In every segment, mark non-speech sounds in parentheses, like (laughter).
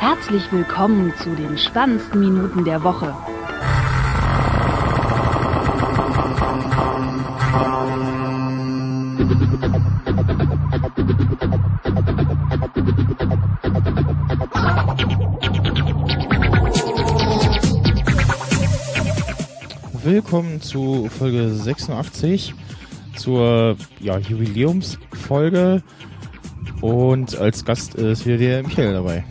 Herzlich willkommen zu den spannendsten Minuten der Woche. Willkommen zu Folge 86, zur ja, Jubiläumsfolge. Und als Gast ist wieder der Michael dabei.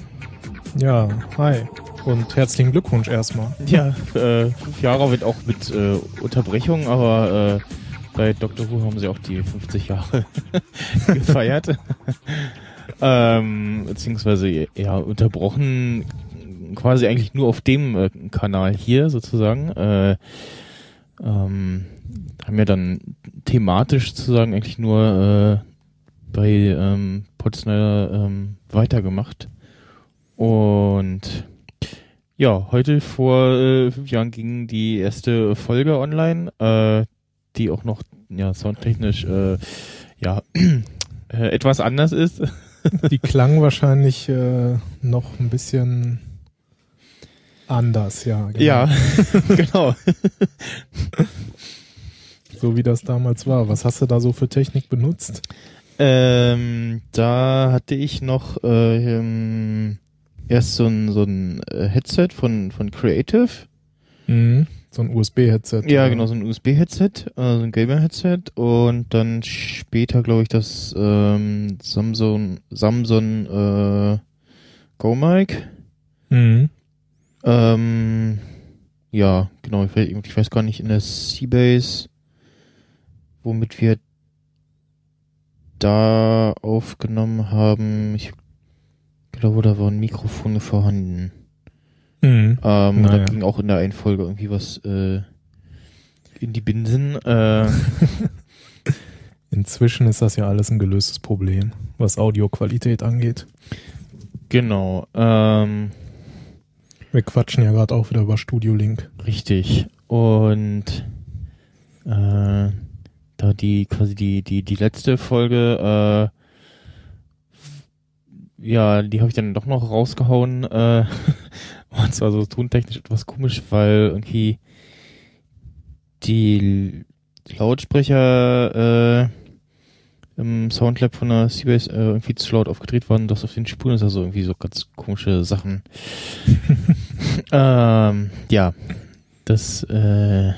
Ja, hi. Und herzlichen Glückwunsch erstmal. Ja, äh, fünf Jahre wird auch mit äh, Unterbrechung, aber äh, bei Dr. Who haben sie auch die 50 Jahre (laughs) gefeiert. (laughs) ähm, beziehungsweise ja unterbrochen quasi eigentlich nur auf dem äh, Kanal hier sozusagen. Äh, ähm, haben ja dann thematisch sozusagen eigentlich nur äh, bei ähm, Potsdam ähm, weitergemacht. Und ja, heute vor äh, fünf Jahren ging die erste Folge online, äh, die auch noch ja soundtechnisch äh, ja (clears throat) äh, etwas anders ist. Die klang wahrscheinlich äh, noch ein bisschen anders, ja. Genau. Ja, (laughs) genau. so wie das damals war. Was hast du da so für Technik benutzt? Ähm, da hatte ich noch äh, ähm, erst so ein, so ein äh, Headset von, von Creative. Mhm. So ein USB-Headset. Ja, genau, so ein USB-Headset, äh, so ein Gamer-Headset und dann später, glaube ich, das ähm, Samsung, Samsung äh, Go Mic. Mhm. Ähm, ja, genau, ich weiß, ich weiß gar nicht, in der Seabase, womit wir da aufgenommen haben, ich glaube, da waren Mikrofone vorhanden. Mhm. Ähm, Naja. Da ging auch in der einen Folge irgendwie was äh, in die Binsen. Äh, (laughs) Inzwischen ist das ja alles ein gelöstes Problem, was Audioqualität angeht. genau. Ähm, Wir quatschen ja gerade auch wieder über Studio Link. richtig. Und äh, da die quasi die die die letzte Folge, äh, ja, die habe ich dann doch noch rausgehauen. Äh, (laughs) und zwar so tontechnisch etwas komisch, weil irgendwie die Lautsprecher äh, im Soundlab von der Seabase äh, irgendwie zu laut aufgedreht waren, dass auf den Spuren ist also irgendwie so ganz komische Sachen. (laughs) ähm, ja, das äh,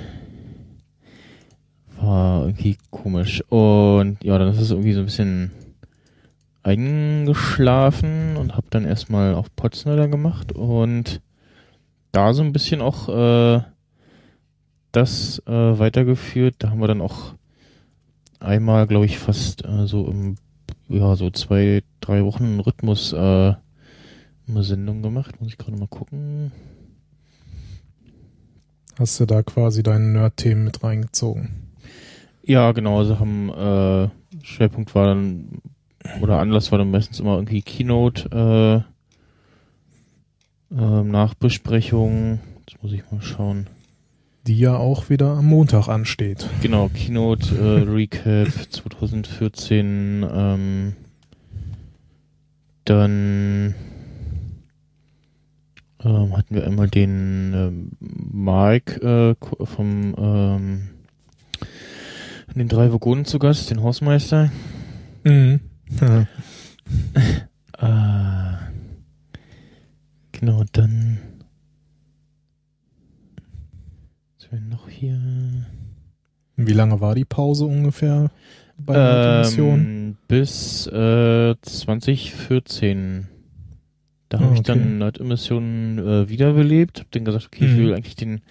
war irgendwie komisch. Und ja, dann ist es irgendwie so ein bisschen eingeschlafen und habe dann erstmal auf Potsdamer gemacht und da so ein bisschen auch äh, das äh, weitergeführt. Da haben wir dann auch einmal, glaube ich, fast äh, so im ja so zwei, drei Wochen Rhythmus äh, eine Sendung gemacht. Muss ich gerade mal gucken. Hast du da quasi deine Nerd-Themen mit reingezogen? Ja, genau, also haben äh, Schwerpunkt war dann oder Anlass war dann meistens immer irgendwie Keynote äh, äh, Nachbesprechung. Jetzt muss ich mal schauen. Die ja auch wieder am Montag ansteht. Genau, Keynote äh, Recap (laughs) 2014. Ähm, dann ähm, hatten wir einmal den ähm, Mike äh, vom ähm, den drei Vogonen zu Gast, den Hausmeister. Mhm. Ah, genau, dann. Was wäre noch hier? Wie lange war die Pause ungefähr bei der Mission? Ähm, bis äh, 2014. Da habe Ah, ich okay. dann Nerd-Emissionen äh, wiederbelebt. Hab dann gesagt, okay, ich Mhm. will eigentlich den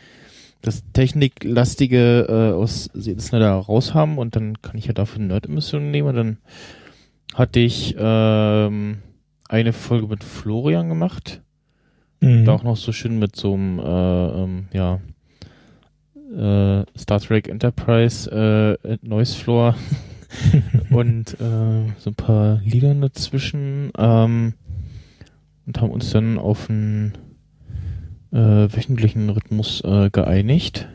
das Techniklastige äh, aus Snyder raushaben und dann kann ich ja dafür Nerd-Emissionen nehmen. Und dann hatte ich ähm, eine Folge mit Florian gemacht. Mhm. Da auch noch so schön mit so einem, äh, ähm, ja, äh, Star Trek Enterprise äh, Noise Floor (laughs) und äh, so ein paar Liedern dazwischen ähm, und haben uns dann auf einen äh, wöchentlichen Rhythmus äh, geeinigt.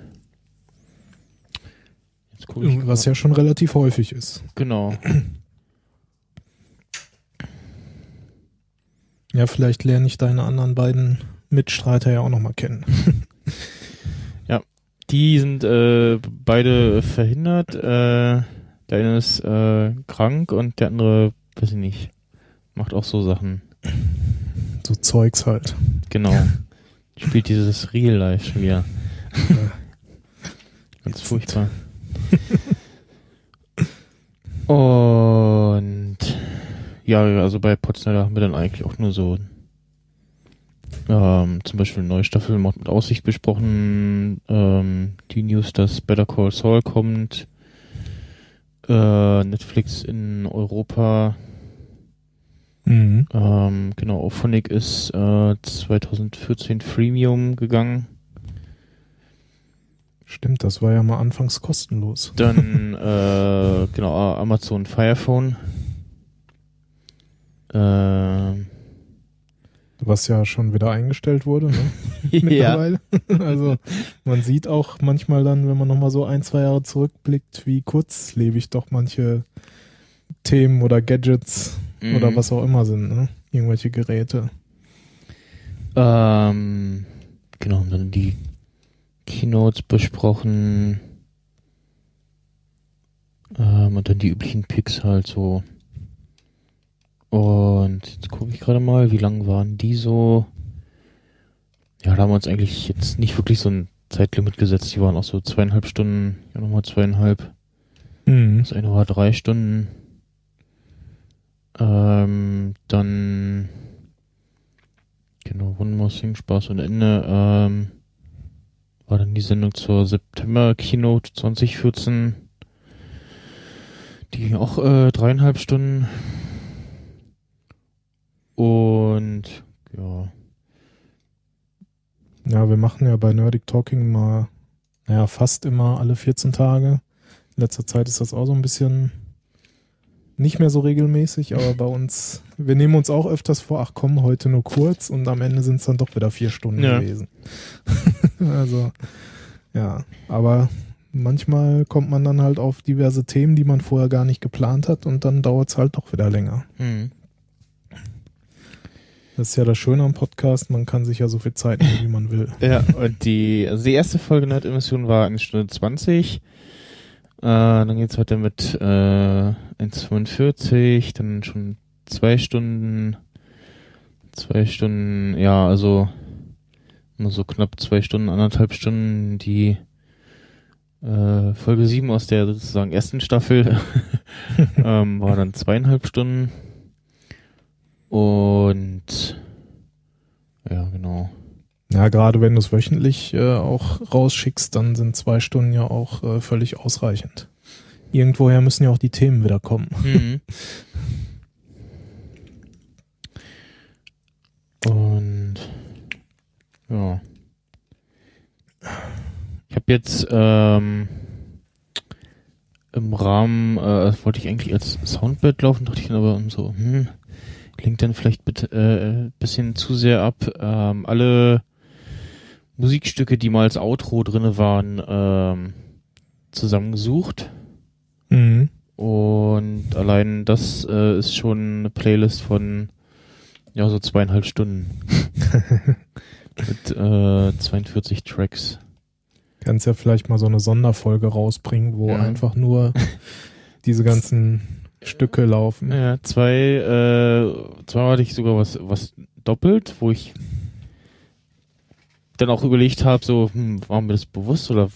Jetzt guck ich Was grad- ja schon relativ häufig ist. genau. (clears throat) Ja, vielleicht lerne ich deine anderen beiden Mitstreiter ja auch nochmal kennen. (laughs) Die sind äh, beide verhindert. Äh, der eine ist äh, krank und der andere, weiß ich nicht, macht auch so Sachen. So Zeugs halt. Genau. (laughs) Spielt dieses Real Life schon wieder. (laughs) Ganz furchtbar. Und ja, also bei Potsdam haben wir dann eigentlich auch nur so ähm, zum Beispiel eine neue Staffel Mord mit Aussicht besprochen, ähm, die News, dass Better Call Saul kommt, äh, Netflix in Europa, Mhm. ähm, genau, Auphonic ist äh, 2014 Freemium gegangen. Stimmt, das war ja mal anfangs kostenlos. Dann (laughs) äh, genau Amazon Fire Phone. Ähm, Was ja schon wieder eingestellt wurde, ne? (laughs) Mittlerweile. (laughs) Also man sieht auch manchmal dann, wenn man nochmal so ein, zwei Jahre zurückblickt, wie kurzlebig doch manche Themen oder Gadgets Mhm. oder was auch immer sind, ne? Irgendwelche Geräte. Ähm, genau, haben dann die Keynotes besprochen. Ähm, und dann die üblichen Picks halt so. Und jetzt gucke ich gerade mal, wie lang waren die so? Ja, da haben wir uns eigentlich jetzt nicht wirklich so ein Zeitlimit gesetzt. Die waren auch so zweieinhalb Stunden, ja nochmal zweieinhalb. Mhm. Das eine war drei Stunden. Ähm, dann genau, One More Thing, Spaß und Ende. Ähm, war dann die Sendung zur September Keynote 2014. Die ging auch äh, dreieinhalb Stunden. Und ja, Ja, wir machen ja bei Nerdic Talking mal, naja, fast immer alle 14 Tage. In letzter Zeit ist das auch so ein bisschen nicht mehr so regelmäßig, aber bei uns, wir nehmen uns auch öfters vor, ach komm, heute nur kurz und am Ende sind es dann doch wieder vier Stunden Ja. gewesen. (laughs) also, ja, aber manchmal kommt man dann halt auf diverse Themen, die man vorher gar nicht geplant hat und dann dauert es halt doch wieder länger. hm. Das ist ja das Schöne am Podcast, man kann sich ja so viel Zeit nehmen, wie man will. Ja, und die, also die erste Folge Nerd-Emission war eine Stunde 20. Äh, dann geht's weiter mit äh, 1,45, dann schon zwei Stunden, zwei Stunden, ja, also nur so knapp zwei Stunden, anderthalb Stunden die äh, Folge 7 aus der sozusagen ersten Staffel (laughs) ähm, war dann zweieinhalb Stunden. Und ja, genau. Ja, gerade wenn du es wöchentlich äh, auch rausschickst, dann sind zwei Stunden ja auch äh, völlig ausreichend. Irgendwoher müssen ja auch die Themen wieder kommen. Mhm. (laughs) Und ja. Ich habe jetzt ähm, im Rahmen, äh, das wollte ich eigentlich als Soundbed laufen, dachte ich dann aber so, hm, klingt dann vielleicht bitte äh, bisschen zu sehr ab. Ähm, alle Musikstücke, die mal als Outro drinne waren, ähm, zusammengesucht. Mhm. Und allein das äh, ist schon eine Playlist von ja so zweieinhalb Stunden (laughs) mit äh, 42 Tracks. Kannst ja vielleicht mal so eine Sonderfolge rausbringen, wo Ja. einfach nur (laughs) diese ganzen Stücke laufen. Ja, zwei, äh, zweimal hatte ich sogar was, was doppelt, wo ich dann auch überlegt habe, so, hm, war mir das bewusst oder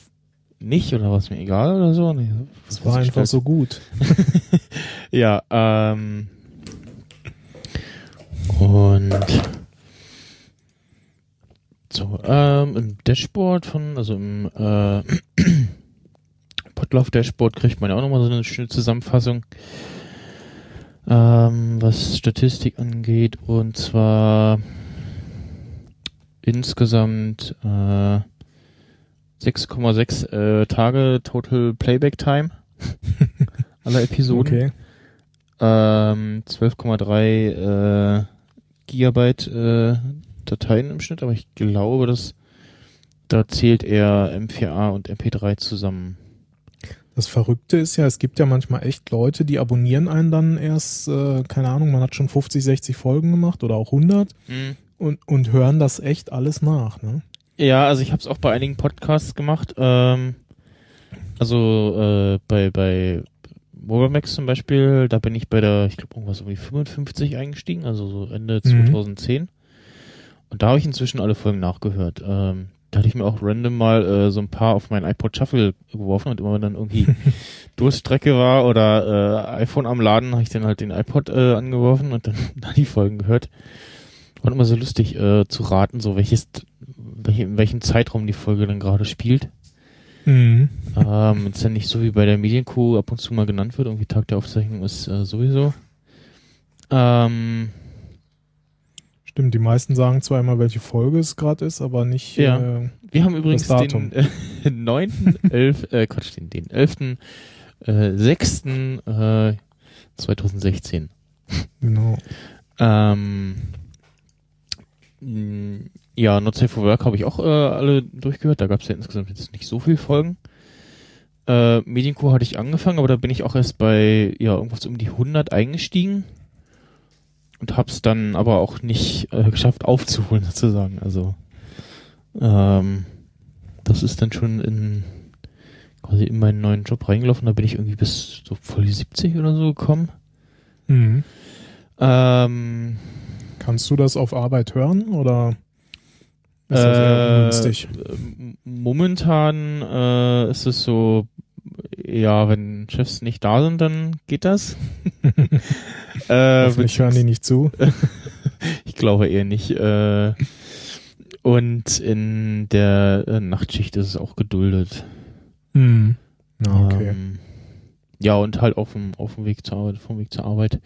nicht oder war es mir egal oder so? Nee, Das war einfach so gut. (laughs) Ja, ähm. Und so, ähm, im Dashboard von, also im äh, (clears throat) Potlauf Dashboard kriegt man ja auch nochmal so eine schöne Zusammenfassung, ähm, was Statistik angeht. Und zwar insgesamt äh, 6,6 äh, Tage Total Playback Time (laughs) aller Episoden. Okay. Ähm, 12,3 äh, Gigabyte äh, Dateien im Schnitt, aber ich glaube, dass da zählt er M4A und MP3 zusammen. Das Verrückte ist ja, es gibt ja manchmal echt Leute, die abonnieren einen dann erst, äh, keine Ahnung, man hat schon 50, 60 Folgen gemacht oder auch 100 Hm. und, und hören das echt alles nach, ne? Ja, also ich habe es auch bei einigen Podcasts gemacht. Ähm, also äh, bei bei Mobimax zum Beispiel, da bin ich bei der, ich glaube irgendwas um die 55 eingestiegen, also so Ende Mhm. 2010. Und da habe ich inzwischen alle Folgen nachgehört. Ähm, da hatte ich mir auch random mal äh, so ein paar auf mein iPod Shuffle geworfen und immer wenn dann irgendwie (laughs) Durststrecke war oder äh, iPhone am Laden, habe ich dann halt den iPod äh, angeworfen und dann, (laughs) dann die Folgen gehört. War immer so lustig äh, zu raten, so welches, welche, in welchem Zeitraum die Folge dann gerade spielt. Mhm. Ähm, ist ja nicht so wie bei der Medienkuh ab und zu mal genannt wird, irgendwie Tag der Aufzeichnung ist äh, sowieso. Ähm, Stimmt, die meisten sagen zwar immer, welche Folge es gerade ist, aber nicht. Ja. Äh, wir haben übrigens Das Datum. den äh, (laughs) 9., 11., äh, Quatsch, den, den 11., äh, 6., äh, 2016. genau. Ähm, mh, ja, Not Safe for Work habe ich auch äh, alle durchgehört. Da gab es ja insgesamt jetzt nicht so viele Folgen. Äh, Medienco hatte ich angefangen, aber da bin ich auch erst bei ja irgendwas um die 100 eingestiegen und hab's dann aber auch nicht äh, geschafft aufzuholen (laughs) sozusagen. Also ähm, das ist dann schon in quasi in meinen neuen Job reingelaufen. Da bin ich irgendwie bis so Folge 70 oder so gekommen. Mhm. Ähm, Kannst du das auf Arbeit hören oder ist das Äh, Momentan äh, ist es so, ja, wenn Chefs nicht da sind, dann geht das. (laughs) äh, Hoffentlich hören die nicht zu. (laughs) ich glaube eher nicht. Äh, und in der äh, Nachtschicht ist es auch geduldet. Ja, okay. Ähm, ja, und halt auf dem, auf dem Weg zur Arbeit, vom Weg zur Arbeit.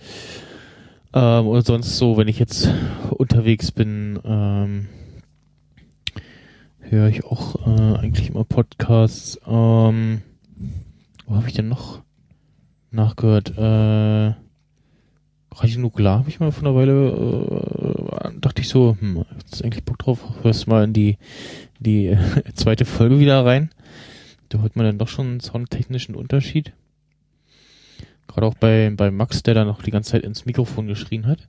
Ähm, und sonst so, wenn ich jetzt unterwegs bin, ähm, höre ich auch äh, eigentlich immer Podcasts. Ähm, wo habe ich denn noch nachgehört? Äh, Radio Nukular habe ich mal von einer Weile, äh, dachte ich so, hm, jetzt eigentlich Bock drauf, hörst mal in die, die äh, zweite Folge wieder rein. Da hört man dann doch schon einen soundtechnischen Unterschied. Gerade auch bei, bei Max, der da noch die ganze Zeit ins Mikrofon geschrien hat.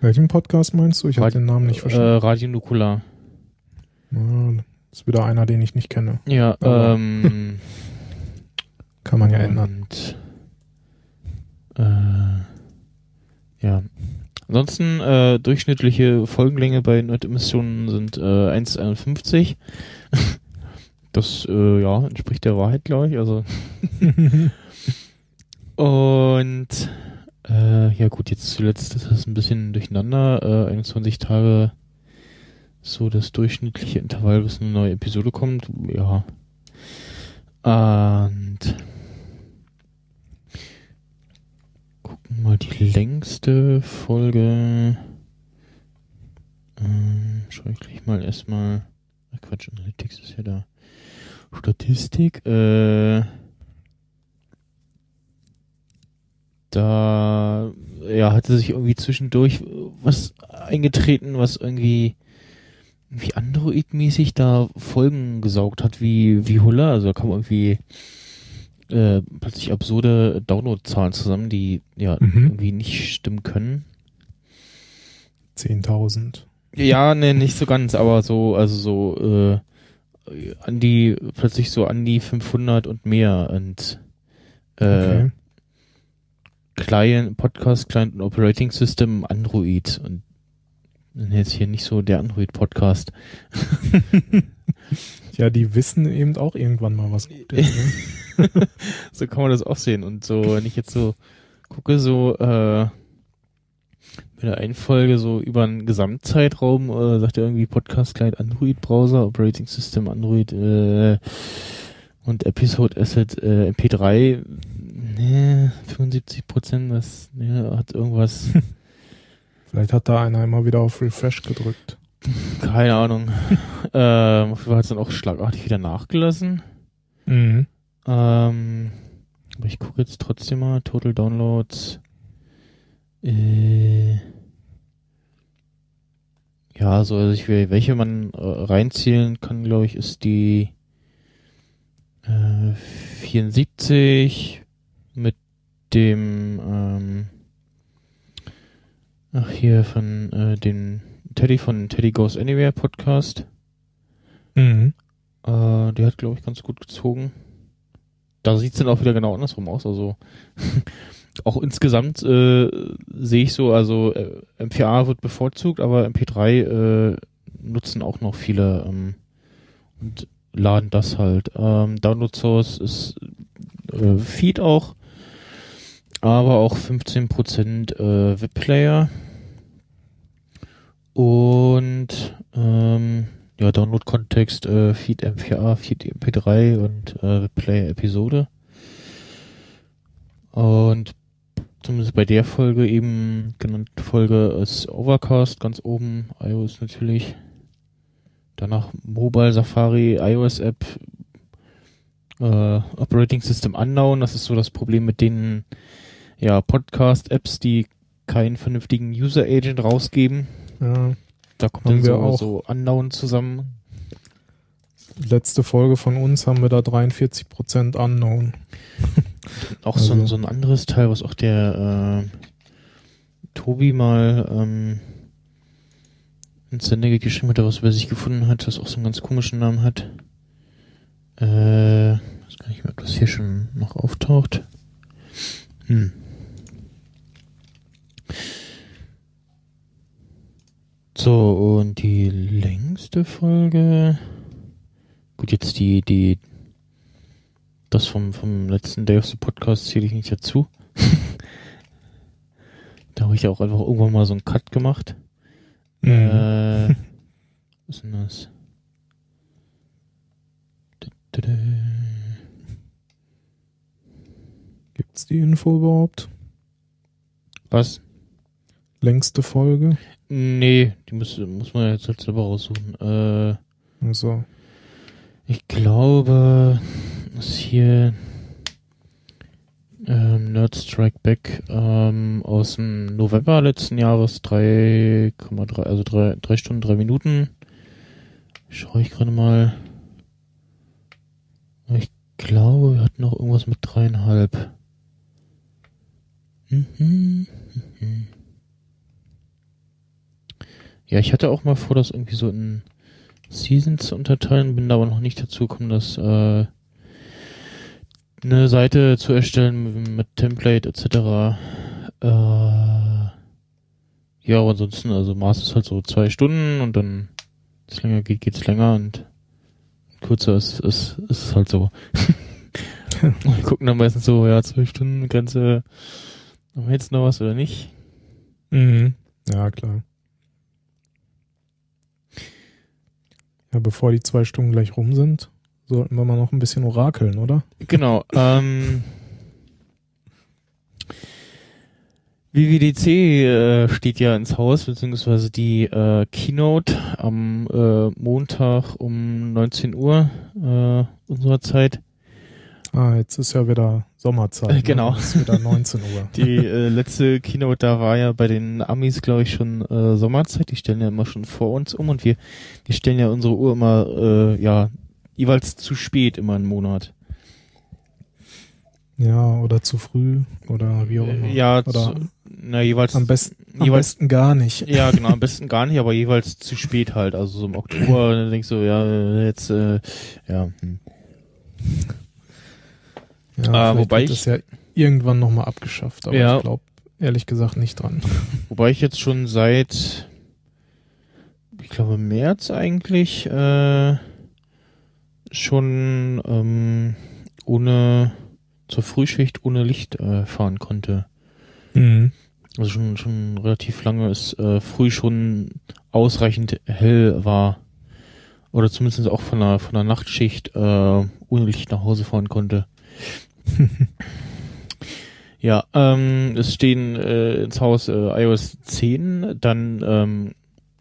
Welchen Podcast meinst du? Ich habe den Namen nicht Äh, verstanden. Radio Nukular. Ja, das ist wieder einer, den ich nicht kenne. Ja, Aber- ähm. (laughs) Kann man ja ändern. Und, äh, ja. Ansonsten, äh, durchschnittliche Folgenlänge bei Nerd-Emissionen sind äh, 1,51. (laughs) Das, äh, ja, entspricht der Wahrheit, glaube ich. Also, (laughs) und äh, ja gut, jetzt zuletzt ist das ein bisschen durcheinander. Äh, 21 Tage so das durchschnittliche Intervall, bis eine neue Episode kommt. Ja. Und gucken mal die längste Folge. Ähm, schau ich mal erstmal. Ach Quatsch, Analytics ist ja da. Statistik. Äh, da ja, hatte sich irgendwie zwischendurch was eingetreten, was irgendwie wie Android-mäßig da Folgen gesaugt hat wie wie Hulla. Also da kamen irgendwie äh, plötzlich absurde Download-Zahlen zusammen, die ja Mhm. irgendwie nicht stimmen können. 10.000. Ja, ne, nicht so ganz, aber so, also so äh, an die, plötzlich so an die 500 und mehr und äh, Okay. Client, Podcast, Client und Operating System Android und jetzt hier nicht so der Android-Podcast. (laughs) Ja, die wissen eben auch irgendwann mal, was (laughs) gut ist. Ne? (laughs) so kann man das auch sehen. Und so, wenn ich jetzt so gucke, so äh, bei der einen Folge so über einen Gesamtzeitraum, äh, sagt er irgendwie Podcast Client Android Browser, Operating System Android äh, und Episode Asset äh, MP3, ne, 75 Prozent, das ne, hat irgendwas, (laughs) Vielleicht hat da einer immer wieder auf Refresh gedrückt. keine Ahnung. (laughs) ähm, auf jeden Fall hat es dann auch schlagartig wieder nachgelassen. Mhm. Ähm, aber ich gucke jetzt trotzdem mal Total Downloads. Äh, ja, so also ich will, welche man äh, reinzählen kann, glaube ich, ist die äh, 74 mit dem, ähm, ach hier von äh, den Teddy von Teddy Goes Anywhere Podcast. Mhm. Äh, der hat, glaube ich, ganz gut gezogen. Da sieht's dann auch wieder genau andersrum aus. Also (laughs) auch insgesamt äh, sehe ich so, also äh, MP4A wird bevorzugt, aber MP3 äh, nutzen auch noch viele ähm, und laden das halt. Ähm, Download Source ist äh, Feed auch, aber auch 15% äh, Webplayer und ähm, ja, Download-Kontext, äh, Feed MP4A, Feed MP3 und äh, Webplayer Episode. Und zumindest bei der Folge eben genannte Folge ist Overcast ganz oben, iOS natürlich. Danach Mobile Safari, iOS App, äh, Operating System Unknown. Das ist so das Problem mit den ja, Podcast-Apps, die keinen vernünftigen User Agent rausgeben. Ja. Da kommt Haben dann wir so, auch. so Unknown zusammen. Letzte Folge von uns haben wir da 43% Unknown. (laughs) Auch so, ein, Also- so ein anderes Teil, was auch der äh, Tobi mal ähm, ins Sender geschrieben hat, was über sich gefunden hat, das auch so einen ganz komischen Namen hat. Äh, ich weiß gar nicht mehr, ob das hier schon noch auftaucht. Hm. So, und die längste Folge. Gut, jetzt die, die, das vom, vom letzten Day of the Podcast zähle ich nicht dazu. (laughs) da habe ich ja auch einfach irgendwann mal so einen Cut gemacht. Mhm. Äh, (laughs) was ist denn das? Da, da, da. Gibt's die Info überhaupt? Was? Längste Folge? Nee, die muss, muss man jetzt halt selber raussuchen. Äh, Also, ich glaube, ist hier ähm, Nerd Strike Back ähm, aus dem November letzten Jahres 3,3, also 3, 3 Stunden, 3 Minuten. Schaue ich gerade mal. Ich glaube, wir hatten noch irgendwas mit dreieinhalb. Mhm. mhm. Ja, ich hatte auch mal vor, das irgendwie so in Seasons zu unterteilen, bin da aber noch nicht dazu gekommen, das äh, eine Seite zu erstellen mit, mit Template etc. Äh, ja, aber ansonsten, also Maß ist halt so zwei Stunden und dann es länger geht, geht's länger und kürzer ist, ist, ist halt so. (laughs) Wir gucken dann meistens so, ja, zwei Stunden Grenze, haben wir jetzt noch was oder nicht? mhm. ja, klar. Ja, bevor die zwei Stunden gleich rum sind, sollten wir mal noch ein bisschen orakeln, oder? Genau. (laughs) Ähm, WWDC äh, steht ja ins Haus, beziehungsweise die äh, Keynote am äh, Montag um 19 Uhr äh, unserer Zeit. Ah, jetzt ist ja wieder Sommerzeit. ne? Genau. Es ist wieder 19 Uhr. (laughs) Die äh, letzte Keynote da war ja bei den Amis, glaube ich, schon äh, Sommerzeit. Die stellen ja immer schon vor uns um und wir, die stellen ja unsere Uhr immer, äh, ja, jeweils zu spät immer einen Monat. Ja, oder zu früh oder wie auch immer. Ja, oder zu, na, jeweils, am besten, am jeweils besten gar nicht. (laughs) Ja, genau, am besten gar nicht, aber jeweils zu spät halt. Also so im Oktober, dann denkst du, ja, äh, jetzt, äh, ja. Hm. Ja, vielleicht wobei ich- das ja irgendwann nochmal abgeschafft, aber Ja. ich glaube ehrlich gesagt nicht dran. (laughs) Wobei ich jetzt schon seit, ich glaube, März eigentlich, äh, schon ähm, ohne, zur Frühschicht ohne Licht äh, fahren konnte. Mhm. Also schon, schon relativ lange es äh, früh schon ausreichend hell war. Oder zumindest auch von der, von der Nachtschicht äh, ohne Licht nach Hause fahren konnte. (laughs) ja, ähm, es stehen äh, ins Haus äh, iOS 10, dann ähm,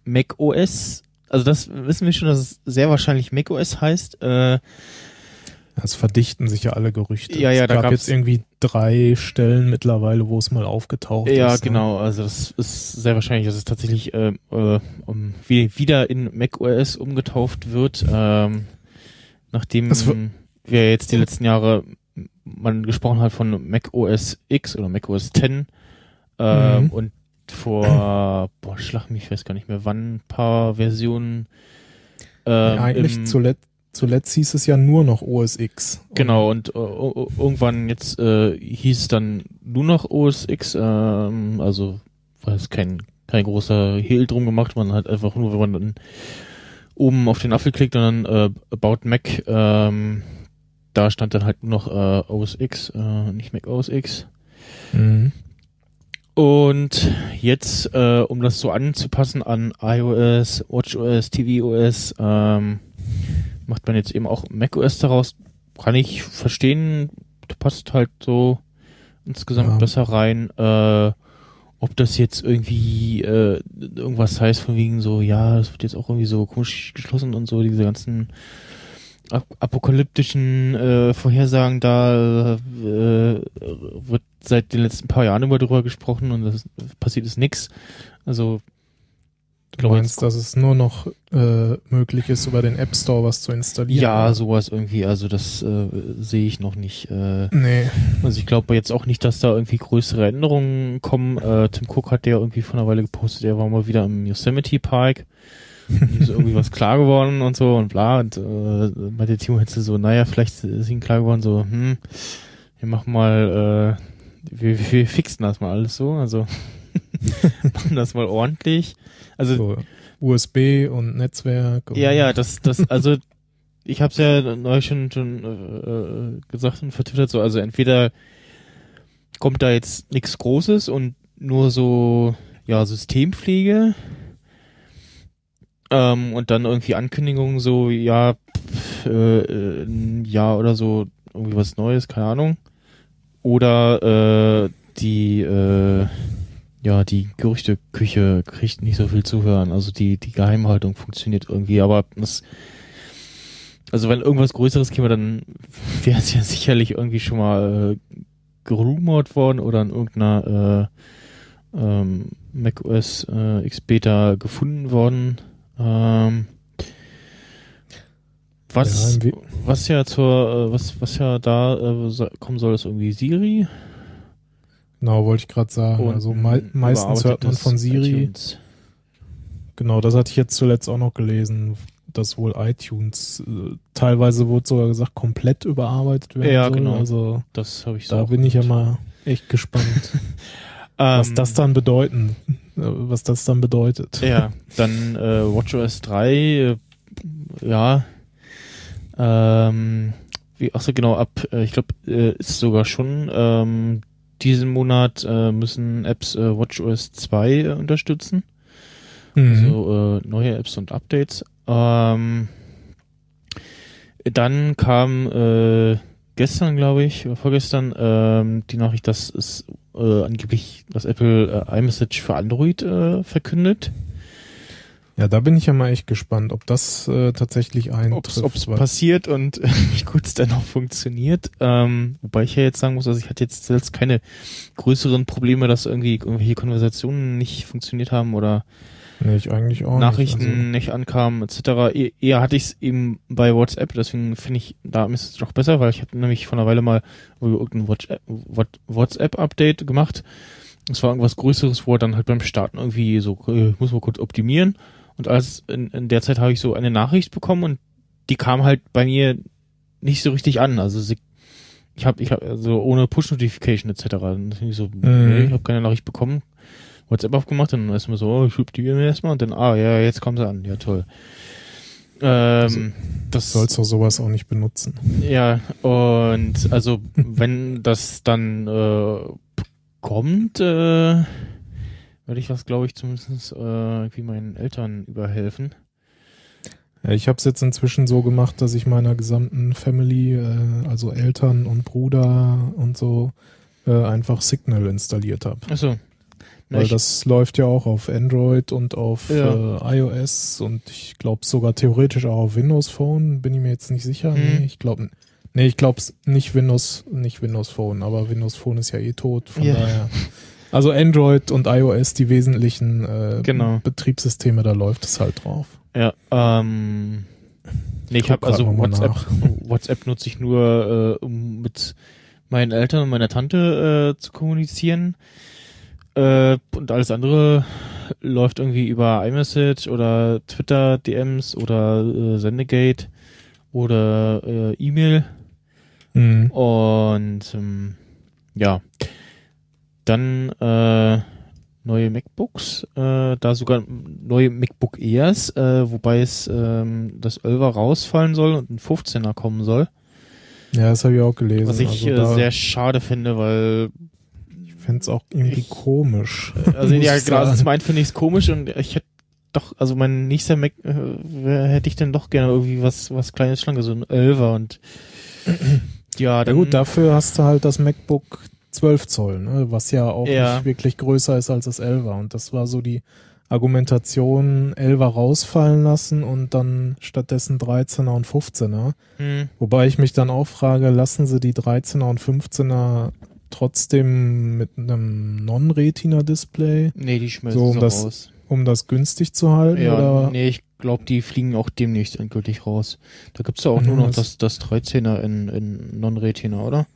Mac OS. Also das wissen wir schon, dass es sehr wahrscheinlich Mac OS heißt. Äh, Es verdichten sich ja alle Gerüchte. Ja, ja, es da gab jetzt irgendwie drei Stellen mittlerweile, wo es mal aufgetaucht Ja, ist. ne? genau. Also das ist sehr wahrscheinlich, dass es tatsächlich äh, äh, um, wie, wieder in macOS umgetauft wird, ähm, nachdem Das wir jetzt die letzten Jahre man gesprochen hat von Mac OS X oder Mac OS X äh, Mhm. und vor, boah, schlag mich, ich weiß gar nicht mehr, wann ein paar Versionen ähm, Ja, eigentlich zuletzt, zuletzt hieß es ja nur noch OS X. Genau, und äh, irgendwann jetzt äh, hieß es dann nur noch OS X, ähm, also war es kein, kein großer Hehl drum gemacht, man hat einfach nur, wenn man dann oben auf den Apfel klickt und dann äh, About Mac, ähm, da stand dann halt nur noch äh, OS X, äh, nicht Mac OS X. Mhm. Und jetzt, äh, um das so anzupassen an iOS, WatchOS, tvOS, ähm, macht man jetzt eben auch macOS daraus. Kann ich verstehen, passt halt so insgesamt Ja. besser rein. Äh, ob das jetzt irgendwie äh, irgendwas heißt von wegen so, ja, es wird jetzt auch irgendwie so komisch geschlossen und so, diese ganzen ap apokalyptischen äh, Vorhersagen, da äh, wird seit den letzten paar Jahren immer drüber gesprochen und das passiert ist nix. Also Du glaube meinst, dass es nur noch äh, möglich ist, über den App Store was zu installieren? ja, sowas irgendwie, also das äh, sehe ich noch nicht. Äh, Nee. also ich glaube jetzt auch nicht, dass da irgendwie größere Änderungen kommen. Äh, Tim Cook hat ja irgendwie vor einer Weile gepostet, er war mal wieder im Yosemite Park. Ist irgendwie was klar geworden und so und bla. Und äh, bei der Timo hätte so, naja, vielleicht ist ihm klar geworden, so, hm, wir machen mal, äh, wir, wir fixen das mal alles so, also (laughs) machen das mal ordentlich. Also So USB und Netzwerk. Und ja, ja, das, das, also ich habe es ja neulich schon, schon äh, äh, gesagt und vertwittert so, also entweder kommt da jetzt nichts Großes und nur so, ja, Systempflege ähm, und dann irgendwie Ankündigungen so, ja, pff, äh, äh, ein oder so, irgendwie was Neues, keine Ahnung. Oder äh, die, äh, ja, die Gerüchteküche kriegt nicht so viel zu hören. Also die, die Geheimhaltung funktioniert irgendwie, aber das, also wenn irgendwas Größeres käme, dann (laughs) wäre es ja sicherlich irgendwie schon mal äh, gerumort worden oder in irgendeiner äh, ähm, macOS äh, X Beta gefunden worden. Ähm, was, Ja, was ja zur, äh, was, was ja da äh, kommen soll, ist irgendwie Siri. Genau, wollte ich gerade sagen. Und also mei meistens hört man von Siri. iTunes. Genau, das hatte ich jetzt zuletzt auch noch gelesen, dass wohl iTunes äh, teilweise wurde sogar gesagt, komplett überarbeitet werden Ja, soll. genau. Also Das habe ich so da bin ich ja gehört. mal echt gespannt, (laughs) was Ähm, das dann bedeuten, was das dann bedeutet. Ja, dann äh, WatchOS 3, äh, ja, ähm, wie, ach so genau, ab, äh, ich glaube, äh, ist sogar schon, ähm, diesen Monat äh, müssen Apps äh, WatchOS 2 äh, unterstützen, Mhm. also äh, neue Apps und Updates. Ähm, dann kam äh, gestern, glaube ich, oder vorgestern, ähm, die Nachricht, dass es äh, angeblich das Apple äh, iMessage für Android äh, verkündet. Ja, da bin ich ja mal echt gespannt, ob das äh, tatsächlich ob eintrifft. es weil- passiert und äh, (laughs) wie gut es dann auch funktioniert. Ähm, wobei ich ja jetzt sagen muss, also ich hatte jetzt selbst keine größeren Probleme, dass irgendwie irgendwelche Konversationen nicht funktioniert haben oder nee, ich eigentlich auch Nachrichten nicht. also nicht ankamen etc. E eher hatte ich es eben bei WhatsApp, deswegen finde ich da ist es doch besser, weil ich hatte nämlich vor einer Weile mal irgendein WhatsApp- What- WhatsApp-Update gemacht. Es war irgendwas Größeres, wo er dann halt beim Starten irgendwie so, äh, muss man kurz optimieren. Und als in, in der Zeit habe ich so eine Nachricht bekommen und die kam halt bei mir nicht so richtig an. Also sie, ich habe, ich habe also ohne Push-Notification etc. Bin ich so, nee, ich habe keine Nachricht bekommen. WhatsApp aufgemacht und dann erstmal so, oh, ich schub die mir erstmal und dann, ah ja, jetzt kommt sie an, ja toll. Ähm, das sollst doch sowas auch nicht benutzen. ja, und also (laughs) wenn das dann äh, kommt, äh, werde ich das, glaube ich, zumindest äh, wie meinen Eltern überhelfen. Ja, ich habe es jetzt inzwischen so gemacht, dass ich meiner gesamten Family, äh, also Eltern und Bruder und so, äh, einfach Signal installiert habe. Achso. Na, Weil ich, das läuft ja auch auf Android und auf Ja. äh, iOS und ich glaube sogar theoretisch auch auf Windows Phone, bin ich mir jetzt nicht sicher. Hm. Nee, ich glaube nee, ich glaube nicht Windows, nicht Windows Phone, aber Windows Phone ist ja eh tot, von Ja. daher. Also Android und iOS, die wesentlichen äh, Genau. Betriebssysteme, da läuft es halt drauf. ja, ähm, nee, ich Guck habe also WhatsApp. (laughs) WhatsApp nutze ich nur, äh, um mit meinen Eltern und meiner Tante äh, zu kommunizieren. Äh, und alles andere läuft irgendwie über iMessage oder Twitter DMs oder äh, Sendegate oder äh, E-Mail. Mhm. Und ähm, ja, dann äh, neue MacBooks, äh, da sogar neue MacBook Airs, äh, wobei es ähm, das 11er rausfallen soll und ein 15er kommen soll. Ja, das habe ich auch gelesen. Was ich also äh, sehr schade finde, weil fände es auch irgendwie Ich- komisch. also (laughs) muss ja sagen. zum einen finde ich es komisch und ich hätte doch, also mein nächster Mac äh, hätte ich dann doch gerne irgendwie was was kleines Schlanke, so ein 11er und (clears throat) ja, Ja dann gut, dafür hast du halt das MacBook 12 Zoll, ne? was ja auch Ja. nicht wirklich größer ist als das 11er. Und das war so die Argumentation, 11er rausfallen lassen und dann stattdessen 13er und 15er. hm, Wobei ich mich dann auch frage, lassen sie die 13er und 15er trotzdem mit einem Non-Retina-Display, nee, die schmeißen So, um das raus. um das günstig zu halten? Ja, oder? nee, ich glaube, die fliegen auch demnächst endgültig raus. Da gibt's ja auch nur Mhm, noch das- das, das 13er in, in Non-Retina, oder?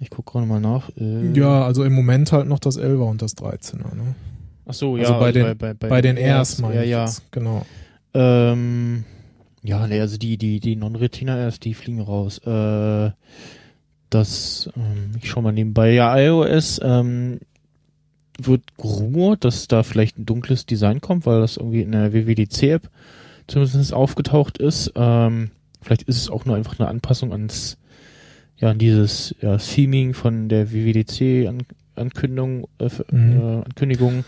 Ich guck gerade mal nach. Äh, Ja, also im Moment halt noch das 11er und das 13er. Ne? Ach so, also ja. bei den- Bei den Airs meine Ja, ich ja. jetzt. Genau. Ähm, ja, nee, also die, die, die Non-Retina Airs, die fliegen raus. Äh, das, ähm, ich schau mal nebenbei. Ja, iOS, ähm, wird gerumort, dass da vielleicht ein dunkles Design kommt, weil das irgendwie in der WWDC-App zumindest aufgetaucht ist. Ähm, vielleicht ist es auch nur einfach eine Anpassung ans, ja, an dieses ja, Theming von der WWDC-Ankündigung, äh, Mhm. äh, Ankündigung.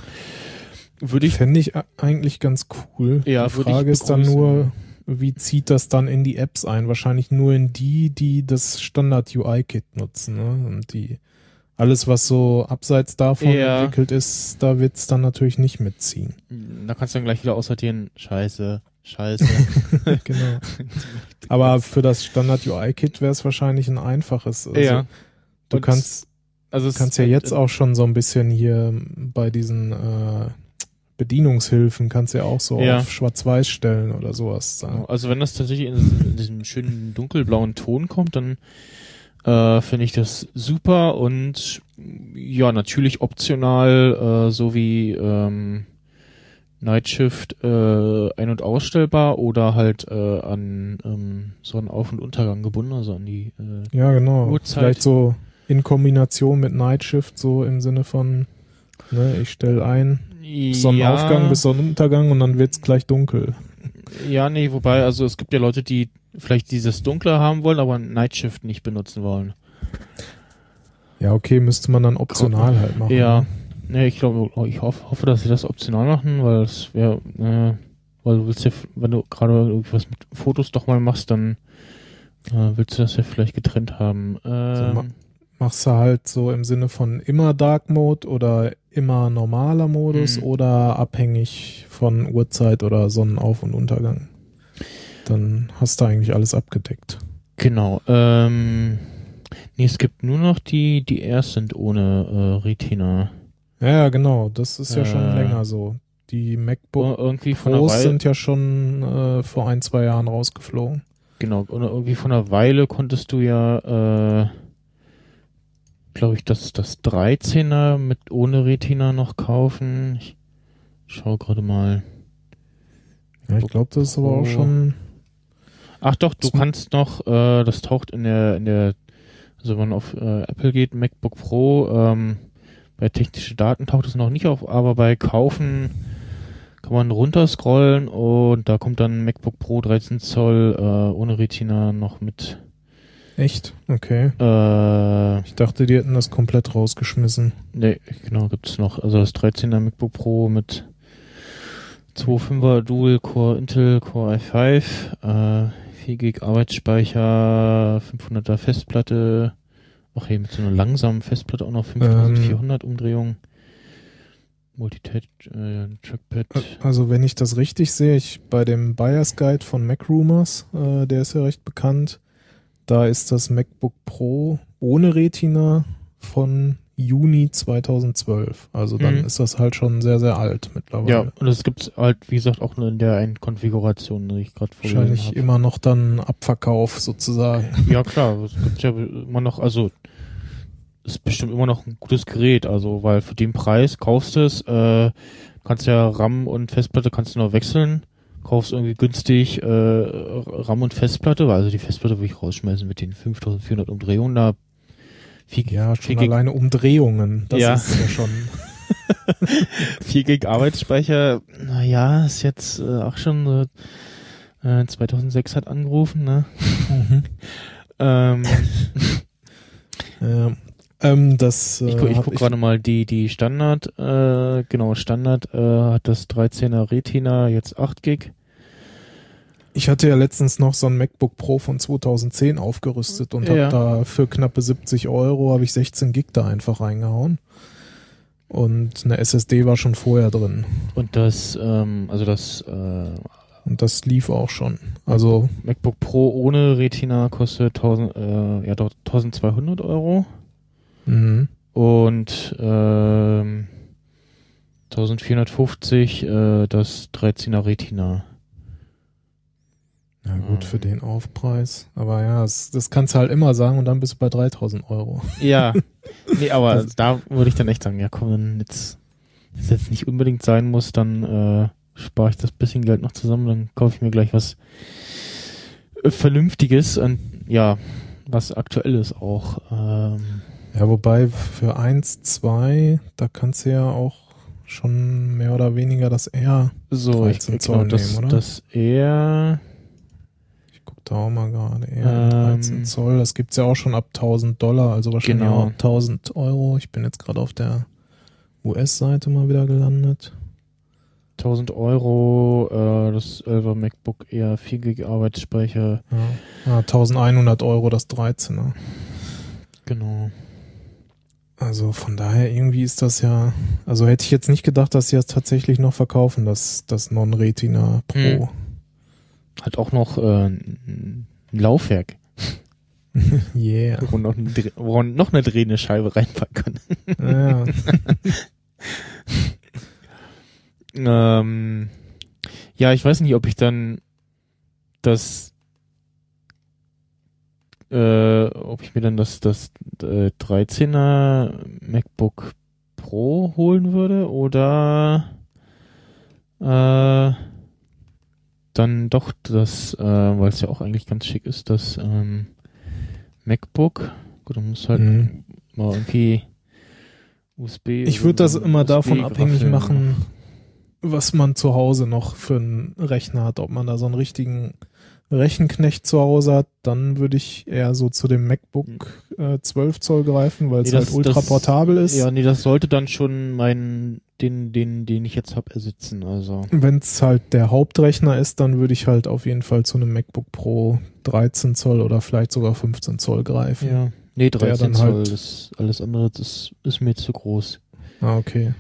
Würde ich Fände ich eigentlich ganz cool. Ja, die Frage ist dann nur, wie zieht das dann in die Apps ein? Wahrscheinlich nur in die, die das Standard-UI-Kit nutzen. Ne? Und die alles, was so abseits davon Ja. entwickelt ist, da wird's dann natürlich nicht mitziehen. Da kannst du dann gleich wieder aussortieren. Scheiße, scheiße. (laughs) genau. Aber für das Standard-UI-Kit wäre es wahrscheinlich ein einfaches. Also ja. Du Und kannst, Also es kannst ja jetzt auch schon so ein bisschen hier bei diesen äh, Bedienungshilfen kannst ja auch so Ja. auf Schwarz-Weiß stellen oder sowas. sagen. Also wenn das tatsächlich in, in diesem schönen dunkelblauen Ton kommt, dann äh, finde ich das super und ja, natürlich optional, äh, so wie ähm, Nightshift äh, ein- und ausstellbar oder halt äh, an ähm, Sonnenauf- und Untergang gebunden, also an die äh, Ja, genau. Uhrzeit. Vielleicht so in Kombination mit Nightshift, so im Sinne von, ne, ich stelle ein, Sonnenaufgang ja, bis Sonnenuntergang und dann wird's gleich dunkel. Ja, nee, wobei, also es gibt ja Leute, die vielleicht dieses Dunkle haben wollen, aber Nightshift nicht benutzen wollen. Ja, okay, müsste man dann optional halt machen. Ja, nee, ich glaube, ich hoffe, hoffe, dass sie das optional machen, weil es wäre, äh, weil du willst ja, wenn du gerade irgendwas mit Fotos doch mal machst, dann äh, willst du das ja vielleicht getrennt haben. Ähm, Machst du halt so im Sinne von immer Dark Mode oder immer normaler Modus Mhm. oder abhängig von Uhrzeit oder Sonnenauf- und Untergang. Dann hast du eigentlich alles abgedeckt. genau. Ähm, nee, es gibt nur noch die, die erst sind ohne äh, Retina. Ja, ja, genau. Das ist ja schon Äh. länger so. Die MacBook Ir- irgendwie von Pros sind ja schon äh, vor ein, zwei Jahren rausgeflogen. Genau, oder irgendwie von einer Weile konntest du ja, äh, glaube ich, das, das 13er mit ohne Retina noch kaufen. Ich schau gerade mal. Ja, ich glaube, das ist aber auch schon. Ach doch, du kannst noch, äh, das taucht in der, in der, also wenn man auf äh, Apple geht, MacBook Pro, ähm, bei technische Daten taucht es noch nicht auf, aber bei Kaufen kann man runterscrollen und da kommt dann MacBook Pro 13 Zoll äh, ohne Retina noch mit. Echt? Okay. Äh, Ich dachte, die hätten das komplett rausgeschmissen. Ne, genau, gibt's noch. Also das 13er MacBook Pro mit 2.5er Dual Core Intel Core i5, äh, 4 GB Arbeitsspeicher, 500er Festplatte, ach hey, mit so einer langsamen Festplatte auch noch 5400 Umdrehungen. Multitouch, äh, Trackpad. Also, wenn ich das richtig sehe, ich bei dem Buyers Guide von MacRumors, äh, der ist ja recht bekannt, da ist das MacBook Pro ohne Retina von Juni 2012. Also dann Mhm. ist das halt schon sehr, sehr alt Ja, mittlerweile. und das gibt's halt, wie gesagt, auch nur in der einen Konfiguration, die ich gerade vorgelesen Wahrscheinlich habe. immer noch dann Abverkauf sozusagen. (laughs) Ja, klar, es gibt ja immer noch, also ist bestimmt immer noch ein gutes Gerät, also weil für den Preis kaufst du es, äh, kannst ja RAM und Festplatte kannst du noch wechseln, kaufst irgendwie günstig äh, RAM und Festplatte, weil also die Festplatte will ich rausschmeißen mit den 5400 Umdrehungen da. Viel, ja, schon alleine Umdrehungen, das ja. ist ja schon (laughs) 4 Gig Arbeitsspeicher, naja, ist jetzt äh, auch schon äh, 2006 hat angerufen, ne? Mhm. (laughs) ähm, ja. (laughs) Ähm, das, äh, ich gucke guck gerade mal die, die Standard, äh, genau, Standard äh, hat das 13er Retina jetzt 8 Gig. Ich hatte ja letztens noch so ein MacBook Pro von 2010 aufgerüstet und ja. habe da für knappe 70 Euro habe ich 16 Gig da einfach reingehauen. Und eine SSD war schon vorher drin. Und das, ähm, also das äh, und das lief auch schon. Also MacBook Pro ohne Retina kostet 1000, äh, ja, 1200 Euro. Mhm. Und ähm, 1450 äh, das 13er Retina. Ja gut, für den Aufpreis. Aber ja, das, das kannst du halt immer sagen und dann bist du bei 3000 Euro. Ja, (laughs) nee, aber das, da würde ich dann echt sagen, ja komm, wenn jetzt, es jetzt nicht unbedingt sein muss, dann äh, spare ich das bisschen Geld noch zusammen, dann kaufe ich mir gleich was äh, Vernünftiges und ja, was Aktuelles auch. Ähm, ja, wobei für 1, 2, da kannst du ja auch schon mehr oder weniger das R so, 13 ich, Zoll das, nehmen, oder? Das R. Ich guck da auch mal gerade. R ähm, 13 Zoll, das gibt's ja auch schon ab 1000 Dollar, also wahrscheinlich genau. auch 1000 Euro. Ich bin jetzt gerade auf der US-Seite mal wieder gelandet. 1000 Euro, äh, das 11er MacBook eher 4 GB Arbeitsspeicher. Ja. ja, 1100 Euro das 13er. Genau. Also von daher irgendwie ist das ja, also hätte ich jetzt nicht gedacht, dass sie das tatsächlich noch verkaufen, das, das Non-Retina Pro. Hm. Hat auch noch äh, ein Laufwerk. (laughs) yeah. Wo, noch, ein, wo noch eine drehende Scheibe reinpacken kann. Ja. (laughs) ähm, ja, ich weiß nicht, ob ich dann das äh, ob ich mir dann das, das äh, 13er MacBook Pro holen würde oder äh, dann doch das, äh, weil es ja auch eigentlich ganz schick ist, das ähm, MacBook. Gut, dann muss halt mhm. mal irgendwie USB. Ich würde das immer davon abhängig machen, was man zu Hause noch für einen Rechner hat, ob man da so einen richtigen Rechenknecht zu Hause hat, dann würde ich eher so zu dem MacBook äh, 12 Zoll greifen, weil es nee, halt ultra das, portabel ist. Ja, nee, das sollte dann schon meinen, den, den, den ich jetzt habe, ersetzen. Also. Wenn es halt der Hauptrechner ist, dann würde ich halt auf jeden Fall zu einem MacBook Pro 13 Zoll oder vielleicht sogar 15 Zoll greifen. Ja. Nee, 13 Zoll, halt das, alles andere das ist mir zu groß. Ah, okay.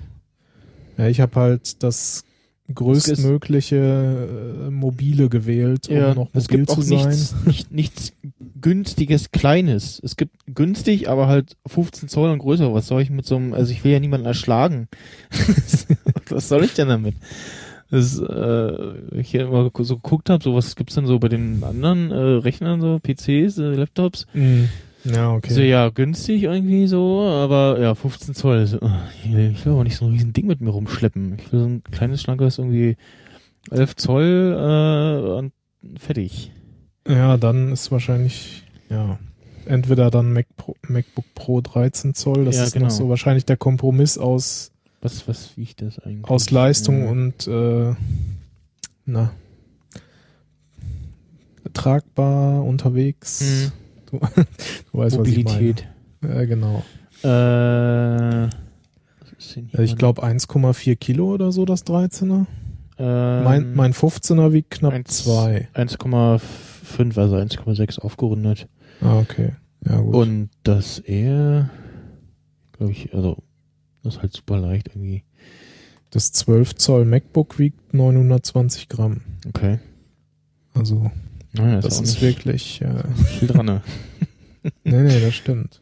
Ja, ich habe halt das größtmögliche äh, mobile gewählt, um ja, noch mobil es gibt zu auch sein. Nichts, (laughs) nicht, nichts günstiges Kleines. Es gibt günstig, aber halt 15 Zoll und größer. Was soll ich mit so einem, also ich will ja niemanden erschlagen. (laughs) was soll ich denn damit? Das, äh, ich hier immer so geguckt habe, so was gibt's denn so bei den anderen äh, Rechnern, so PCs, äh, Laptops? Mhm. Ja, okay. So, ja, günstig irgendwie so, aber ja, 15 Zoll. So, ich will aber nicht so ein riesen Ding mit mir rumschleppen. Ich will so ein kleines, schlankes irgendwie 11 Zoll äh, und fertig. Ja, dann ist wahrscheinlich, ja, entweder dann Mac Pro, MacBook Pro 13 Zoll, das ja, ist genau. noch so wahrscheinlich der Kompromiss aus was, was wiegt das eigentlich? Aus Leistung ja. und äh, na tragbar unterwegs. Mhm. Du, (laughs) du weißt, Mobilität. was ich meine. Ja, genau. Äh, ich glaube 1,4 Kilo oder so, das 13er. Ähm, mein, mein 15er wiegt knapp 2. 1,5, also 1,6 aufgerundet. Ah, okay. Ja, gut. Und das eher, glaube ich, also, das ist halt super leicht irgendwie. Das 12 Zoll MacBook wiegt 920 Gramm. Okay. Also, naja, das ist, ist wirklich äh, viel dran. Ne? (laughs) nee, nee, das stimmt.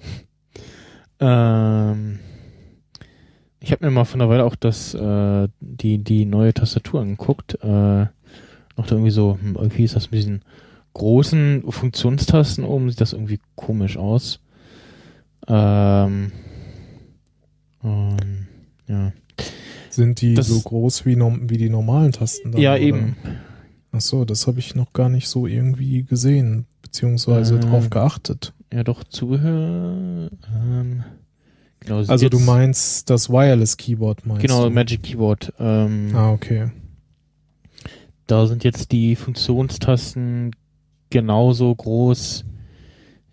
Ähm, ich habe mir mal von der Weile auch das, äh, die, die neue Tastatur angeguckt. Äh, noch da irgendwie so, hm, irgendwie ist das mit diesen großen Funktionstasten oben, sieht das irgendwie komisch aus. Ähm, ähm, ja. Sind die Das- so groß wie, wie die normalen Tasten? dann, ja, oder? eben. Ach so, das habe ich noch gar nicht so irgendwie gesehen, beziehungsweise Äh, drauf geachtet. Ja, doch, Zubehör. Ähm, genau, Also du jetzt- meinst das Wireless Keyboard meinst Genau, du? Magic Keyboard. Ähm, Ah, okay. Da sind jetzt die Funktionstasten genauso groß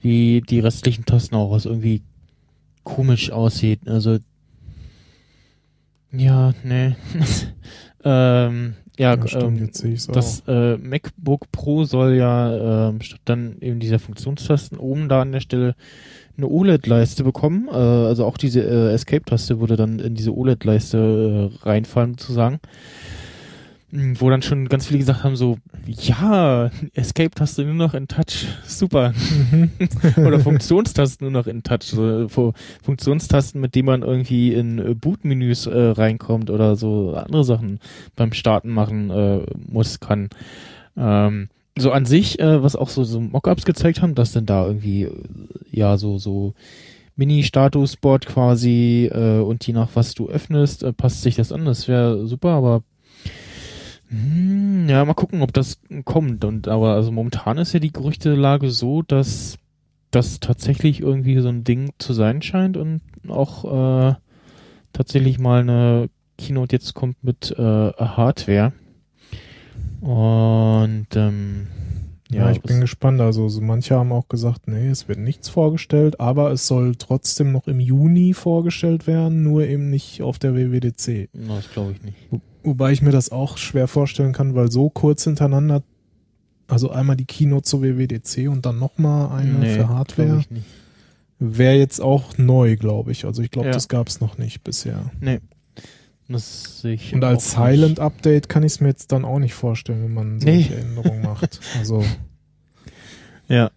wie die restlichen Tasten auch, was irgendwie komisch aussieht. Also ja, nee. (laughs) ähm, ja, Ja, stimmt, ähm, jetzt das äh, MacBook Pro soll ja ähm, statt dann eben dieser Funktionstasten oben da an der Stelle eine OLED-Leiste bekommen. Äh, also auch diese äh, Escape-Taste würde dann in diese OLED-Leiste äh, reinfallen, sozusagen. Wo dann schon ganz viele gesagt haben, so, ja, Escape-Taste nur noch in Touch, super. Mhm. (laughs) Oder Funktionstasten nur noch in Touch. So, Fu- Funktionstasten, mit denen man irgendwie in äh, Bootmenüs äh, reinkommt oder so andere Sachen beim Starten machen äh, muss, kann. Ähm, so an sich, äh, was auch so, so Mockups gezeigt haben, dass denn da irgendwie, äh, ja, so, so Mini-Statusboard quasi äh, und je nach was du öffnest, äh, passt sich das an. Das wäre super, aber hm, ja, mal gucken, ob das kommt. Und aber also momentan ist ja die Gerüchtelage so, dass das tatsächlich irgendwie so ein Ding zu sein scheint und auch äh, tatsächlich mal eine Keynote jetzt kommt mit äh, Hardware. Und ähm, Ja, ja, ich bin gespannt. Also so manche haben auch gesagt, nee, es wird nichts vorgestellt, aber es soll trotzdem noch im Juni vorgestellt werden, nur eben nicht auf der WWDC. Na, das glaube ich nicht. Wobei ich mir das auch schwer vorstellen kann, weil so kurz hintereinander, also einmal die Keynote zur WWDC und dann nochmal eine Nee, für Hardware, wäre jetzt auch neu, glaube ich. Also ich glaube, Ja. das gab es noch nicht bisher. Nee. Das sehe ich Und als auch nicht. Silent Update kann ich es mir jetzt dann auch nicht vorstellen, wenn man Nee. solche Änderungen macht. (laughs) Also, Ja.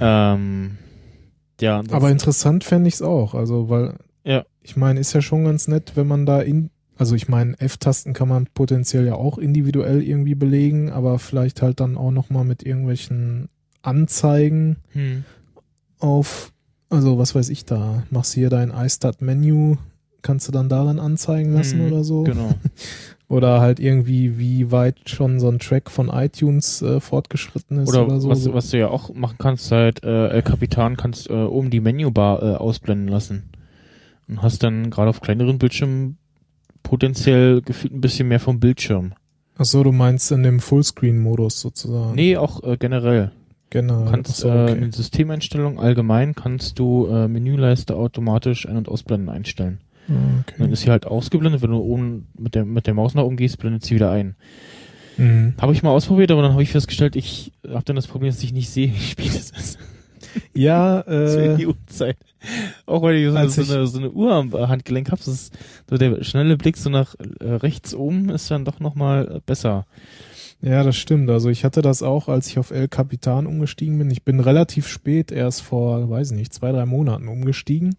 Ähm, ja, aber interessant fände ich es auch. Also, weil Ja. ich meine, ist ja schon ganz nett, wenn man da in, also ich meine, F-Tasten kann man potenziell ja auch individuell irgendwie belegen, aber vielleicht halt dann auch nochmal mit irgendwelchen Anzeigen hm. auf, also was weiß ich da, machst hier dein iStart-Menü, kannst du dann darin anzeigen lassen Hm, oder so. Genau. (laughs) Oder halt irgendwie, wie weit schon so ein Track von iTunes äh, fortgeschritten ist oder, Oder so. was, was du ja auch machen kannst, halt äh, El Capitan kannst äh, oben die Menübar äh, ausblenden lassen. Und hast dann gerade auf kleineren Bildschirmen potenziell gefühlt ein bisschen mehr vom Bildschirm. Ach so, du meinst in dem Fullscreen-Modus sozusagen. Nee, auch äh, generell. genau. Du kannst so, äh, okay. in den Systemeinstellungen allgemein kannst du äh, Menüleiste automatisch ein- und ausblenden einstellen. Ah, Dann okay. ist sie halt ausgeblendet, wenn du oben mit der, mit der Maus nach oben gehst, blendet sie wieder ein. Mhm. Habe ich mal ausprobiert, aber dann habe ich festgestellt, ich habe dann das Problem, dass ich nicht sehe, wie spät es ist. Ja, (laughs) äh, die Uhrzeit. Auch weil ich so, als so, eine, so eine Uhr am Handgelenk habe, so der schnelle Blick so nach äh, rechts oben ist dann doch nochmal besser. ja, das stimmt. Also ich hatte das auch, als ich auf El Capitan umgestiegen bin. Ich bin relativ spät, erst vor, weiß ich nicht, zwei, drei Monaten umgestiegen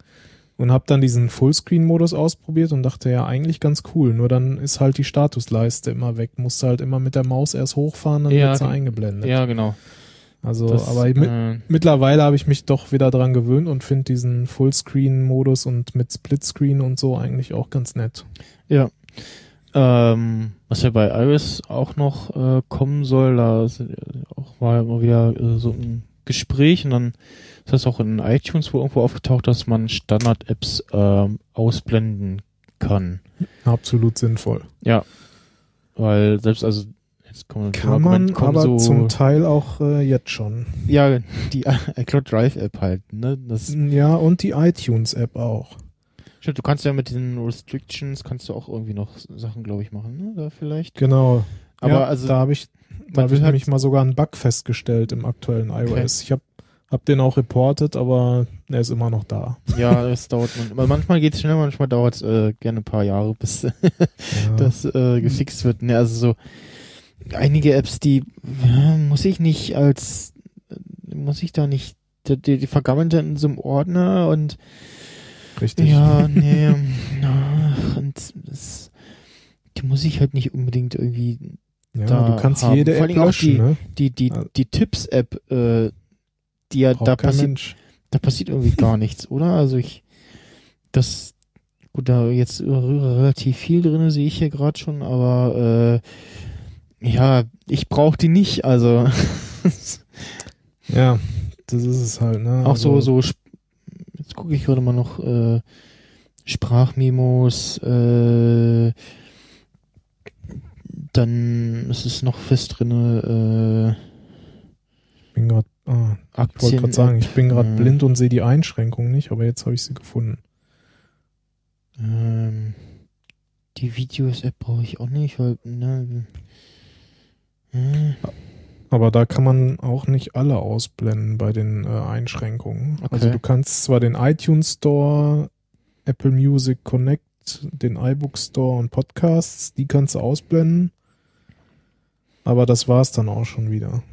und habe dann diesen Fullscreen-Modus ausprobiert und dachte, ja, eigentlich ganz cool. Nur dann ist halt die Statusleiste immer weg. Musst halt immer mit der Maus erst hochfahren, dann Ja, wird sie eingeblendet. Ja, genau. Also, Das, aber mit, äh, mittlerweile habe ich mich doch wieder dran gewöhnt und finde diesen Fullscreen-Modus und mit Splitscreen und so eigentlich auch ganz nett. ja. Ähm, was ja bei iOS auch noch äh, kommen soll, da auch mal immer wieder äh, so ein Gespräch und dann ist das auch in iTunes wohl irgendwo aufgetaucht, dass man Standard-Apps ähm, ausblenden kann. Absolut sinnvoll. Ja. Weil selbst, also, kommen Kann man kommen aber so, zum Teil auch äh, jetzt schon. Ja, die iCloud Drive App halt, ne? Das, Ja, und die iTunes-App auch. stimmt, du kannst ja mit den Restrictions kannst du auch irgendwie noch Sachen, glaube ich, machen, ne? Da vielleicht. Genau. Aber ja, also, da habe ich, da habe ich halt- nämlich mal sogar einen Bug festgestellt im aktuellen iOS. Ich habe hab den auch reportet, aber er ist immer noch da. ja, es dauert, man, manchmal geht's schnell, manchmal dauert es äh, gerne ein paar Jahre, bis (laughs) Ja. das äh, gefixt wird. Ne, also so einige Apps, die ja, muss ich nicht als, muss ich da nicht, die, die, die vergammeln dann in so einem Ordner und Richtig. Ja, (laughs) nee. ach, und das, die muss ich halt nicht unbedingt irgendwie. Ja, da du kannst haben. jede Vor App löschen, die- ne? Die, die, Also- die Tipps-App, äh, die ja Braucht da passiert, Mensch. da passiert irgendwie (laughs) gar nichts, oder? Also ich, das, gut, da jetzt relativ viel drin sehe ich hier gerade schon, aber äh, ja, ich brauche die nicht, also. ja, das ist es halt, ne? Auch also, so, so, jetzt gucke ich gerade mal noch, äh, Sprachmemos, äh, dann ist es noch fest drinne, äh, ich bin gerade, ah, ich wollte gerade sagen, ich bin gerade äh, blind und sehe die Einschränkung nicht, aber jetzt habe ich sie gefunden. Ähm, die Videos-App brauche ich auch nicht, weil, ne, äh. Aber da kann man auch nicht alle ausblenden bei den äh, Einschränkungen. Okay. Also du kannst zwar den iTunes Store, Apple Music Connect, den iBook Store und Podcasts, die kannst du ausblenden. Aber das war's dann auch schon wieder.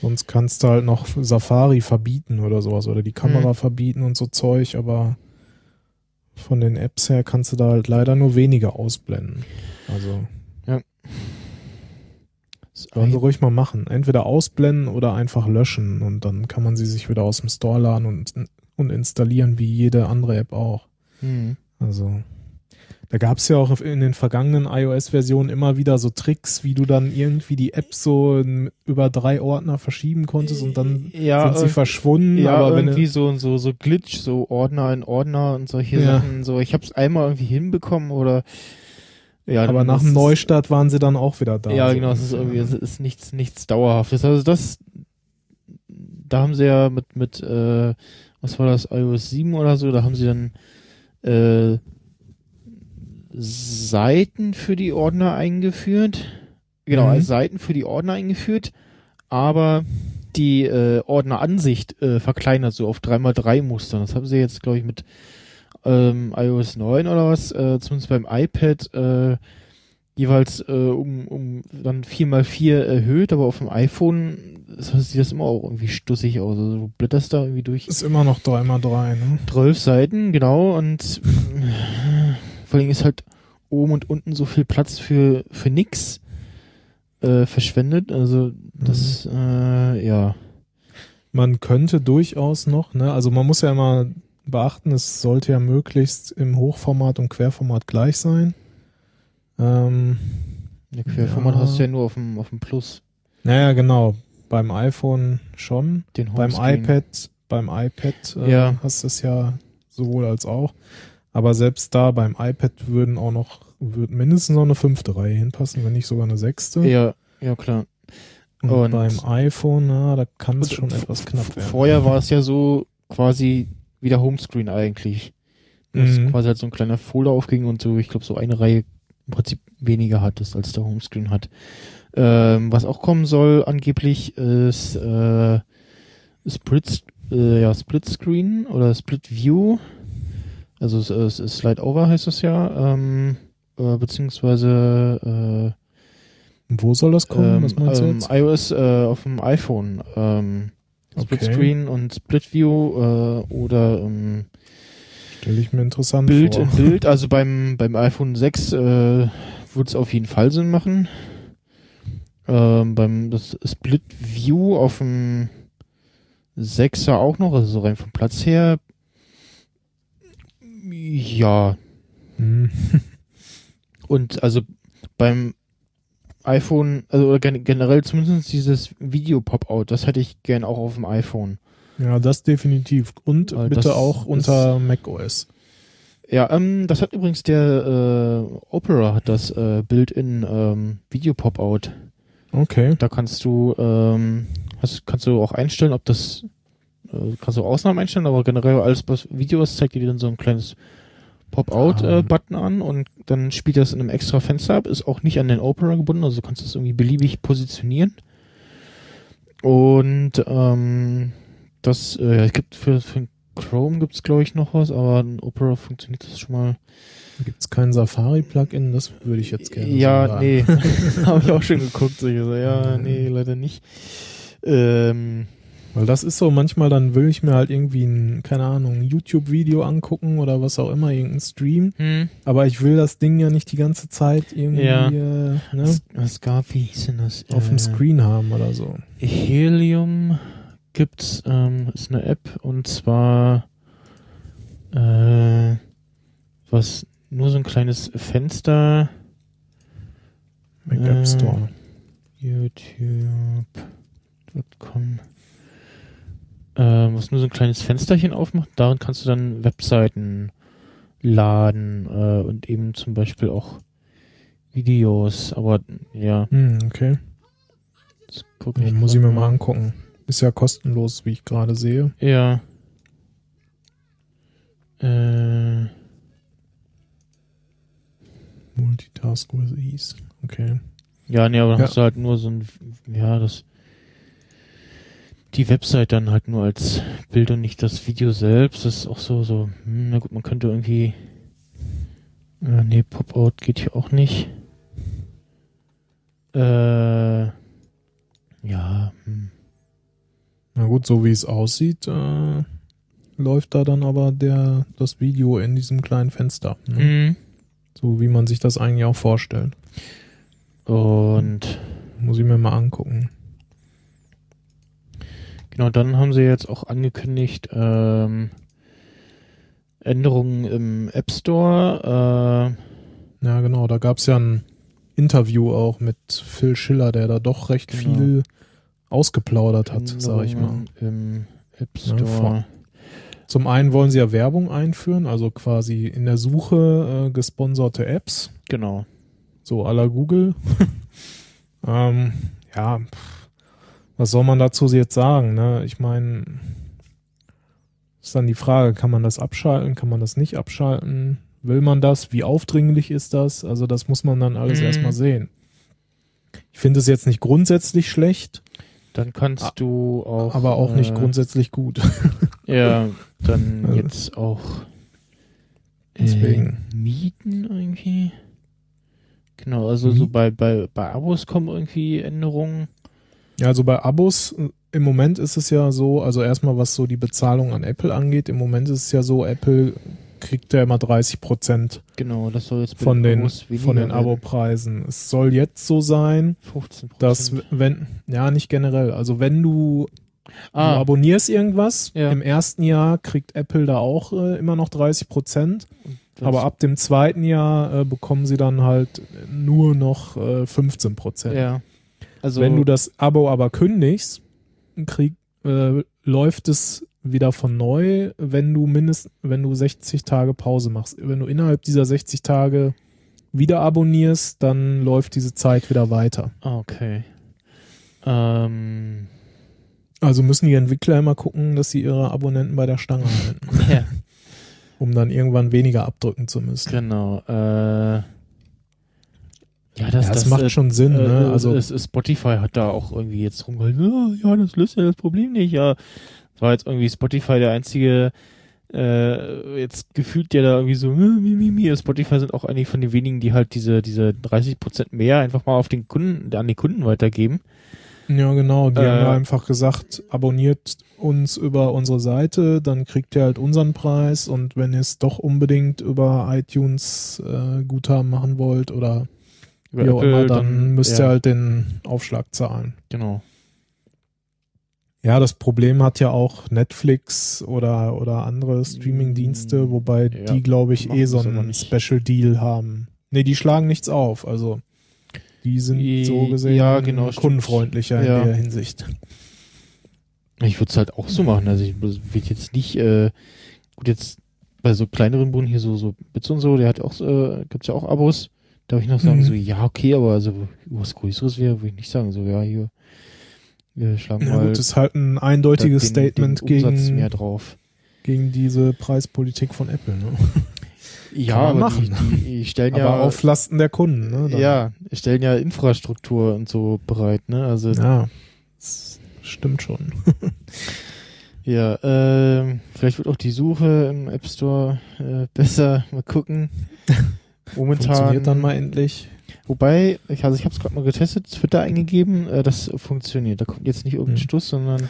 Sonst kannst du halt noch Safari verbieten oder sowas oder die Kamera mhm. verbieten und so Zeug, aber von den Apps her kannst du da halt leider nur weniger ausblenden. Also. Sollen sie ruhig mal machen. Entweder ausblenden oder einfach löschen und dann kann man sie sich wieder aus dem Store laden und, und installieren, wie jede andere App auch. Mhm. Also. Da gab es ja auch in den vergangenen iOS-Versionen immer wieder so Tricks, wie du dann irgendwie die App so über drei Ordner verschieben konntest und dann ja, sind sie verschwunden. Ja, aber irgendwie so so so Glitch, so Ordner in Ordner und solche ja. Sachen. So, ich habe es einmal irgendwie hinbekommen oder ja, aber nach dem Neustart waren sie dann auch wieder da. Ja, so genau, es ist irgendwie, es ist nichts, nichts Dauerhaftes. Also das, da haben sie ja mit, mit, äh, was war das, iOS 7 oder so, da haben sie dann, äh, Seiten für die Ordner eingeführt. Genau, mhm. als Seiten für die Ordner eingeführt, aber die äh, Ordneransicht äh, verkleinert so auf 3x3 Mustern. Das haben sie jetzt, glaube ich, mit ähm, iOS 9 oder was, äh, zumindest beim iPad, äh, jeweils äh, um, um dann 4x4 erhöht, aber auf dem iPhone sieht das immer auch irgendwie stussig aus. Also du blätterst da irgendwie durch. Ist immer noch 3x3, ne? 12 Seiten, genau, und vor allem ist halt oben und unten so viel Platz für, für nix äh, verschwendet. Also das, mhm. äh, ja. Man könnte durchaus noch, ne, also man muss ja immer beachten, es sollte ja möglichst im Hochformat und Querformat gleich sein. Ähm, ja, Querformat ja. hast du ja nur auf dem, auf dem Plus. Naja, genau. Beim iPhone schon. Den beim iPad, beim iPad äh, ja. hast du es ja sowohl als auch. Aber selbst da beim iPad würden auch noch, würden mindestens noch eine fünfte Reihe hinpassen, wenn nicht sogar eine sechste. Ja, ja klar. Und, und beim iPhone, na, da kann es schon etwas knapp werden. Vorher war es ja so quasi wie der Homescreen eigentlich. Dass mhm. quasi halt so ein kleiner Folder aufging und so, ich glaube, so eine Reihe im Prinzip weniger hattest, als der Homescreen hat. Ähm, was auch kommen soll, angeblich, ist äh, Split, äh, ja, Split Screen oder Split View also es, es ist Slide Over heißt es ja, ähm, äh, beziehungsweise äh, wo soll das kommen? Ähm, Was meinst du ähm, jetzt? iOS äh, auf dem iPhone. Split okay. Screen und Split View äh, oder ähm, stelle ich mir interessant Bild vor. in Bild. Also beim beim iPhone 6 äh, würde es auf jeden Fall Sinn machen. Ähm, beim das Split View auf dem 6er auch noch, also so rein vom Platz her ja. Hm. (laughs) Und also beim iPhone, also generell zumindest dieses Video-Pop-Out, das hätte ich gern auch auf dem iPhone. Ja, das definitiv. Und Weil bitte auch unter macOS. Ja, ähm, das hat übrigens der äh, Opera hat das äh, Build-in ähm, Video-Pop-Out. Okay. Da kannst du ähm, hast, kannst du auch einstellen, ob das äh, kannst du Ausnahmen einstellen, aber generell alles was Video ist, zeigt dir dann so ein kleines Pop-out-Button ah. äh, an und dann spielt das in einem extra Fenster ab, ist auch nicht an den Opera gebunden, also du kannst das irgendwie beliebig positionieren. Und ähm, das, äh, es gibt für, für Chrome gibt es glaube ich noch was, aber in Opera funktioniert das schon mal. Gibt es kein Safari-Plugin? Das würde ich jetzt gerne Ja, sagen. nee. (laughs) (laughs) Habe ich auch schon geguckt. So, ja, nee, leider nicht. Ähm, weil das ist so, manchmal dann will ich mir halt irgendwie ein, keine Ahnung, YouTube-Video angucken oder was auch immer, irgendein Stream. Hm. Aber ich will das Ding ja nicht die ganze Zeit irgendwie, ja. äh, ne? Es, gab, wie hieß denn das? Auf äh, dem Screen haben oder so. Helium gibt's ähm, ist eine App und zwar äh, was nur so ein kleines Fenster Mac Äh, App Store. youtube.com äh, was nur so ein kleines Fensterchen aufmacht. Darin kannst du dann Webseiten laden äh, und eben zum Beispiel auch Videos. Aber ja, Hm, okay. das guck Ja, muss ich mir mal angucken. Ist ja kostenlos, wie ich gerade sehe. Ja. Äh, Multitask with Ease. Okay. ja, nee, aber dann Ja. hast du halt nur so ein, ja, das, die Website dann halt nur als Bild und nicht das Video selbst. Das ist auch so, so, hm, na gut, man könnte irgendwie, äh, nee, Pop-Out geht hier auch nicht. Äh, ja, hm. Na gut, so wie es aussieht, äh, läuft da dann aber der, das Video in diesem kleinen Fenster. Ne? Mhm. So wie man sich das eigentlich auch vorstellt. Und Muss ich mir mal angucken. Genau, dann haben sie jetzt auch angekündigt, ähm, Änderungen im App Store. Ja, genau, da gab es ja ein Interview auch mit Phil Schiller, der da doch recht Genau. viel ausgeplaudert Äh, hat, sag ich mal. Im App Ja, Store. vor- Zum einen wollen sie ja Werbung einführen, also quasi in der Suche äh, gesponserte Apps, genau. so la Google. (laughs) ähm, ja, pff, was soll man dazu jetzt sagen? Ne? Ich meine, ist dann die Frage, kann man das abschalten, kann man das nicht abschalten? Will man das? Wie aufdringlich ist das? Also das muss man dann alles Mhm. erstmal sehen. Ich finde es jetzt nicht grundsätzlich schlecht, Dann kannst du auch. aber auch nicht äh, grundsätzlich gut. (laughs) Ja, dann (laughs) Also- jetzt auch. Deswegen. Äh, Mieten irgendwie. Genau, also Mhm. so bei, bei, bei Abos kommen irgendwie Änderungen. Ja, also bei Abos, äh, im Moment ist es ja so, also erstmal was so die Bezahlung an Apple angeht, im Moment ist es ja so, Apple kriegt ja immer 30 Prozent Genau, das soll jetzt bei von den, von den. Abopreisen. Es soll jetzt so sein, 15%. dass wenn, ja, nicht generell, also wenn du, du ah, abonnierst irgendwas, Ja. im ersten Jahr kriegt Apple da auch äh, immer noch 30 Prozent, aber ab dem zweiten Jahr äh, bekommen sie dann halt nur noch äh, 15 Prozent. Ja. Also, Wenn du das Abo aber kündigst, krieg, äh, läuft es wieder von neu, wenn du mindestens, wenn du 60 Tage Pause machst. Wenn du innerhalb dieser 60 Tage wieder abonnierst, dann läuft diese Zeit wieder weiter. Ah, okay. Ähm, Also müssen die Entwickler immer gucken, dass sie ihre Abonnenten bei der Stange halten, (laughs) ja, um dann irgendwann weniger abdrücken zu müssen. genau. Äh, ja, das, Ja, das, das macht äh, schon Sinn, äh, ne? Also es, es, Spotify hat da auch irgendwie jetzt rumgehalten, ja, ja, das löst ja das Problem nicht. Ja, das war jetzt irgendwie Spotify der einzige, äh, jetzt gefühlt der da irgendwie so, äh, mi, mi, mi. Spotify sind auch eigentlich von den wenigen, die halt diese, diese 30% mehr einfach mal auf den Kunden, an die Kunden weitergeben. Ja, genau. Die Äh, haben ja einfach gesagt, abonniert uns über unsere Seite, dann kriegt ihr halt unseren Preis und wenn ihr es doch unbedingt über iTunes äh, Guthaben machen wollt oder Über wie auch Apple, immer, dann, müsst ja, ihr halt den Aufschlag zahlen. Genau. Ja, das Problem hat ja auch Netflix oder, oder andere Streaming-Dienste, Mm, wobei ja, die, glaube ich, eh so einen nicht. Special Deal haben. Nee, die schlagen nichts auf, also die sind I- so gesehen ja, genau, kundenfreundlicher Ja. in der Hinsicht. Ich würde es halt auch so machen. Also ich will jetzt nicht, äh, gut, jetzt bei so kleineren Buden hier so, so Bits und so, der hat auch, äh, gibt's ja auch Abos. Darf ich noch sagen, Mhm. so, ja, okay, aber also was Größeres wäre, würde ich nicht sagen. So, ja, hier, wir schlagen Ja, mal gut, das ist halt ein eindeutiges den, Statement den gegen, mehr drauf. gegen diese Preispolitik von Apple. Ne? Ja, aber machen. Die, die, stellen Aber ja, auf Lasten der Kunden. Ne? Dann- ja, stellen ja Infrastruktur und so bereit, ne? Also, ja, das stimmt schon. (laughs) Ja, ähm, vielleicht wird auch die Suche im App Store äh, besser. Mal gucken. (laughs) Momentan. Funktioniert dann mal endlich. Wobei, ich, also ich habe es gerade mal getestet, Twitter eingegeben, äh, das funktioniert. Da kommt jetzt nicht irgendein Hm. Stuss, sondern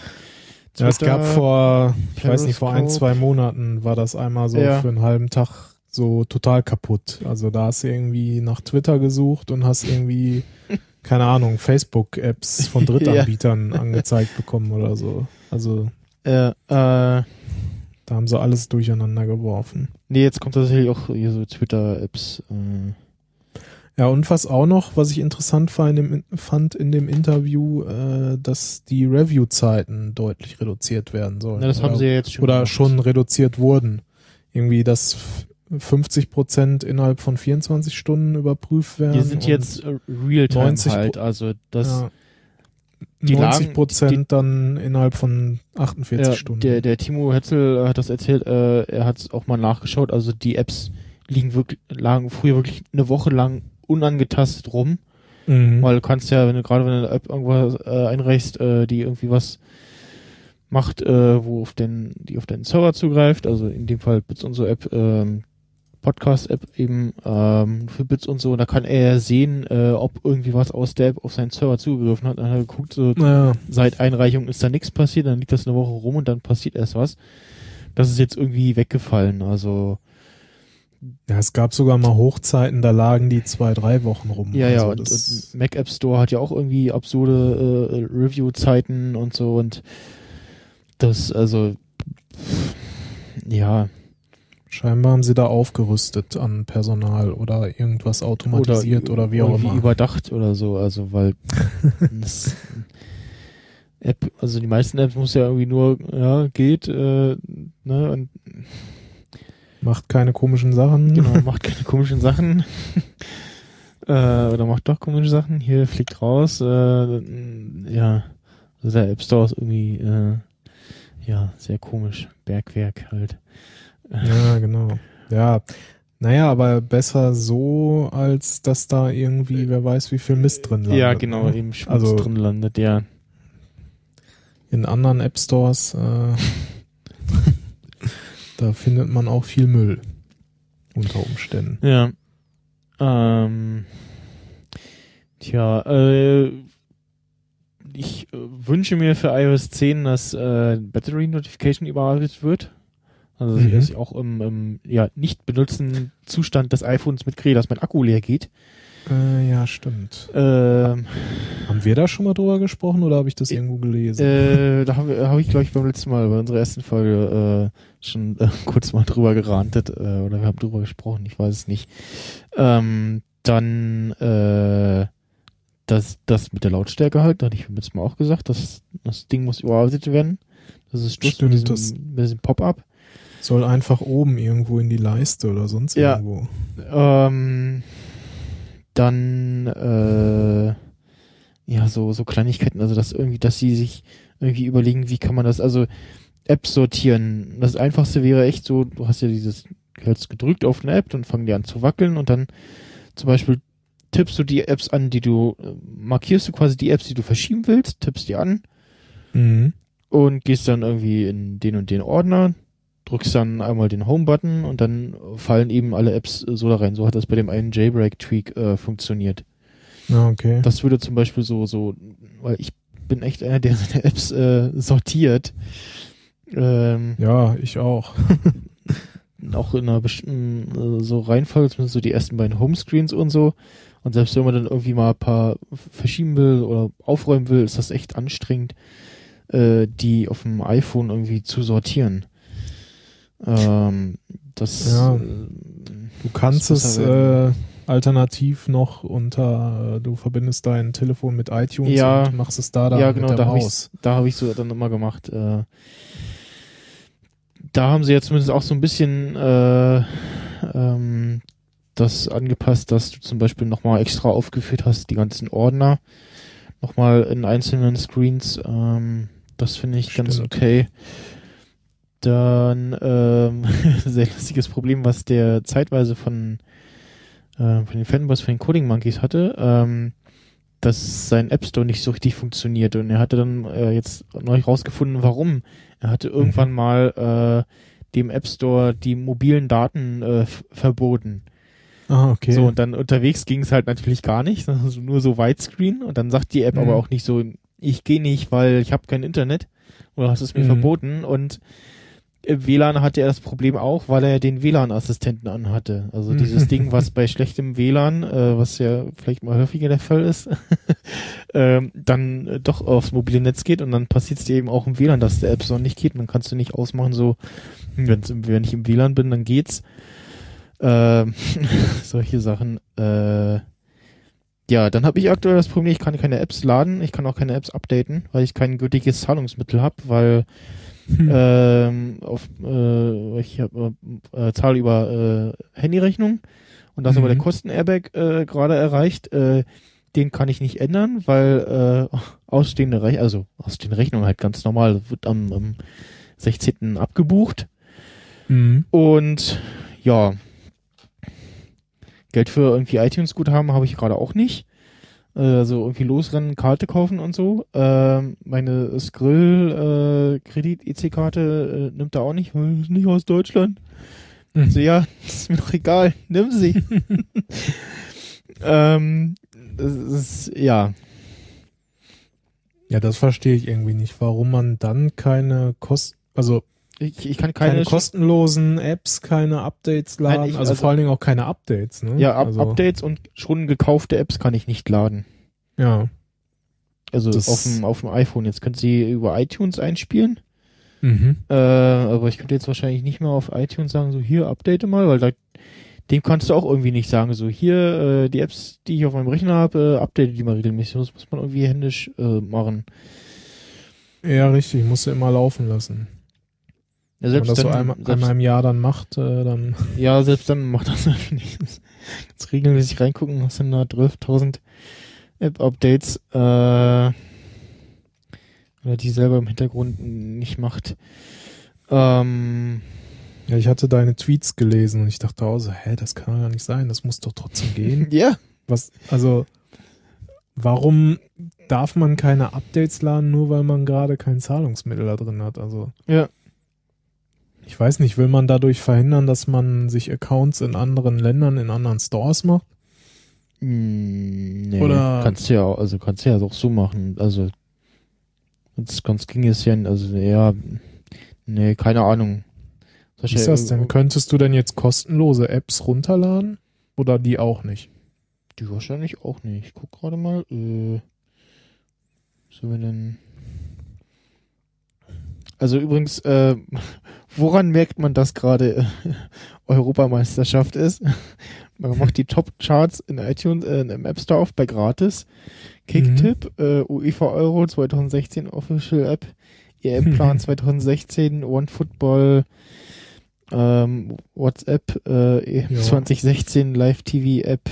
Ja, es gab vor, ich weiß nicht, vor ein, zwei Monaten war das einmal so Ja. für einen halben Tag so total kaputt. Also da hast du irgendwie nach Twitter gesucht und hast irgendwie, (laughs) keine Ahnung, Facebook-Apps von (laughs) Drittanbietern angezeigt bekommen oder so. Also Äh, äh, da haben sie alles durcheinander geworfen. nee, jetzt kommt tatsächlich auch hier so Twitter-Apps. Äh, Ja, und was auch noch, was ich interessant fand in dem, fand in dem Interview, äh, dass die Review-Zeiten deutlich reduziert werden sollen. na, das haben oder, sie ja jetzt schon oder gemacht. schon reduziert wurden. Irgendwie, dass 50 Prozent innerhalb von 24 Stunden überprüft werden. Die sind jetzt Realtime 90 halt, also das ja, die 90 lagen- Prozent dann innerhalb von 48 ja, Stunden. Der, der Timo Hetzel hat das erzählt, äh, er hat es auch mal nachgeschaut, also die Apps liegen wirklich, lagen früher wirklich eine Woche lang unangetastet rum, mhm. weil du kannst ja, wenn du gerade wenn du eine App irgendwas äh, einreichst, äh, die irgendwie was macht, äh, wo auf den, die auf deinen Server zugreift, also in dem Fall Bits so App, ähm, Podcast-App eben ähm, für Bits und so, und da kann er sehen, äh, ob irgendwie was aus der App auf seinen Server zugegriffen hat. Dann hat er geguckt, so ja, seit Einreichung ist da nichts passiert, dann liegt das eine Woche rum und dann passiert erst was. Das ist jetzt irgendwie weggefallen. Also ja, es gab sogar mal Hochzeiten, da lagen die zwei, drei Wochen rum. ja, ja, also und, das, und Mac App Store hat ja auch irgendwie absurde äh, Review-Zeiten und so und das, also ja, Scheinbar haben sie da aufgerüstet an Personal oder irgendwas automatisiert oder, wie auch irgendwie immer. überdacht oder so, also weil (laughs) das App, also die meisten Apps muss ja irgendwie nur, ja, geht, äh, ne, und Macht keine komischen Sachen. Genau, macht keine komischen Sachen. (laughs) äh, oder macht doch komische Sachen. Hier fliegt raus. Äh, ja, also der App Store ist irgendwie äh, ja sehr komisch. Bergwerk halt. Ja, genau. Ja. Naja, aber besser so, als dass da irgendwie, wer weiß, wie viel Mist drin landet. ja, genau, ne? eben Schmutz Also- drin landet, ja. In anderen App Stores, äh, (laughs) da findet man auch viel Müll. Unter Umständen. Ja. Ähm, tja, äh, ich äh, wünsche mir für iOS 10, dass äh, Battery Notification überarbeitet wird. Also Mhm. dass ich auch im, im ja, nicht benutzten Zustand des iPhones mitkriege, dass mein Akku leer geht. Äh, ja, stimmt. Ähm, Haben wir da schon mal drüber gesprochen oder habe ich das irgendwo gelesen? äh, da habe hab ich, glaube ich, beim letzten Mal, bei unserer ersten Folge, äh, schon äh, (laughs) kurz mal drüber gerantet, äh, oder wir haben drüber gesprochen, ich weiß es nicht. Ähm, dann äh, das, das mit der Lautstärke halt, da hatte ich beim letzten Mal auch gesagt, dass das Ding muss überarbeitet werden. Das ist Schluss Stimmt, mit das- diesem, diesem Pop-up. Soll einfach oben irgendwo in die Leiste oder sonst Ja. irgendwo. Ähm, dann äh, ja so so Kleinigkeiten, also dass irgendwie, dass sie sich irgendwie überlegen, wie kann man das, also Apps sortieren. Das einfachste wäre echt so, du hast ja dieses hältst gedrückt auf eine App, dann fangen die an zu wackeln und dann zum Beispiel tippst du die Apps an, die du äh, markierst du quasi die Apps, die du verschieben willst, tippst die an Mhm. und gehst dann irgendwie in den und den Ordner, drückst dann einmal den Home-Button und dann fallen eben alle Apps äh, so da rein. So hat das bei dem einen Jailbreak-Tweak äh, funktioniert. Ja, okay. Das würde zum Beispiel so, so, weil ich bin echt einer, der (laughs) seine Apps äh, sortiert. Ähm, Ja, ich auch. (laughs) auch in einer bestimmten äh, so Reihenfolge, zumindest so die ersten beiden Homescreens und so. Und selbst wenn man dann irgendwie mal ein paar verschieben will oder aufräumen will, ist das echt anstrengend, äh, die auf dem iPhone irgendwie zu sortieren. Ähm, das Ja. äh, Du kannst es äh, alternativ noch unter, äh, du verbindest dein Telefon mit iTunes Ja. und machst es da dann ja, genau, mit der da habe Maus. ich da habe ich so dann immer gemacht. Äh, da haben sie jetzt zumindest auch so ein bisschen äh, ähm, das angepasst, dass du zum Beispiel nochmal extra aufgeführt hast, die ganzen Ordner nochmal in einzelnen Screens. Ähm, das finde ich ganz Stimmt. okay. Dann ähm, (laughs) sehr lustiges Problem, was der zeitweise von, äh, von den Fanboys, von den Coding Monkeys hatte, ähm, dass sein App Store nicht so richtig funktioniert. Und er hatte dann äh, jetzt neu rausgefunden, warum. Er hatte irgendwann mal äh, dem App Store die mobilen Daten äh, verboten. Ah, okay. So, und dann unterwegs ging es halt natürlich gar nicht, (laughs) sondern so- nur so Widescreen. Und dann sagt die App Mhm. aber auch nicht so, ich gehe nicht, weil ich habe kein Internet. Oder hast es mir Mhm. verboten. Und im WLAN hatte er das Problem auch, weil er den WLAN-Assistenten anhatte. Also dieses Ding, (laughs) was bei schlechtem WLAN, äh, was ja vielleicht mal häufiger der Fall ist, (laughs) ähm, dann äh, doch aufs mobile Netz geht und dann passiert es dir eben auch im WLAN, dass der App so nicht geht. Und dann kannst du nicht ausmachen, so, hm, wenn's, wenn ich im WLAN bin, dann geht's. Ähm, (laughs) solche Sachen. Äh, ja, dann habe ich aktuell das Problem, ich kann keine Apps laden, ich kann auch keine Apps updaten, weil ich kein gültiges Zahlungsmittel habe, weil ähm, auf, äh, ich hab, äh, äh, zahle über äh, Handyrechnung und das Mhm. aber der Kosten-Airbag äh, gerade erreicht, äh, den kann ich nicht ändern, weil äh, ausstehende Rechnung, also ausstehende Rechnung halt ganz normal, wird am, am 16. abgebucht Mhm. und ja, Geld für irgendwie iTunes-Guthaben habe ich gerade auch nicht. Äh, Also irgendwie losrennen, Karte kaufen und so. Ähm, meine Skrill-Kredit-EC-Karte äh, nimmt er auch nicht, weil ist nicht aus Deutschland. Mhm. So, ja, (laughs) ist mir doch egal, nimm sie. (laughs) ähm, das ist, ja, Ja, das verstehe ich irgendwie nicht, warum man dann keine Kosten, also ich, ich kann keine, keine, kostenlosen Apps, keine Updates laden, ich- also, also- vor allen Dingen auch keine Updates, ne? ja, Up also, Updates und schon gekaufte Apps kann ich nicht laden. Ja. Also Das- auf dem, auf dem iPhone. Jetzt könnt ihr über iTunes einspielen. Mhm. Äh, aber ich könnte jetzt wahrscheinlich nicht mehr auf iTunes sagen, so hier, update mal, weil da, dem kannst du auch irgendwie nicht sagen, so hier, äh, die Apps, die ich auf meinem Rechner habe, äh, update die mal regelmäßig. Das muss man irgendwie händisch äh, machen. Ja, richtig, musst du immer laufen lassen. Ja, Wenn man selbst das so dann, einmal, selbst, einmal im Jahr dann macht, äh, dann (laughs) ja, selbst dann macht das irgendwie nicht. Jetzt regelmäßig reingucken, was sind da 12.000 App-Updates, äh, oder die selber im Hintergrund nicht macht. Ähm, Ja, ich hatte deine Tweets gelesen und ich dachte auch so, hä, das kann ja nicht sein, das muss doch trotzdem gehen. (laughs) ja, Was, also, warum darf man keine Updates laden, nur weil man gerade kein Zahlungsmittel da drin hat? Also, ja. Ich weiß nicht, will man dadurch verhindern, dass man sich Accounts in anderen Ländern, in anderen Stores macht? Hm, Nee, Oder- kannst du ja also kannst du ja auch so machen. Also ganz, ganz ging es ja, also ja, nee, keine Ahnung. Wie ist das denn? Könntest du denn jetzt kostenlose Apps runterladen? Oder die auch nicht? Die wahrscheinlich auch nicht. Ich guck gerade mal. Äh, so wir denn? Also übrigens, äh, woran merkt man, dass gerade äh, Europameisterschaft ist? Man macht die Top-Charts in iTunes, äh, im App Store auf bei gratis. Kicktipp, äh, UEFA Euro 2016 Official App, EM-Plan (laughs) 2016, OneFootball, ähm, WhatsApp, äh, EM Ja. 2016 Live-TV-App.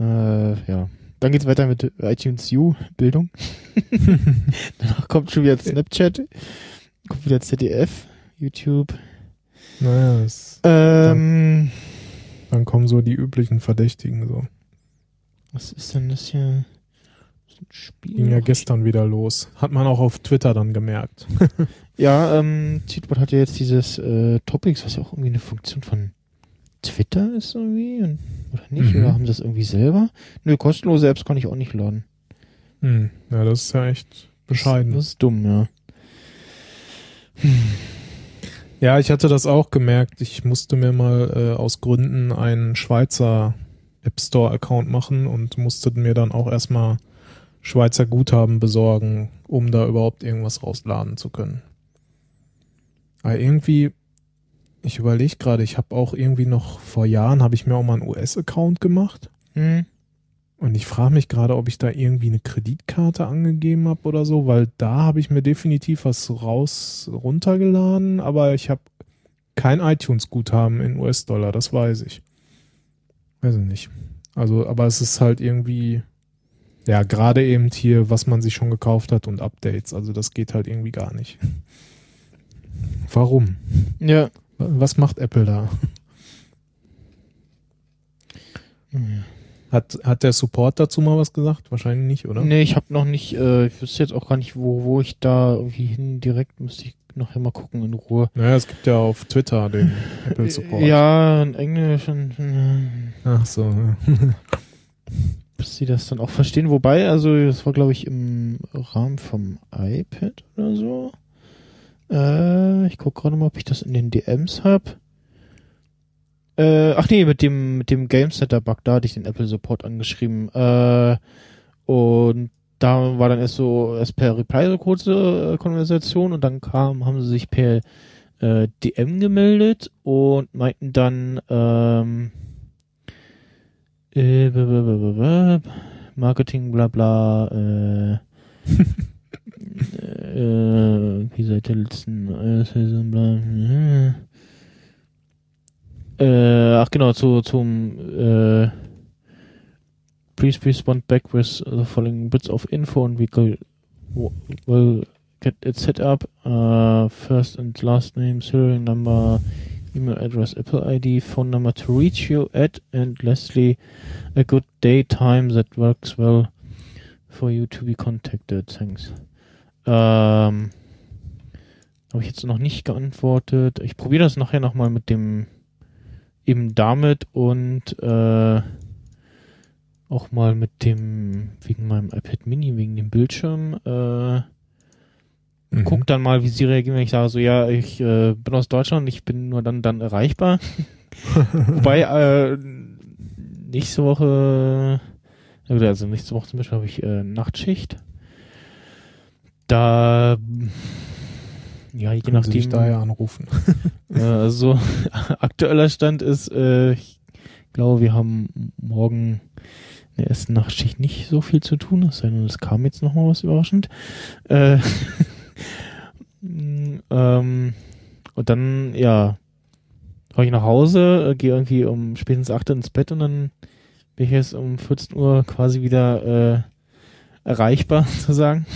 Äh, ja. Dann geht's weiter mit iTunes U, Bildung. (laughs) (laughs) Danach kommt schon wieder Snapchat, kommt wieder ZDF, YouTube. Naja, es, Ähm, dann kommen so die üblichen Verdächtigen so. was ist denn das hier? Das Spiel. Ging ja gestern wieder los. Hat man auch auf Twitter dann gemerkt. (laughs) Ja, ähm, Tweetbot hat ja jetzt dieses äh, Topics, was ja auch irgendwie eine Funktion von Twitter ist irgendwie, und, oder nicht? Mhm. Oder haben sie das irgendwie selber? Nö, kostenlose Apps kann ich auch nicht laden. Hm. Ja, das ist ja echt bescheiden. Das ist dumm, ja. Ja, ich hatte das auch gemerkt. Ich musste mir mal äh, aus Gründen einen Schweizer App Store Account machen und musste mir dann auch erstmal Schweizer Guthaben besorgen, um da überhaupt irgendwas rausladen zu können. Aber irgendwie, ich überlege gerade, ich habe auch irgendwie noch vor Jahren, habe ich mir auch mal einen US-Account gemacht. Hm. Und ich frage mich gerade, ob ich da irgendwie eine Kreditkarte angegeben habe oder so, weil da habe ich mir definitiv was raus runtergeladen, aber ich habe kein iTunes-Guthaben in US-Dollar, das weiß ich. Weiß ich nicht. Also, aber es ist halt irgendwie, ja, gerade eben hier, was man sich schon gekauft hat und Updates, also das geht halt irgendwie gar nicht. (laughs) Warum? Ja. Was macht Apple da? Hat, hat der Support dazu mal was gesagt? Wahrscheinlich nicht, oder? Nee, ich habe noch nicht, äh, ich wüsste jetzt auch gar nicht, wo, wo ich da irgendwie hin direkt, müsste ich nachher mal gucken in Ruhe. Naja, es gibt ja auf Twitter den (laughs) Apple Support. Ja, in Englisch und äh, Ach so. Ja. (laughs) bis sie das dann auch verstehen. Wobei, also das war glaube ich im Rahmen vom iPad oder so. Äh, ich gucke gerade mal, ob ich das in den DMs habe. Äh, ach nee, mit dem, mit dem Game Center Bug, da hatte ich den Apple Support angeschrieben. Äh, und da war dann erst so, erst per Reply so kurze äh, Konversation und dann kam, haben sie sich per äh, DM gemeldet und meinten dann, ähm, äh, Marketing, bla bla, äh, (laughs) äh, wie seit der letzten Saison, bla, äh, ach genau, zu, zum, äh, please respond back with the following bits of info and we will, will get it set up. Uh, first and last name, serial number, email address, Apple ID, phone number to reach you at, and lastly, a good day time that works well for you to be contacted. Thanks. Ähm, habe ich jetzt noch nicht geantwortet. Ich probiere das nachher nochmal mit dem eben damit und äh, auch mal mit dem, wegen meinem iPad Mini, wegen dem Bildschirm, äh, mhm. guck dann mal, wie sie reagieren, wenn ich sage, so ja, ich äh, bin aus Deutschland, ich bin nur dann dann erreichbar. (laughs) Wobei, äh, nächste Woche, also nächste Woche zum Beispiel habe ich äh, Nachtschicht. Da ja, je Können nachdem. Sie dich daher anrufen. (laughs) also (laughs) aktueller Stand ist, äh, ich glaube, wir haben morgen in der ersten Nachtschicht nicht so viel zu tun, es sei denn, es kam jetzt noch mal was überraschend. Äh, (laughs) ähm, und dann, ja, fahre ich nach Hause, äh, gehe irgendwie um spätestens 8 Uhr ins Bett und dann bin ich jetzt um 14 Uhr quasi wieder äh, erreichbar, sozusagen.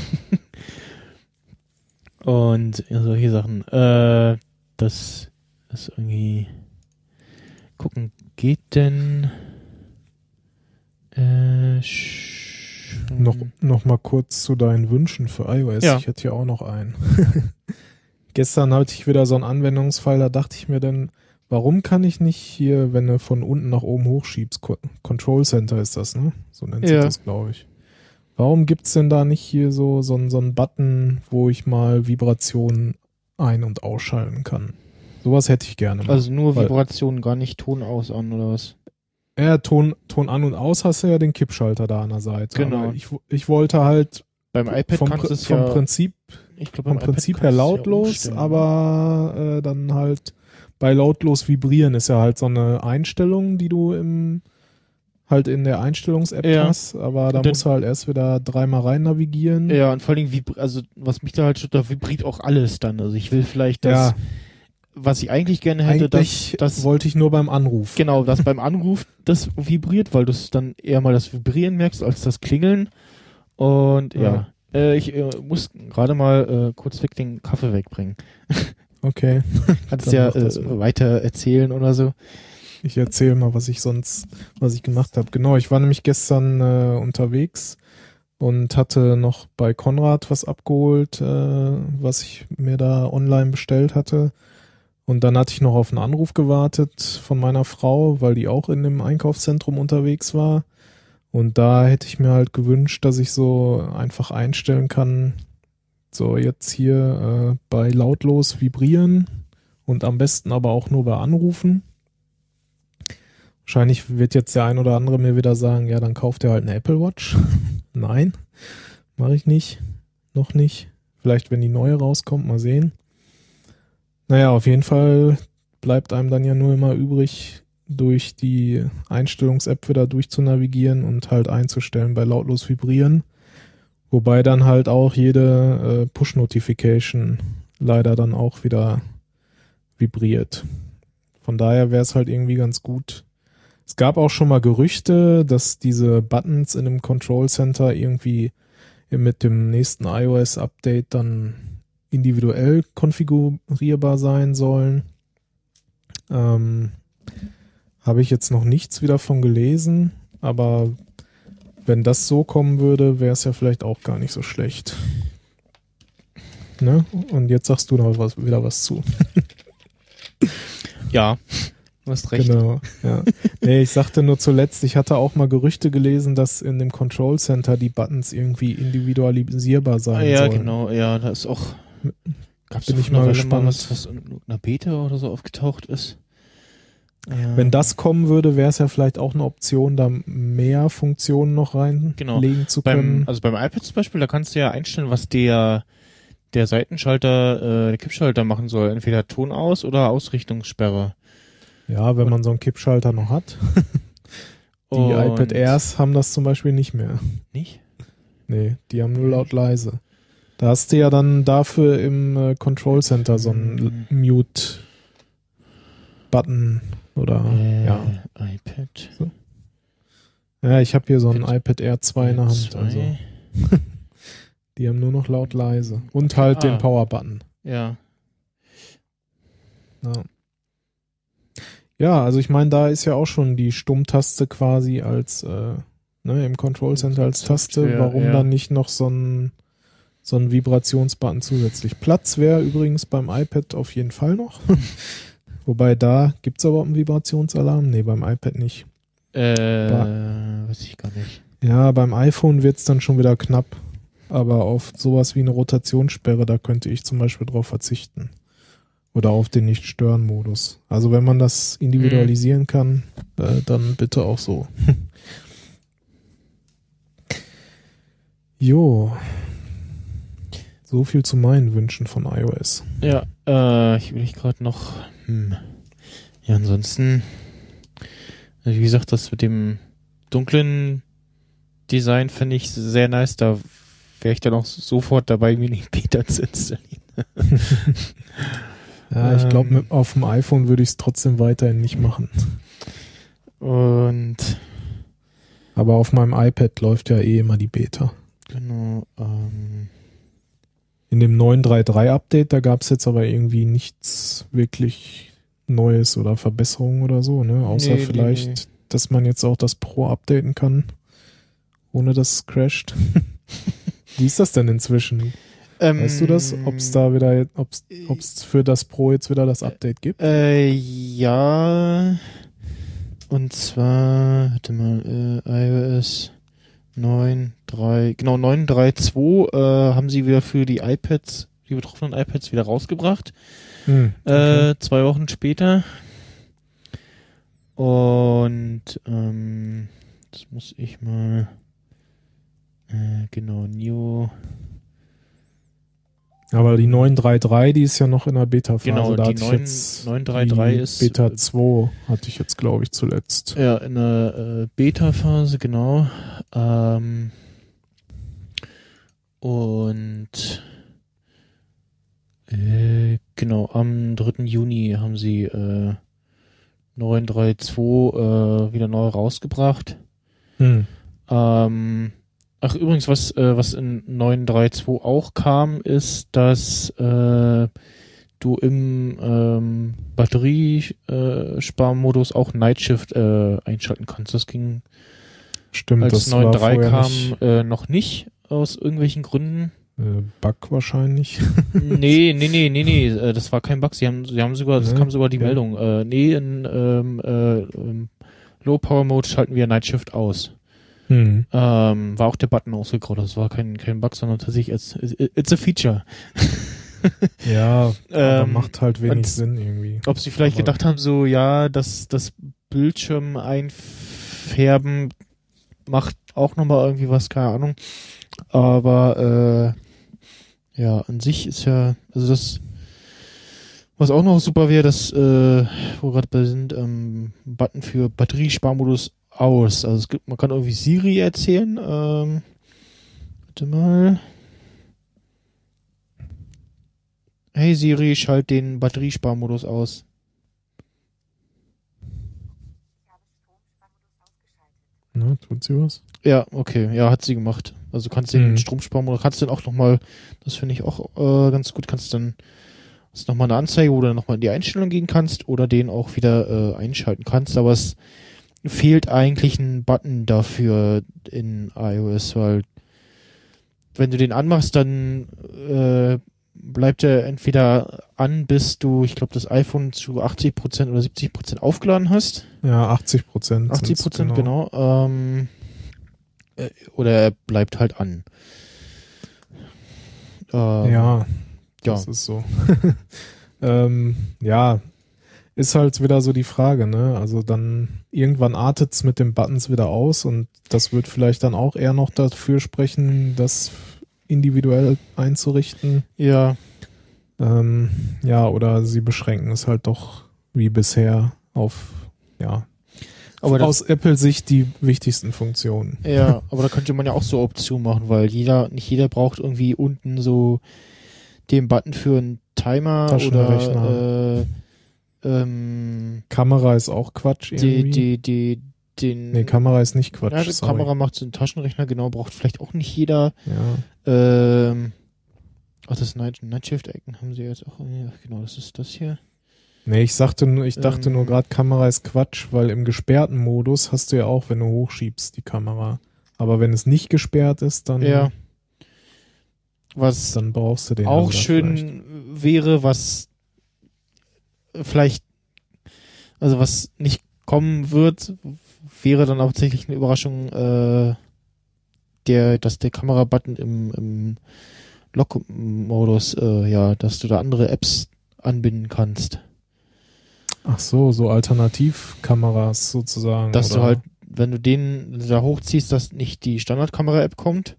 Und solche Sachen. Äh, das ist irgendwie gucken, geht denn äh, noch, noch mal kurz zu deinen Wünschen für iOS. Ja. Ich hätte ja auch noch einen. (laughs) Gestern hatte ich wieder so einen Anwendungsfall, da dachte ich mir dann, warum kann ich nicht hier, wenn du von unten nach oben hochschiebst, Co Control Center ist das, ne? So nennt sich Ja. das, glaube ich. Warum gibt's denn da nicht hier so, so, einen- so einen Button, wo ich mal Vibrationen ein- und ausschalten kann? Sowas hätte ich gerne. Mal. Also nur Vibrationen, gar nicht Ton aus an oder was? ja, Ton, Ton an und aus hast du ja den Kippschalter da an der Seite. Genau. Aber ich, ich wollte halt Beim iPad vom, kannst es vom ja, Prinzip ich glaube, vom Prinzip her es ja lautlos, umstellen. aber äh, dann halt bei lautlos vibrieren ist ja halt so eine Einstellung, die du im halt in der Einstellungs-App Ja. hast, aber da dann- musst du halt erst wieder dreimal rein navigieren. Ja, und vor allem, also was mich da halt stört, da vibriert auch alles dann. Also ich will vielleicht das, Ja. was ich eigentlich gerne hätte, Eigentlich dass das wollte ich nur beim Anruf. Genau, dass (laughs) beim Anruf das vibriert, weil du es dann eher mal das Vibrieren merkst als das Klingeln. Und ja, Äh, ich äh, muss gerade mal äh, kurz weg den Kaffee wegbringen. (laughs) Okay, Kannst (laughs) ja äh, weiter erzählen oder so. Ich erzähle mal, was ich sonst, was ich gemacht habe. Genau, ich war nämlich gestern äh, unterwegs und hatte noch bei Konrad was abgeholt, äh, was ich mir da online bestellt hatte. Und dann hatte ich noch auf einen Anruf gewartet von meiner Frau, weil die auch in dem Einkaufszentrum unterwegs war. Und da hätte ich mir halt gewünscht, dass ich so einfach einstellen kann, so jetzt hier äh, bei lautlos vibrieren und am besten aber auch nur bei Anrufen. Wahrscheinlich wird jetzt der ein oder andere mir wieder sagen, ja, dann kauft ihr halt eine Apple Watch. (laughs) Nein, mache ich nicht. Noch nicht. Vielleicht, wenn die neue rauskommt, mal sehen. Naja, auf jeden Fall bleibt einem dann ja nur immer übrig, durch die Einstellungs-App wieder durchzunavigieren und halt einzustellen bei lautlos vibrieren. Wobei dann halt auch jede äh, Push-Notification leider dann auch wieder vibriert. Von daher wäre es halt irgendwie ganz gut. Es gab auch schon mal Gerüchte, dass diese Buttons in dem Control Center irgendwie mit dem nächsten iOS-Update dann individuell konfigurierbar sein sollen. Ähm, Habe ich jetzt noch nichts wieder von gelesen, aber wenn das so kommen würde, wäre es ja vielleicht auch gar nicht so schlecht. Ne? Und jetzt sagst du noch was, wieder was zu. Ja, du hast recht. Genau, ja. Nee, ich sagte nur zuletzt, ich hatte auch mal Gerüchte gelesen, dass in dem Control Center die Buttons irgendwie individualisierbar Ah, sein ja, sollen. genau, ja, da ist auch Gab's Bin ich mal gespannt. was, was in einer Beta oder so aufgetaucht ist. Ähm, Wenn das kommen würde, wäre es ja vielleicht auch eine Option, da mehr Funktionen noch reinlegen Genau. zu können. beim, also beim iPad zum Beispiel, da kannst du ja einstellen, was der, der Seitenschalter, äh, der Kippschalter machen soll. Entweder Ton aus oder Ausrichtungssperre. Ja, wenn man so einen Kippschalter noch hat. (laughs) Die Und- iPad Airs haben das zum Beispiel nicht mehr. Nicht? Nee, die haben nur laut leise. Da hast du ja dann dafür im äh, Control Center so einen Mhm. Mute-Button oder äh, ja. iPad. Ja, ich habe hier so ein iPad Air 2 in der Hand. Also (laughs) die haben nur noch laut leise. Und halt Ah. den Power-Button. Ja. Ja. Ja, also ich meine, da ist ja auch schon die Stummtaste quasi als äh, ne, im Control Center als Taste. Warum ja. dann nicht noch so ein so ein Vibrationsbutton zusätzlich? Platz wäre übrigens beim iPad auf jeden Fall noch. (laughs) Wobei da gibt's aber einen Vibrationsalarm. Nee, beim iPad nicht. Äh, Ba- weiß ich gar nicht. Ja, beim iPhone wird's dann schon wieder knapp. Aber auf sowas wie eine Rotationssperre, da könnte ich zum Beispiel drauf verzichten. Oder auf den Nicht-Stören-Modus. Also wenn man das individualisieren kann, äh, dann bitte auch so. (laughs) jo. So viel zu meinen Wünschen von iOS. Ja, äh, ich will gerade noch. Hm. Ja, ansonsten. Wie gesagt, das mit dem dunklen Design finde ich sehr nice. Da wäre ich dann auch sofort dabei, mir den Beta zu installieren. (laughs) (laughs) Ja, ich glaube, Ähm. auf dem iPhone würde ich es trotzdem weiterhin nicht machen. Und Aber auf meinem iPad läuft ja eh immer die Beta. genau, ähm, In dem 933 Update, da gab es jetzt aber irgendwie nichts wirklich Neues oder Verbesserungen oder so, ne? Außer Nee, nee, vielleicht, nee. dass man jetzt auch das Pro updaten kann, ohne dass es crasht. (laughs) Wie ist das denn inzwischen? Weißt du das? Ob es da wieder, ob es für das Pro jetzt wieder das Update gibt? Äh, ja. Und zwar, warte mal, äh, iOS 9.3, genau, 9.3.2 äh, haben sie wieder für die iPads, die betroffenen iPads wieder rausgebracht. Hm, Äh, zwei Wochen später. Und, ähm, das muss ich mal, äh, genau, New, Aber die 933, die ist ja noch in der Beta-Phase. Genau, da die hatte ich 9 jetzt 933 die ist, Beta äh, 2 hatte ich jetzt, glaube ich, zuletzt. Ja, in der äh, Beta-Phase, genau. Ähm, und äh, genau, am 3. Juni haben sie äh, 932 äh, wieder neu rausgebracht. Hm. Ähm, ach, übrigens, was, äh, was in 932 auch kam, ist, dass äh, du im ähm, Batteriesparmodus auch Night Shift äh, einschalten kannst. Das ging, Stimmt, als das war 9.3 vorher kam, nicht, äh, noch nicht, aus irgendwelchen Gründen. äh, Bug wahrscheinlich. (laughs) nee, nee, nee, nee, nee, äh, das war kein Bug. Sie haben, sie haben sogar, das Nee? kam sogar die Okay. Meldung. Äh, nee, in ähm, äh, Low Power Mode schalten wir Night Shift aus. Hm. Ähm, war auch der Button ausgegraut. Das war kein, kein Bug, sondern tatsächlich als, it's a feature. (laughs) Ja, Ähm, macht halt wenig Sinn irgendwie. Ob sie vielleicht Aber- gedacht haben, so, ja, das, das Bildschirm einfärben macht auch nochmal irgendwie was, keine Ahnung. Aber, äh, ja, an sich ist ja, also das, was auch noch super wäre, das, äh, wo wir gerade bei sind, ähm, Button für Batteriesparmodus aus. Also es gibt, man kann irgendwie Siri erzählen, ähm, warte mal. Hey Siri, schalt den Batteriesparmodus aus. Ne, tut sie was? Ja, okay, ja, hat sie gemacht. Also du kannst den Mhm. Stromsparmodus, kannst den auch nochmal, das finde ich auch äh, ganz gut, kannst dann hast nochmal eine Anzeige, wo du nochmal in die Einstellung gehen kannst oder den auch wieder äh, einschalten kannst, aber es fehlt eigentlich ein Button dafür in iOS, weil wenn du den anmachst, dann äh, bleibt er entweder an, bis du, ich glaube, das iPhone zu 80% oder 70% aufgeladen hast. Ja, 80 Prozent. 80 Prozent, genau. Ähm, äh, oder er bleibt halt an. Ähm, Ja, Ja. Das ist so. (laughs) ähm, ja, ist halt wieder so die Frage, ne? Also dann irgendwann artet's mit den Buttons wieder aus und das wird vielleicht dann auch eher noch dafür sprechen, das individuell einzurichten. Ja. Ähm, ja, oder sie beschränken es halt doch wie bisher auf, ja, Aber das, aus Apple-Sicht die wichtigsten Funktionen. ja, aber da könnte man ja auch so Optionen machen, weil jeder, nicht jeder braucht irgendwie unten so den Button für einen Timer oder äh, ähm, Kamera ist auch Quatsch die, irgendwie. die, die, den nee, Kamera ist nicht Quatsch. ja, die sorry. Kamera macht so einen Taschenrechner, genau, braucht vielleicht auch nicht jeder. Ja. Ähm, ach, das Night, Night Shift Icon haben sie jetzt auch, ja, genau, das ist das hier. Nee, ich sagte, nur- ich dachte Ähm. nur gerade, Kamera ist Quatsch, weil im gesperrten Modus hast du ja auch, wenn du hochschiebst, die Kamera. Aber wenn es nicht gesperrt ist, dann, Ja. Was dann brauchst du den. auch schön vielleicht. wäre, was vielleicht, also was nicht kommen wird, wäre dann auch tatsächlich eine Überraschung, äh, der, dass der Kamerabutton im, im Lock-Modus, äh, ja, dass du da andere Apps anbinden kannst. Ach so, so Alternativkameras sozusagen. Dass du oder? halt, wenn du den da hochziehst, dass nicht die Standardkamera-App kommt.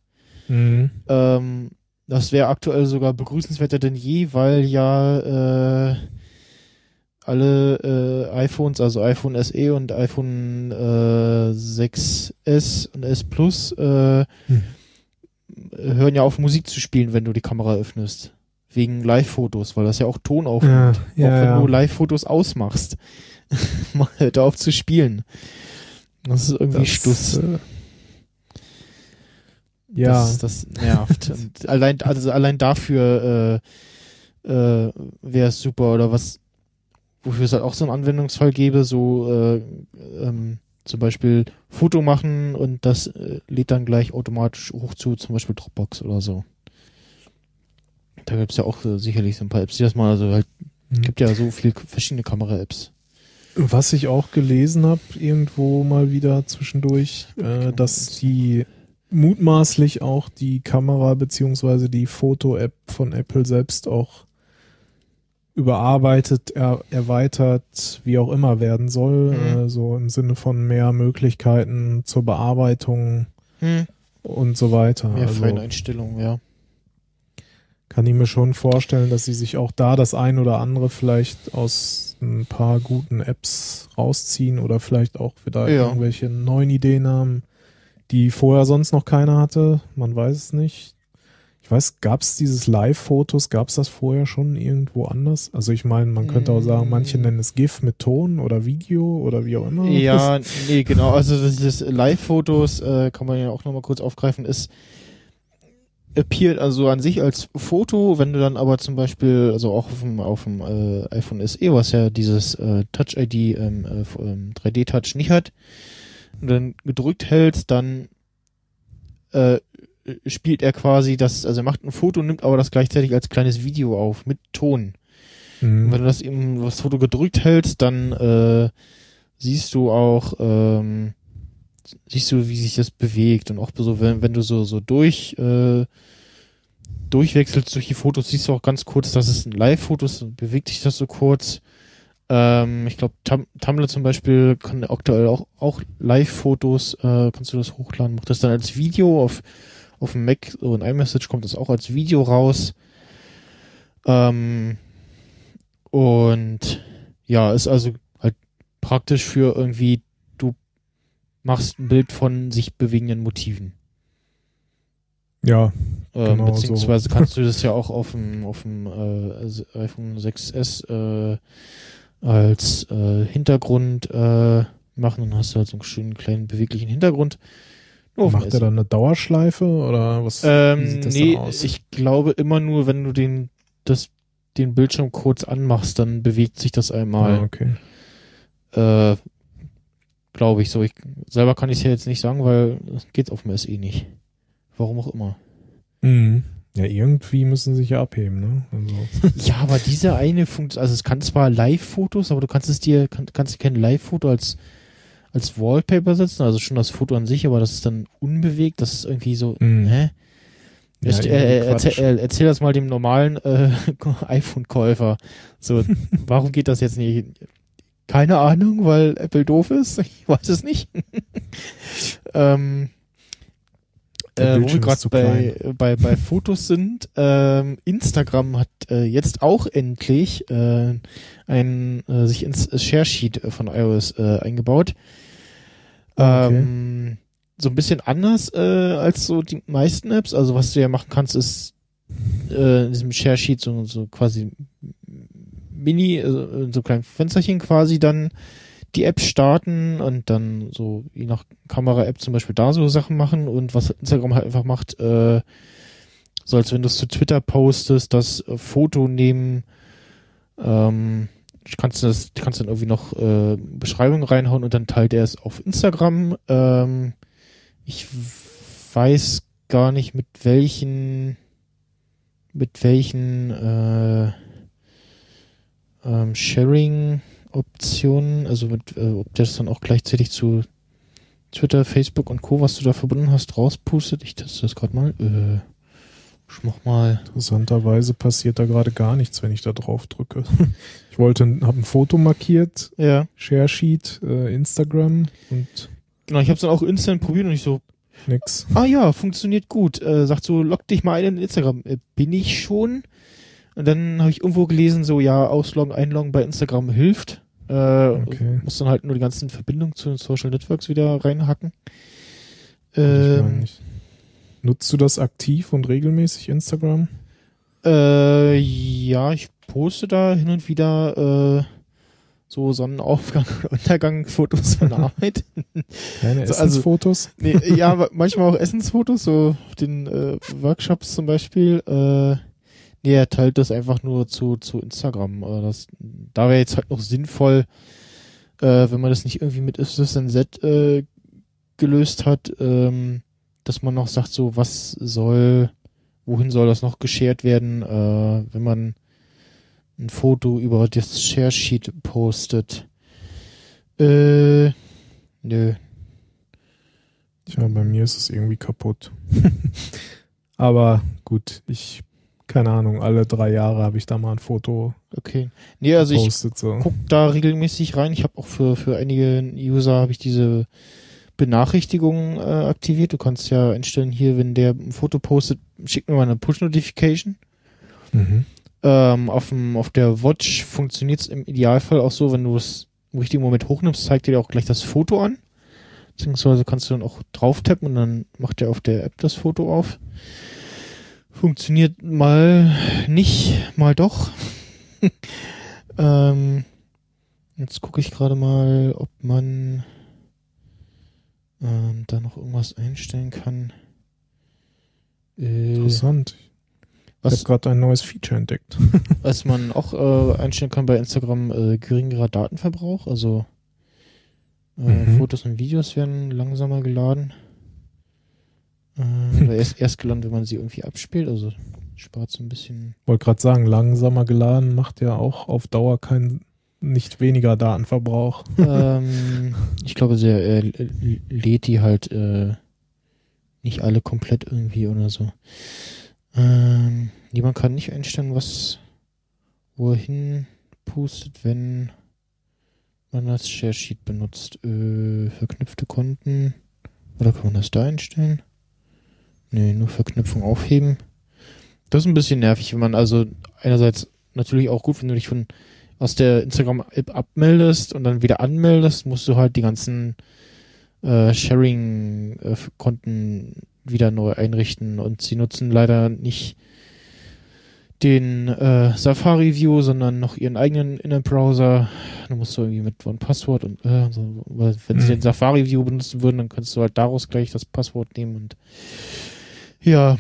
Mhm. Ähm, das wäre aktuell sogar begrüßenswerter denn je, weil ja äh, alle äh, iPhones, also iPhone SE und iPhone äh, 6S und S Plus, äh, Hm. hören ja auf, Musik zu spielen, wenn du die Kamera öffnest. Wegen Live-Fotos, weil das ja auch Ton aufnimmt. Ja, ja, auch wenn ja. du Live-Fotos ausmachst. (laughs) Mal hört auf zu spielen. Das ist irgendwie Das, Stuss. äh, ja, Das, das nervt. Und allein, also allein dafür äh, äh, wäre es super. Oder was, wofür es halt auch so einen Anwendungsfall gäbe, so äh, ähm, zum Beispiel Foto machen und das äh, lädt dann gleich automatisch hoch zu, zum Beispiel Dropbox oder so. Da gibt's ja auch äh, sicherlich so ein paar Apps, die das mal, also halt, Mhm. gibt ja so viele verschiedene Kamera-Apps. Was ich auch gelesen habe, irgendwo mal wieder zwischendurch, äh, dass die mutmaßlich auch die Kamera beziehungsweise die Foto-App von Apple selbst auch überarbeitet, er, erweitert, wie auch immer werden soll. Mhm. Äh, so im Sinne von mehr Möglichkeiten zur Bearbeitung Hm. und so weiter. Mehr also Feineinstellungen, ja. kann ich mir schon vorstellen, dass sie sich auch da das ein oder andere vielleicht aus ein paar guten Apps rausziehen oder vielleicht auch wieder Ja. irgendwelche neuen Ideen haben, die vorher sonst noch keiner hatte. Man weiß es nicht. Ich weiß, gab es dieses Live-Fotos, gab es das vorher schon irgendwo anders? Also ich meine, man könnte auch sagen, manche Mm. nennen es GIF mit Ton oder Video oder wie auch immer. Ja, (laughs) nee, genau. Also das Live-Fotos äh, kann man ja auch nochmal kurz aufgreifen, ist appeared also an sich als Foto, wenn du dann aber zum Beispiel, also auch auf dem, auf dem äh, iPhone SE, was ja dieses äh, Touch-ID ähm, äh, f- ähm, 3D-Touch nicht hat, und dann gedrückt hältst, dann äh, spielt er quasi das, also er macht ein Foto, nimmt aber das gleichzeitig als kleines Video auf mit Ton. Mhm. wenn du das eben das Foto gedrückt hältst, dann äh, siehst du auch, ähm, siehst du, wie sich das bewegt und auch so, wenn, wenn du so so durch äh, durchwechselst durch die Fotos, siehst du auch ganz kurz, dass es ein Live-Foto ist, dann bewegt sich das so kurz. Ähm, ich glaube, Tum Tumblr zum Beispiel kann aktuell auch auch Live-Fotos, äh, kannst du das hochladen, macht das dann als Video auf auf dem Mac, so in iMessage kommt das auch als Video raus. Ähm, und ja, ist also halt praktisch für irgendwie, du machst ein Bild von sich bewegenden Motiven. ja, Ähm, Genau beziehungsweise (laughs) kannst du das ja auch auf dem, auf dem äh, iPhone 6S äh, als äh, Hintergrund äh, machen. Dann hast du halt so einen schönen kleinen beweglichen Hintergrund. Dem macht er SE. dann eine Dauerschleife oder was? Ähm, sieht das nee, dann aus? ich glaube immer nur, wenn du den, das, den Bildschirm kurz anmachst, dann bewegt sich das ah, einmal. okay. Äh, glaube ich so. Ich, selber kann ich es ja jetzt nicht sagen, weil das geht auf dem SE nicht. Warum auch immer. Mhm. Ja, irgendwie müssen sie sich ja abheben, ne? Also, (laughs) Ja, aber diese eine Funktion, also es kann zwar Live-Fotos, aber du kannst es dir, kann, kannst dir kein Live-Foto als, als Wallpaper setzen, also schon das Foto an sich, aber das ist dann unbewegt, das ist irgendwie so, Mhm. hä? Ja, irgendwie äh, Quatsch. erzähl, äh, erzähl das mal dem normalen äh, (laughs) iPhone-Käufer. So, (laughs) warum geht das jetzt nicht? Keine Ahnung, weil Apple doof ist. Ich weiß es nicht. (laughs) ähm, äh, wo wir gerade zu bei, bei, bei Fotos sind, ähm, Instagram hat äh, jetzt auch endlich äh, ein äh, sich ins Share Sheet von iOS äh, eingebaut. Ähm, so ein bisschen anders äh, als so die meisten Apps. Also was du ja machen kannst, ist äh, in diesem Share Sheet so, so quasi Mini, in so kleinen Fensterchen quasi dann die App starten und dann so je nach Kamera-App zum Beispiel da so Sachen machen und was Instagram halt einfach macht, äh, so als wenn du es zu Twitter postest, das äh, Foto nehmen, ähm, kannst du das, kannst dann irgendwie noch äh, Beschreibung reinhauen und dann teilt er es auf Instagram. Ähm, ich weiß gar nicht mit welchen mit welchen äh, ähm, Sharing-Optionen, also mit, äh, ob das dann auch gleichzeitig zu Twitter, Facebook und Co., was du da verbunden hast, rauspustet. Ich teste das gerade mal. Äh, ich mach mal. Interessanterweise passiert da gerade gar nichts, wenn ich da drauf drücke. (laughs) Ich wollte, habe ein Foto markiert, Ja. Share Sheet, äh, Instagram und Genau, ich habe es dann auch instant probiert und ich so, nix. ah ja, funktioniert gut. Äh, sagt so, log dich mal ein in Instagram. Äh, bin ich schon? Und dann habe ich irgendwo gelesen, so, ja, ausloggen, einloggen bei Instagram hilft. Äh, Okay. Muss dann halt nur die ganzen Verbindungen zu den Social Networks wieder reinhacken. ich meine Ähm, nicht. Nutzt du das aktiv und regelmäßig Instagram? äh, ja, ich poste da hin und wieder äh, so Sonnenaufgang und Untergang Fotos von der (laughs) Arbeit. Keine So, also- Essensfotos? Nee, ja, manchmal auch Essensfotos, so auf den äh, Workshops zum Beispiel. Äh, nee, er teilt das einfach nur zu, zu Instagram. Äh, das, da wäre jetzt halt noch sinnvoll, äh, wenn man das nicht irgendwie mit Z äh, gelöst hat, ähm, dass man noch sagt, so was soll, wohin soll das noch geshared werden, äh, wenn man ein Foto über das Share Sheet postet. Äh, nö. Tja, bei mir ist es irgendwie kaputt. (laughs) Aber gut, ich, keine Ahnung, alle drei Jahre habe ich da mal ein Foto Okay. Nee, also ich gepostet. So. guck da regelmäßig rein. Ich habe auch für, für einige User habe ich diese Benachrichtigungen äh, aktiviert. Du kannst ja einstellen hier, wenn der ein Foto postet, schick mir mal eine Push-Notification. Mhm. Ähm, auf, dem, auf der Watch funktioniert es im Idealfall auch so, wenn du es im richtigen Moment hochnimmst, zeigt dir auch gleich das Foto an. Beziehungsweise kannst du dann auch drauf tappen und dann macht er auf der App das Foto auf. Funktioniert mal nicht, mal doch. (laughs) ähm, jetzt gucke ich gerade mal, ob man ähm, da noch irgendwas einstellen kann. Äh, Interessant. Ich habe gerade ein neues Feature entdeckt. (laughs) was man auch äh, einstellen kann bei Instagram, äh, geringerer Datenverbrauch, also äh, Mhm. Fotos und Videos werden langsamer geladen. Äh, (laughs) erst, erst geladen, wenn man sie irgendwie abspielt, also spart so ein bisschen. Wollte gerade sagen, langsamer geladen macht ja auch auf Dauer keinen nicht weniger Datenverbrauch. ähm, (laughs) ich glaube, sie äh, lädt die halt äh, nicht alle komplett irgendwie oder so. Ähm, man kann nicht einstellen, was wohin pustet, wenn man das Share Sheet benutzt. Äh, verknüpfte Konten. Oder kann man das da einstellen? Nee, nur Verknüpfung aufheben. Das ist ein bisschen nervig, wenn man also einerseits natürlich auch gut, wenn du dich von aus der Instagram-App abmeldest und dann wieder anmeldest, musst du halt die ganzen äh, Sharing-Konten wieder neu einrichten und sie nutzen leider nicht den äh, Safari View, sondern noch ihren eigenen Inner-Browser. Da musst du irgendwie mit OnePassword und äh, so, wenn sie Mhm. den Safari View benutzen würden, dann könntest du halt daraus gleich das Passwort nehmen und ja.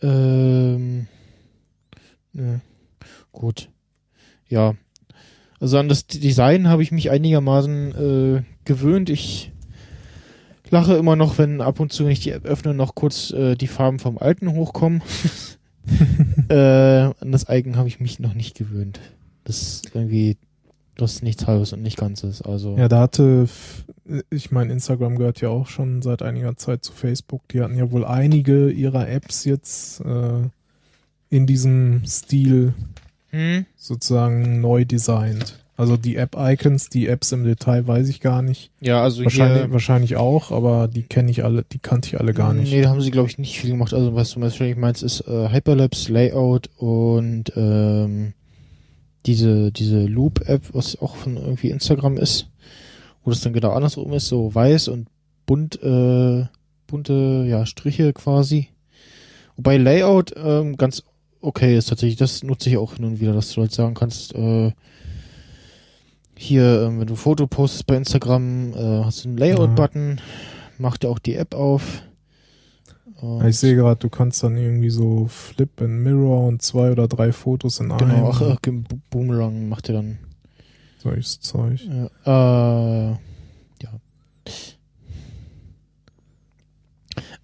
Ähm, ne. Gut. Ja. Also an das Design habe ich mich einigermaßen äh, gewöhnt. Ich lache immer noch, wenn ab und zu, wenn ich die App öffne, noch kurz äh, die Farben vom alten hochkommen. (laughs) äh, an das Icon habe ich mich noch nicht gewöhnt. Das ist irgendwie Das nichts halbes und nicht ganzes. Also Ja, da hatte, ich meine, Instagram gehört ja auch schon seit einiger Zeit zu Facebook. Die hatten ja wohl einige ihrer Apps jetzt äh, in diesem Stil hm? sozusagen neu designt. Also die App-Icons, die Apps im Detail weiß ich gar nicht. ja, also Wahrscheinlich, hier, wahrscheinlich auch, aber die kenne ich alle, die kannte ich alle gar nicht. Nee, da haben sie, glaube ich, nicht viel gemacht. Also was du wahrscheinlich meinst, ist äh, Hyperlapse, Layout und ähm, diese, diese Loop-App, was auch von irgendwie Instagram ist, wo das dann genau andersrum ist, so weiß und bunt, äh, bunte, ja, Striche quasi. Wobei Layout ähm, ganz okay ist tatsächlich. Das nutze ich auch hin und wieder, dass du halt sagen kannst, äh, hier, ähm, wenn du ein Foto postest bei Instagram, äh, hast du einen Layout-Button, macht dir auch die App auf. Und Ich sehe gerade, du kannst dann irgendwie so Flip and Mirror und zwei oder drei Fotos in einem. Genau, ach, ach Bo- Boomerang macht er dann. Solches Zeug. Ja, äh, ja.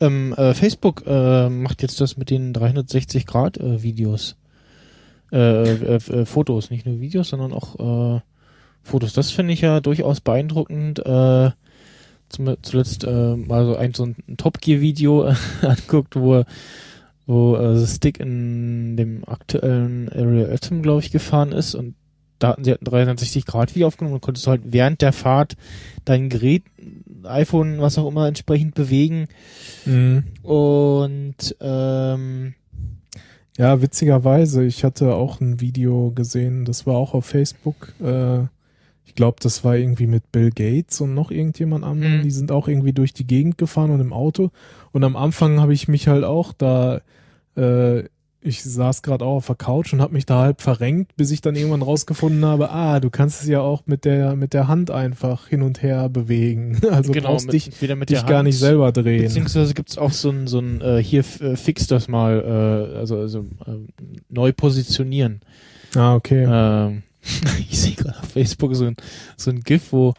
Ähm, äh, Facebook äh, macht jetzt das mit den 360 Grad äh, Videos. Äh, äh, äh, Fotos, nicht nur Videos, sondern auch Fotos. Das finde ich ja durchaus beeindruckend. Zum, zuletzt mal so ein, so ein Top Gear Video äh, (laughs) anguckt, wo wo äh, Stick in dem aktuellen Area Atom, glaube ich, gefahren ist und da hatten sie halt ein 360 Grad Video aufgenommen und konntest halt während der Fahrt dein Gerät, iPhone, was auch immer, entsprechend bewegen Mhm. und ähm, Ja, witzigerweise, ich hatte auch ein Video gesehen, das war auch auf Facebook. Äh, ich glaube, das war irgendwie mit Bill Gates und noch irgendjemand anderem. Mhm. Die sind auch irgendwie durch die Gegend gefahren und im Auto. Und am Anfang habe ich mich halt auch da, äh, ich saß gerade auch auf der Couch und habe mich da halb verrenkt, bis ich dann irgendwann rausgefunden habe, ah, du kannst es ja auch mit der mit der Hand einfach hin und her bewegen. (laughs) Also brauchst genau, mit, dich, entweder mit dich gar Hand, nicht selber drehen. Beziehungsweise gibt's auch so ein, so ein äh, hier äh, fix das mal, äh, also, also äh, neu positionieren. Ah, okay. Ähm, (laughs) ich sehe gerade auf Facebook so ein, so ein GIF, wo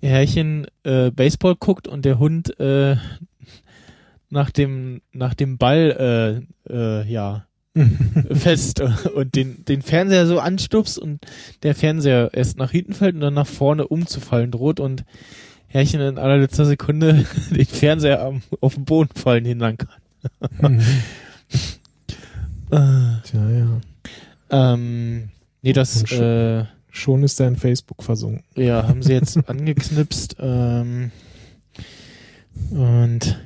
Herrchen äh, Baseball guckt und der Hund äh, nach dem nach dem Ball äh, äh, ja (laughs) fest und den den Fernseher so anstupst und der Fernseher erst nach hinten fällt und dann nach vorne umzufallen droht und Herrchen in allerletzter Sekunde (laughs) den Fernseher am, auf den Boden fallen hindern kann. (laughs) Äh, Tja, ja. ähm, nee, das Und äh, Schon ist er in Facebook versunken. Ja, haben sie jetzt angeknipst. Ähm, und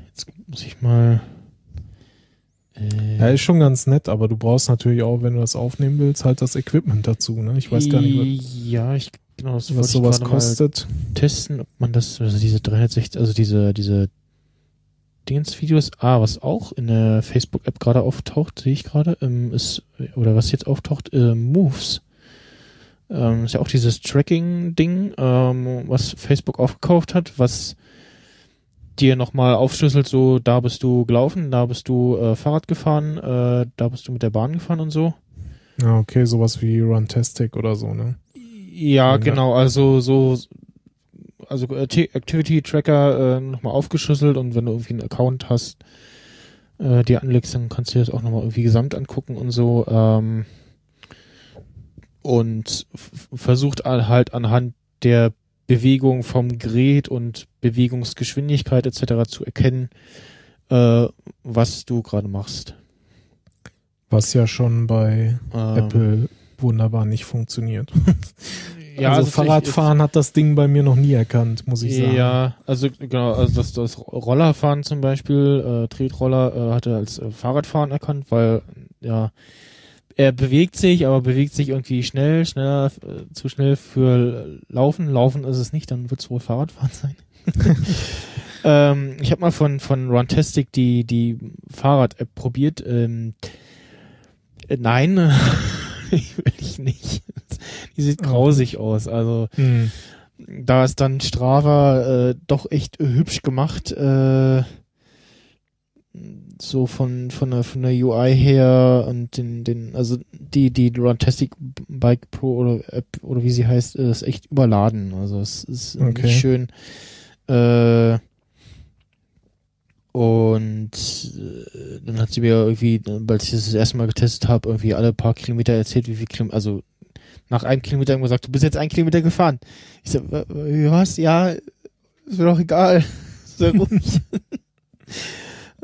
muss ich mal. Äh, Ja, ist schon ganz nett, aber du brauchst natürlich auch, wenn du das aufnehmen willst, halt das Equipment dazu. Ne? Ich weiß gar nicht, Ja, ich genau, das was, was sowas kostet. Testen, ob man das, also diese 360, also diese, diese Dingens-Videos, ah, was auch in der Facebook-App gerade auftaucht, sehe ich gerade, ähm, ist, oder was jetzt auftaucht, äh, Moves. Ähm, ist ja auch dieses Tracking-Ding, ähm, was Facebook aufgekauft hat, was dir nochmal aufschlüsselt, so, da bist du gelaufen, da bist du äh, Fahrrad gefahren, äh, da bist du mit der Bahn gefahren und so. Ja, okay, sowas wie Runtastic oder so, ne? Ja, Ja. genau, also so, also Acti- Activity Tracker äh, nochmal aufgeschlüsselt und wenn du irgendwie einen Account hast, äh, dir anlegst, dann kannst du dir das auch nochmal irgendwie gesamt angucken und so. Ähm, und versucht halt anhand der Bewegung vom Gerät und Bewegungsgeschwindigkeit etc. zu erkennen, äh, was du gerade machst. Was ja schon bei Ähm, Apple wunderbar nicht funktioniert. (laughs) ja, also es- Fahrradfahren hat das Ding bei mir noch nie erkannt, muss ich sagen. Ja, also genau, also das, das Rollerfahren zum Beispiel, äh, Tretroller äh, hat er als äh, Fahrradfahren erkannt, weil ja er bewegt sich, aber bewegt sich irgendwie schnell, schneller, äh, zu schnell für Laufen. Laufen ist es nicht, dann wird es wohl Fahrradfahren sein. (laughs) ähm, ich habe mal von von Runtastic die die Fahrrad-App probiert. Ähm, äh, nein, (laughs) will ich nicht. Die sieht Okay. grausig aus. Also Hm. da ist dann Strava äh, doch echt hübsch gemacht. Äh, so von von der von der UI her und den den also die die Runtastic Bike Pro oder App oder wie sie heißt ist echt überladen. Also es ist Okay. nicht schön. Äh, und äh, dann hat sie mir irgendwie, weil ich das das erste Mal getestet habe, irgendwie alle paar Kilometer erzählt, wie viel Kilometer, also nach einem Kilometer immer gesagt, du bist jetzt einen Kilometer gefahren. Ich so, was? Ja, ist mir doch egal. (laughs) Sehr (laughs) ruhig.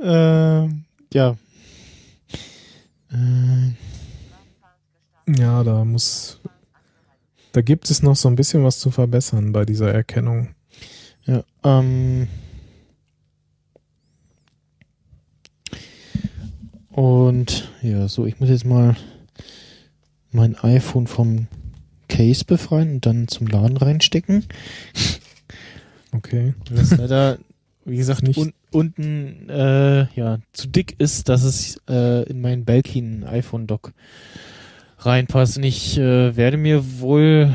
Ähm, ja. Äh, Ja, da muss, da gibt es noch so ein bisschen was zu verbessern bei dieser Erkennung. ja, ähm. Und ja, so, ich muss jetzt mal mein iPhone vom Case befreien und dann zum Laden reinstecken. Okay. Das leider, wie gesagt, Nicht- un unten äh, ja zu dick ist, dass es äh, in meinen Belkin iPhone Dock reinpasst. Und ich äh, werde mir wohl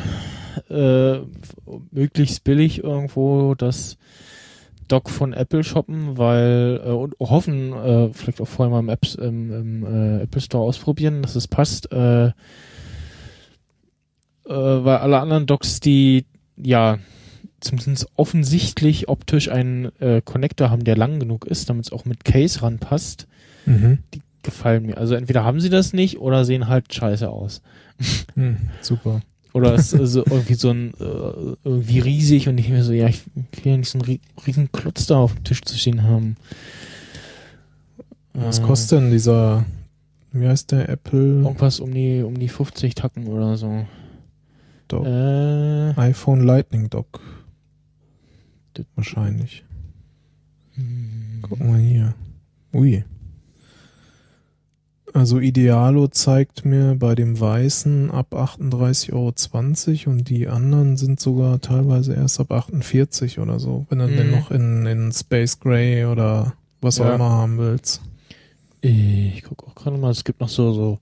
äh, möglichst billig irgendwo das Dock von Apple shoppen, weil äh, und hoffen, äh, vielleicht auch vorher mal im, Apps, im, im äh, Apple Store ausprobieren, dass es passt. Äh, äh, weil alle anderen Docks, die ja zumindest offensichtlich optisch einen äh, Connector haben, der lang genug ist, damit es auch mit Case ranpasst, Mhm. die gefallen mir. Also entweder haben sie das nicht oder sehen halt scheiße aus. Hm, super. Oder es ist also irgendwie so ein äh, irgendwie riesig und ich mir so, ja, ich will ja nicht so einen ri- riesen Klotz da auf dem Tisch zu stehen haben. Was Äh, kostet denn dieser, wie heißt der Apple Irgendwas um die, um die 50 Tacken oder so. Dock? Äh, iPhone Lightning Dock? Wahrscheinlich. hm, Guck mal hier. Ui. Also Idealo zeigt mir bei dem weißen ab 38,20 Euro und die anderen sind sogar teilweise erst ab 48 oder so, wenn du Mhm. den noch in, in Space Gray oder was auch Ja. immer haben willst. Ich gucke auch gerade mal, es gibt noch so, so,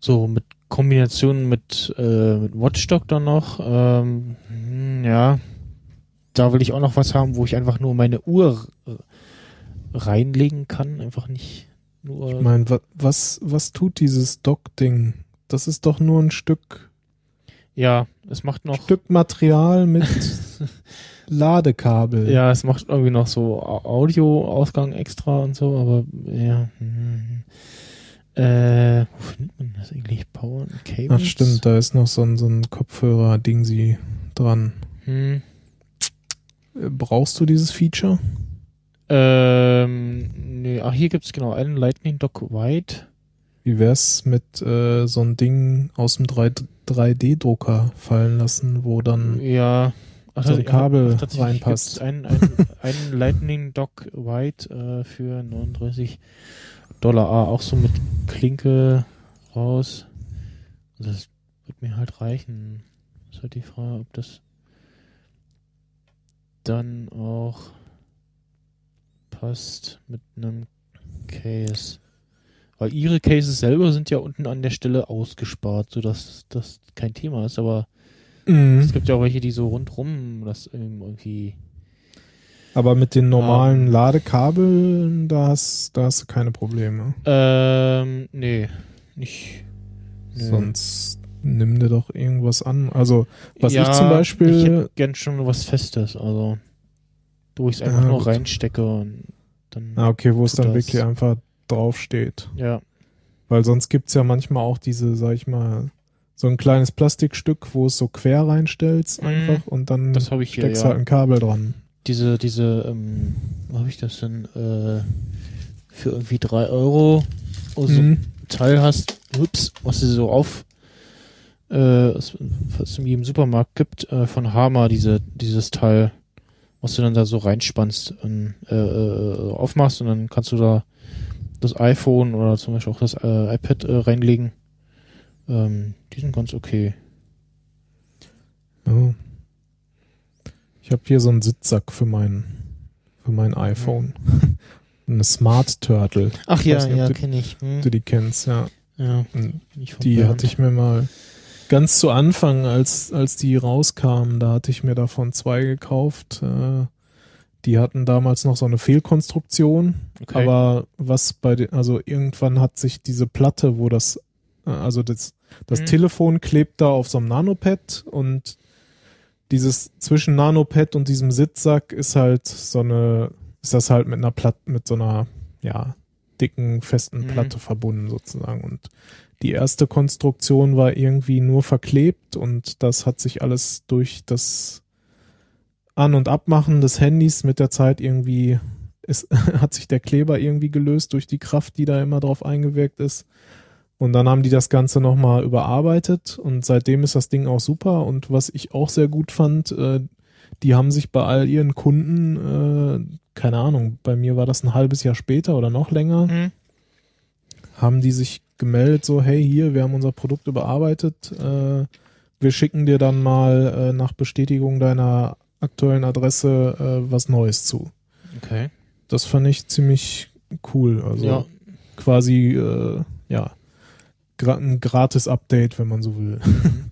so mit Kombinationen mit, äh, mit Watchdog dann noch. Ähm, hm, ja, da will ich auch noch was haben, wo ich einfach nur meine Uhr reinlegen kann. Einfach nicht nur. Ich meine, wa was, was tut dieses Dock-Ding? Das ist doch nur ein Stück, ja, es macht noch. Stück Material mit (laughs) Ladekabel. Ja, es macht irgendwie noch so Au- Audioausgang extra und so, aber ja. hm, Äh, wo findet man das eigentlich? Power and Cables? Ach stimmt, da ist noch so ein, so ein Kopfhörer-Dingsi dran. Hm. Äh, Brauchst du dieses Feature? Ähm, nee, ach, hier gibt's genau einen Lightning Dock White. Wie wär's mit äh, so ein Ding aus dem 3, 3D-Drucker fallen lassen, wo dann Ja. Ach, So ein Kabel tatsächlich reinpasst. Einen, einen, einen Lightning Dock White äh, für 39 Dollar. Ah, auch so mit Klinke raus. Das wird mir halt reichen. Ist halt die Frage, ob das dann auch passt mit einem Case. Weil ihre Cases selber sind ja unten an der Stelle ausgespart, sodass das kein Thema ist, aber Mhm. es gibt ja auch welche, die so rundrum das irgendwie. Aber mit den normalen Ähm. Ladekabeln, da hast, da hast du keine Probleme. Ähm, nee, nicht. Nö. Sonst nimm dir doch irgendwas an. Also, was ja, ich zum Beispiel- Ich hätte gern schon was Festes, also. Wo ich es einfach Ja, nur gut. reinstecke und dann. ah, okay, wo es dann das. wirklich einfach draufsteht. Ja. Weil sonst gibt's ja manchmal auch diese, sag ich mal, so ein kleines Plastikstück, wo es so quer reinstellst Mhm. einfach und dann ich hier, steckst ja. halt ein Kabel dran. Diese, diese, ähm, wo habe ich das denn? Äh, für irgendwie drei Euro oder so Mhm. Teil hast, ups, was du so auf, äh, es in jedem Supermarkt gibt, äh, von Hama, diese, dieses Teil, was du dann da so reinspannst und äh, äh, aufmachst und dann kannst du da das iPhone oder zum Beispiel auch das äh, iPad äh, reinlegen. Ähm, die sind ganz okay. Ja. Ich habe hier so einen Sitzsack für mein, für mein iPhone. (laughs) Eine Smart Turtle, Ach Ich ja, nicht, ja, kenne ich. Hm. du die kennst, ja. Ja, Die hatte ich mir mal ganz zu Anfang, als, als die rauskamen, da hatte ich mir davon zwei gekauft. Äh, die hatten damals noch so eine Fehlkonstruktion, Okay. aber was bei den, also irgendwann hat sich diese Platte, wo das, äh, also das, das Mhm. Telefon klebt da auf so einem Nanopad und dieses zwischen Nanopad und diesem Sitzsack ist halt so eine, ist das halt mit einer Platte, mit so einer, ja, dicken, festen Mhm. Platte verbunden sozusagen und die erste Konstruktion war irgendwie nur verklebt und das hat sich alles durch das An- und Abmachen des Handys mit der Zeit irgendwie, es (laughs) hat sich der Kleber irgendwie gelöst durch die Kraft, die da immer drauf eingewirkt ist. Und dann haben die das Ganze nochmal überarbeitet und seitdem ist das Ding auch super. Und was ich auch sehr gut fand, äh, die haben sich bei all ihren Kunden, äh, keine Ahnung, bei mir war das ein halbes Jahr später oder noch länger, Mhm. haben die sich gemeldet, so, hey, hier, wir haben unser Produkt überarbeitet, äh, wir schicken dir dann mal äh, nach Bestätigung deiner aktuellen Adresse äh, was Neues zu. Okay. Das fand ich ziemlich cool. Also ja. quasi, äh, ja, gra ein gratis Update, wenn man so will. (laughs)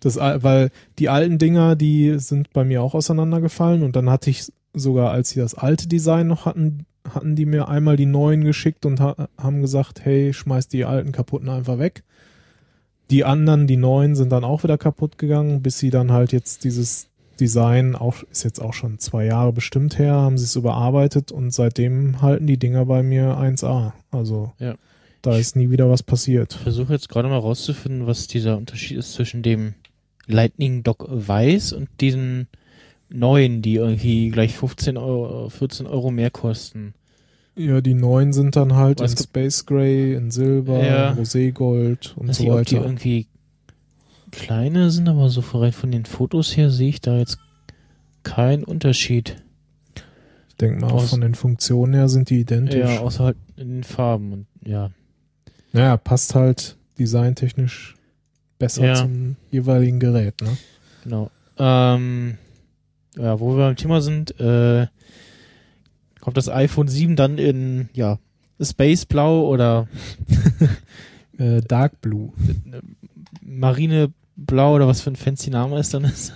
Das, al- weil die alten Dinger, die sind bei mir auch auseinandergefallen und dann hatte ich sogar, als sie das alte Design noch hatten, hatten die mir einmal die neuen geschickt und ha haben gesagt, hey, schmeiß die alten kaputten einfach weg. Die anderen, die neuen, sind dann auch wieder kaputt gegangen, bis sie dann halt jetzt dieses Design auch, ist jetzt auch schon zwei Jahre bestimmt her, haben sie es überarbeitet und seitdem halten die Dinger bei mir 1A. Also Ja. da ist nie wieder was passiert. Ich versuche jetzt gerade mal rauszufinden, was dieser Unterschied ist zwischen dem Lightning Dock Weiß und diesen neuen, die irgendwie gleich 15 Euro, 14 Euro mehr kosten. Ja, die neuen sind dann halt Was in Space Gray, in Silber, Ja. in Roségold und Weiß so nicht, ob die weiter. irgendwie kleine sind, aber so rein von den Fotos her sehe ich da jetzt keinen Unterschied. Ich denke mal, auch aus- von den Funktionen her sind die identisch. Ja, außer halt in den Farben und ja. Naja, passt halt designtechnisch besser Ja. zum jeweiligen Gerät, ne? Genau. Ähm, ja, wo wir beim Thema sind, äh, kommt das iPhone 7 dann in, ja, Space Blau oder (laughs) Äh, Dark Blue. Marineblau oder was für ein fancy Name es dann ist.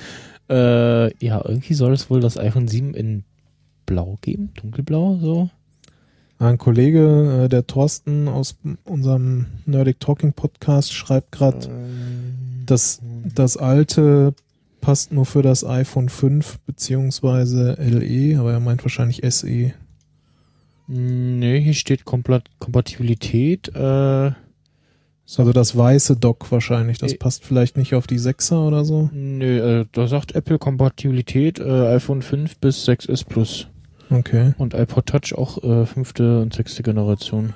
(laughs) äh, ja, irgendwie soll es wohl das iPhone 7 in Blau geben, dunkelblau, so. Ein Kollege, äh, der Thorsten aus unserem Nerdic Talking Podcast, schreibt gerade, Ähm, dass das alte passt nur für das iPhone 5 beziehungsweise LE, aber er meint wahrscheinlich. SE. Nee, hier steht Kompla Kompatibilität, äh, Also das weiße Dock wahrscheinlich. Das Äh. passt vielleicht nicht auf die 6er oder so. nö, äh, da sagt Apple Kompatibilität, äh, iPhone 5 bis 6S Plus. Okay. Und iPod Touch auch äh, fünfte und sechste Generation.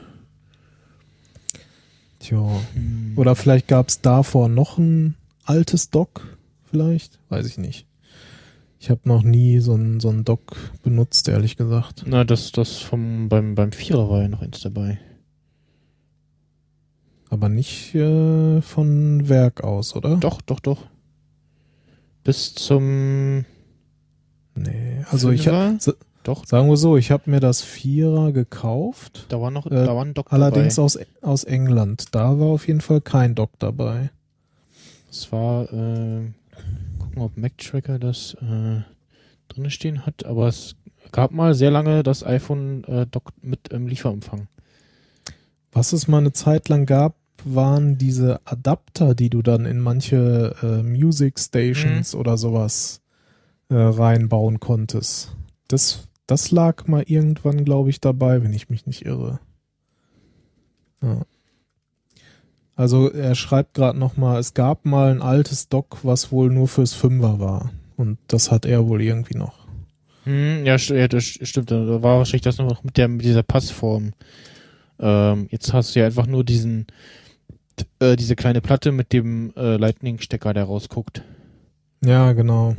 Tja. Oder vielleicht gab es davor noch ein altes Dock, vielleicht? Weiß ich nicht. Ich habe noch nie so ein, so Dock benutzt, ehrlich gesagt. Na, das, das vom, beim, beim Vierer war ja noch eins dabei. Aber nicht äh, von Werk aus, oder? Doch, doch, doch. Bis zum Nee, also ich hab, Fünfer? so- Doch, sagen wir so, ich habe mir das Vierer gekauft. da war noch, Äh, da war ein Dock Allerdings dabei. aus, aus England. Da war auf jeden Fall kein Dock dabei. Es war, äh, gucken, ob Mac Tracker das äh, drin stehen hat, aber es gab mal sehr lange das iPhone äh, Dock mit ähm, Lieferumfang. Was es mal eine Zeit lang gab, waren diese Adapter, die du dann in manche äh, Music Stations oder sowas äh, reinbauen konntest. Das, das lag mal irgendwann, glaube ich, dabei, wenn ich mich nicht irre. Ja. Also er schreibt gerade noch mal, es gab mal ein altes Dock, was wohl nur fürs Fünfer war. Und das hat er wohl irgendwie noch. Hm, ja, st ja, das stimmt. Da war wahrscheinlich das noch mit der mit dieser Passform. Ähm, jetzt hast du ja einfach nur diesen äh, diese kleine Platte mit dem äh, Lightning-Stecker, der rausguckt. Ja, genau.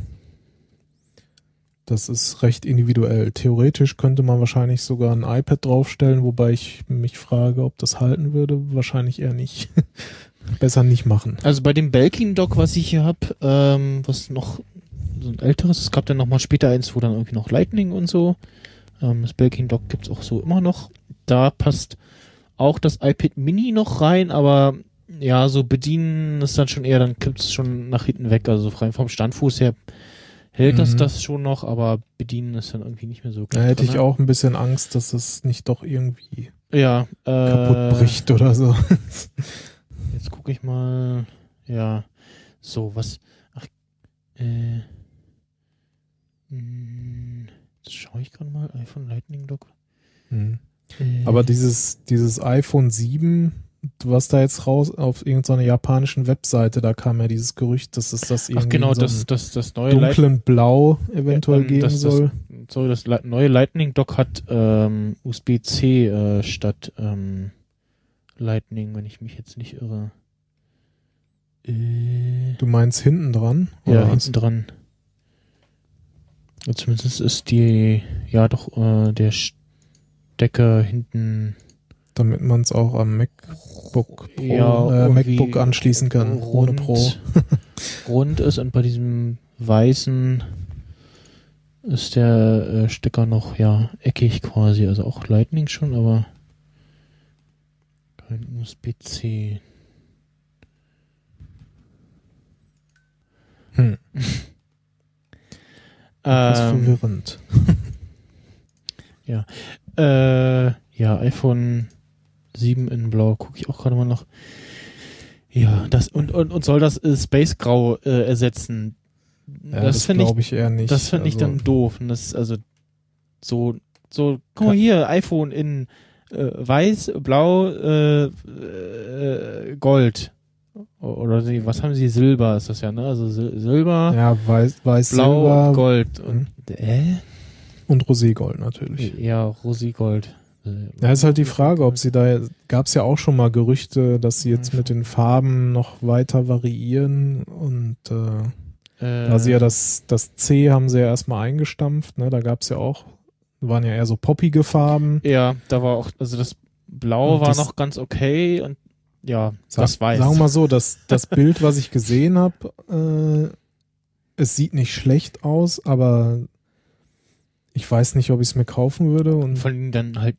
Das ist recht individuell. Theoretisch könnte man wahrscheinlich sogar ein iPad draufstellen, wobei ich mich frage, ob das halten würde. Wahrscheinlich eher nicht. (laughs) Besser nicht machen. Also bei dem Belkin-Dock, was ich hier hab, ähm, was noch so ein älteres, es gab dann noch mal später eins, wo dann irgendwie noch Lightning und so. Ähm, das Belkin-Dock gibt's auch so immer noch. Da passt auch das iPad Mini noch rein, aber ja, so bedienen ist dann schon eher, dann kippt's schon nach hinten weg. Also rein vom Standfuß her hält das Mhm. das schon noch, aber bedienen ist dann irgendwie nicht mehr so Da hätte ich drin. auch ein bisschen Angst, dass es nicht doch irgendwie ja, äh, kaputt bricht oder so. Jetzt gucke ich mal. Ja. So, was. Ach, äh. mh, Jetzt schaue ich gerade mal. iPhone Lightning Dock. Hm. Äh, Aber dieses, dieses iPhone 7, was da jetzt raus auf irgendeiner japanischen Webseite, da kam ja dieses Gerücht, dass es das irgendwie Ach genau, so das, das, das neue dunklen Blau eventuell ähm, geben das- das- soll. sorry, das neue Lightning Dock hat ähm, USB-C äh, statt ähm, Lightning, wenn ich mich jetzt nicht irre. Äh, Du meinst hinten dran? ja, hinten dran. Ja, zumindest ist die, ja doch, äh, der Stecker hinten Damit man es auch am MacBook Pro, Ja, äh, MacBook anschließen kann, ohne rund, Pro. (laughs) rund ist und bei diesem weißen ist der äh, Stecker noch ja eckig quasi, also auch Lightning schon, aber kein USB-C. Hm. (laughs) Das ist Ähm, verwirrend. (laughs) Äh, ja, iPhone 7 in Blau, gucke ich auch gerade mal noch. Ja, das und, und, und soll das äh, Space Grau äh, ersetzen? Ja, das das finde ich glaube ich eher nicht. Das finde ich Also, dann doof. Und das, also so, so, guck mal hier, iPhone in äh, weiß, blau, äh, äh, gold. Oder die, was haben sie? Silber ist das ja, ne? Also Sil Silber, Ja, weiß, weiß blau, Silber gold. Und, äh? und Roségold natürlich. Ja, Rosi-Gold. Äh, Ja, ist halt die Frage, ob sie da, gab es ja auch schon mal Gerüchte, dass sie jetzt mit den Farben noch weiter variieren und äh, äh, da sie ja das, das C haben sie ja erstmal eingestampft, ne, da gab es ja auch, waren ja eher so poppige Farben. Ja, da war auch, also das Blau Und war das- noch ganz okay und ja, Sag, das weiß. Sagen wir mal so, das, das (laughs) Bild, was ich gesehen habe, äh, es sieht nicht schlecht aus, aber ich weiß nicht, ob ich es mir kaufen würde und Vor allem dann halt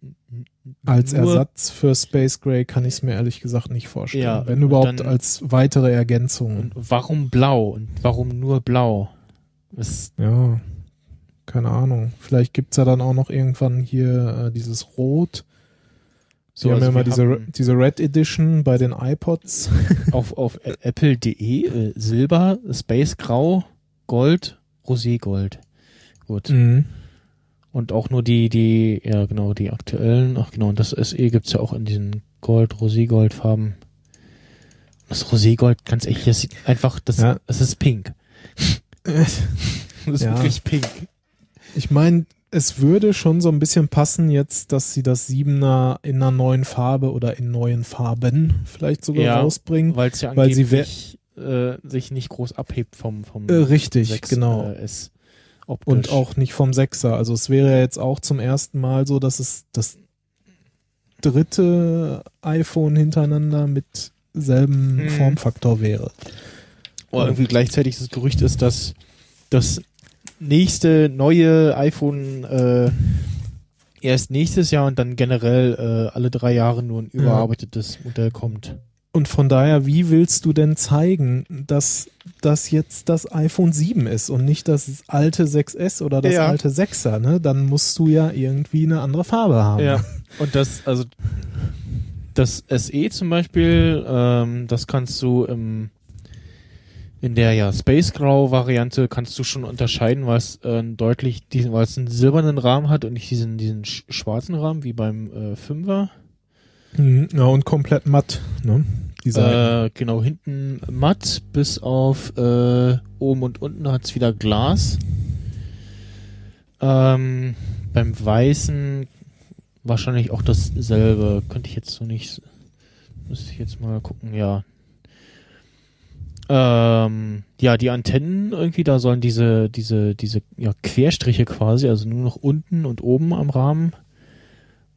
als Ersatz für Space Gray kann ich es mir ehrlich gesagt nicht vorstellen. Ja, Wenn überhaupt als weitere Ergänzung. Und warum blau? Und warum nur blau? Das, Ja, keine Ahnung. Vielleicht gibt's ja dann auch noch irgendwann hier äh, dieses Rot. So, haben also ja immer wir diese, diese Red Edition bei den iPods. (laughs) auf, auf apple.de äh, Silber, Space Grau, Gold, Roségold. Gut. Mhm. Und auch nur die, die, ja genau, die aktuellen, ach genau, und das SE gibt's ja auch in diesen Gold, Roségold Farben. Das Roségold, ganz ehrlich, das sieht einfach, das, Ja. das ist pink. (laughs) Das ist Ja. wirklich pink. Ich meine, es würde schon so ein bisschen passen jetzt, dass sie das Siebener in einer neuen Farbe oder in neuen Farben vielleicht sogar Ja, rausbringen. Weil es ja Weil sie äh, sich nicht groß abhebt vom, vom Äh, richtig, 6, genau. Äh, S. Optisch. Und auch nicht vom Sechser. Also es wäre ja jetzt auch zum ersten Mal so, dass es das dritte iPhone hintereinander mit selben Mhm. Formfaktor wäre. Oder irgendwie gleichzeitig das Gerücht ist, dass das nächste neue iPhone äh, erst nächstes Jahr und dann generell äh, alle drei Jahre nur ein überarbeitetes Modell kommt. Und von daher, wie willst du denn zeigen, dass das jetzt das iPhone 7 ist und nicht das alte 6S oder das Ja. alte 6er, ne? Dann musst du ja irgendwie eine andere Farbe haben. Ja. (laughs) Und das, also das SE zum Beispiel, ähm, das kannst du im in der ja Space Grau Variante kannst du schon unterscheiden, weil es äh, deutlich diesen, weil es einen silbernen Rahmen hat und nicht diesen diesen sch schwarzen Rahmen wie beim äh, 5er. Mhm. Ja, und komplett matt, ne? Die. Äh, genau, hinten matt, bis auf äh, oben und unten hat's wieder Glas. Ähm, beim Weißen wahrscheinlich auch dasselbe. Könnte ich jetzt so nicht. Müsste ich jetzt mal gucken, ja. Ähm, ja, die Antennen irgendwie, da sollen diese, diese, diese ja, Querstriche quasi, also nur noch unten und oben am Rahmen,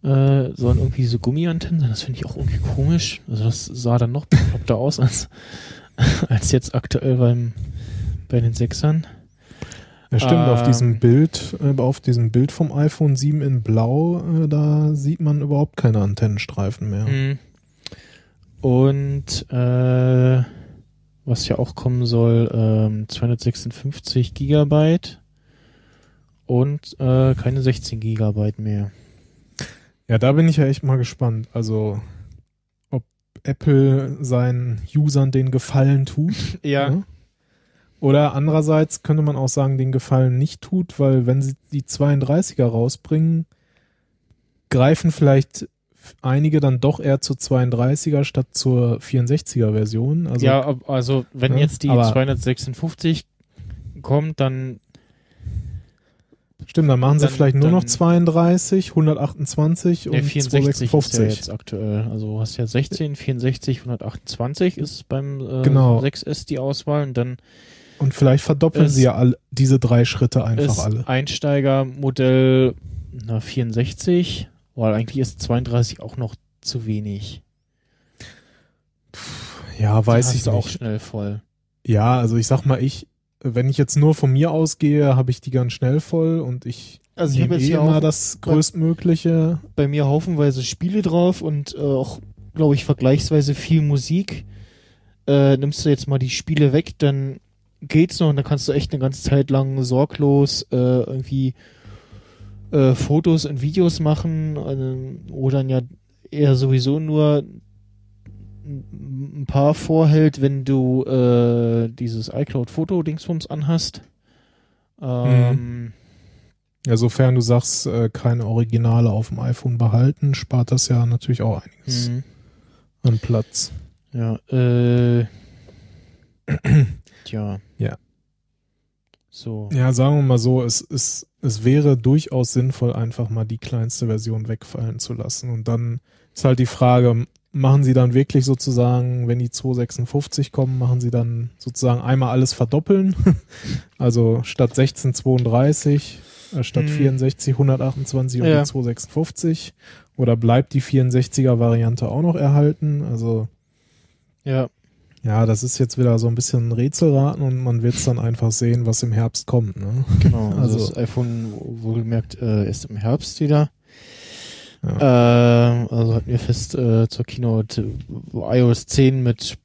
äh, sollen irgendwie diese Gummiantennen sein. Das finde ich auch irgendwie komisch. Also das sah dann noch bekloppter aus als, (laughs) als jetzt aktuell beim, bei den Sechsern. Ja, stimmt, auf ähm, diesem Bild, äh, auf diesem Bild vom iPhone 7 in Blau, äh, da sieht man überhaupt keine Antennenstreifen mehr. Mhm. Und äh, was ja auch kommen soll, ähm, 256 Gigabyte und äh, keine 16 Gigabyte mehr. Ja, da bin ich ja echt mal gespannt. Also, ob Apple seinen Usern den Gefallen tut. (laughs) ne? Oder andererseits könnte man auch sagen, den Gefallen nicht tut, weil wenn sie die 32er rausbringen, greifen vielleicht einige dann doch eher zur 32er statt zur 64er Version. Also, ja, also wenn Ja, jetzt die aber- 256 kommt, dann stimmt, dann machen sie dann- vielleicht nur noch dann- 32, 128 der und 64 ist 256. ja jetzt aktuell. Also du hast ja 16, 64, 128 ist beim äh, Genau. 6S die Auswahl und dann Und vielleicht verdoppeln sie ja all, diese drei Schritte einfach ist alle. Einsteigermodell na, 64, weil eigentlich ist 32 auch noch zu wenig. Ja, weiß hast ich auch schnell voll. Ja, also ich sag mal, ich, wenn ich jetzt nur von mir ausgehe, habe ich die ganz schnell voll und ich Also ich nehme habe jetzt eh hier immer das größtmögliche. bei mir haufenweise Spiele drauf und äh, auch, glaube ich, vergleichsweise viel Musik. Äh, nimmst du jetzt mal die Spiele weg, dann geht's noch und dann kannst du echt eine ganze Zeit lang sorglos äh, irgendwie äh, Fotos und Videos machen, äh, wo dann ja eher sowieso nur ein paar vorhält, wenn du äh, dieses iCloud-Foto-Dingsbums anhast. Ähm, Ja, sofern du sagst, äh, keine Originale auf dem iPhone behalten, spart das ja natürlich auch einiges mhm. an Platz. Ja, äh. (clears throat) Tja. Ja. So. Ja, sagen wir mal so, es, es, es wäre durchaus sinnvoll, einfach mal die kleinste Version wegfallen zu lassen. Und dann ist halt die Frage, machen sie dann wirklich sozusagen, wenn die 256 kommen, machen sie dann sozusagen einmal alles verdoppeln? (laughs) also statt 1632, äh, statt Hm. 64, 128 und Ja. die 256? Oder bleibt die 64er Variante auch noch erhalten? Also Ja. ja, das ist jetzt wieder so ein bisschen ein Rätselraten und man wird es dann einfach sehen, was im Herbst kommt. Ne? Genau. Also, Also- das iPhone wohlgemerkt äh, ist im Herbst wieder. Ja. Äh, also hatten wir fest äh, zur Keynote äh, iOS 10 mit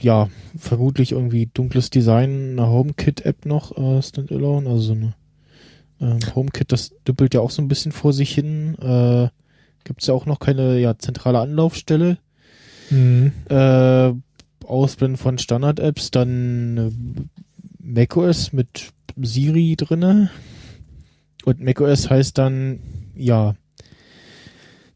ja, vermutlich irgendwie dunkles Design, eine HomeKit-App noch, äh, Standalone, also so eine ähm, HomeKit, das düppelt ja auch so ein bisschen vor sich hin. Äh, Gibt es ja auch noch keine ja, zentrale Anlaufstelle. Mhm. Äh, Ausblenden von Standard-Apps, dann äh, macOS mit Siri drinne. Und macOS heißt dann, ja,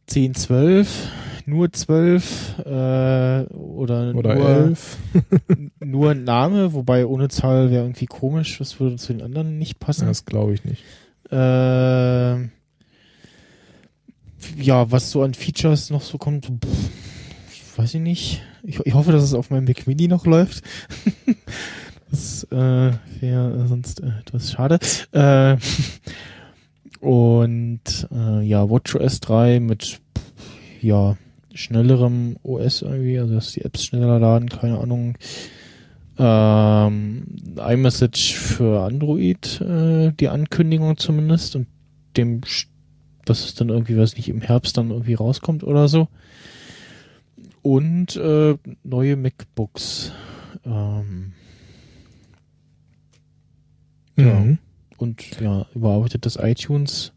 10, 12, nur 12 äh, oder, Oder nur, 11. (laughs) nur ein Name, wobei ohne Zahl wäre irgendwie komisch, das würde zu den anderen nicht passen. Das glaube ich nicht. Äh, ja, was so an Features noch so kommt, pff, ich weiß ich nicht. Ich, ich hoffe, dass es auf meinem Mac Mini noch läuft. (laughs) das äh, wäre sonst äh, etwas schade. Äh, und äh, ja, WatchOS 3 mit ja schnellerem OS irgendwie, also dass die Apps schneller laden, keine Ahnung. Ähm, iMessage für Android, äh, die Ankündigung zumindest und dem, dass es dann irgendwie, weiß nicht, im Herbst dann irgendwie rauskommt oder so. Und äh, neue MacBooks. Ähm, Ja. Mhm. Und ja, überarbeitetes iTunes,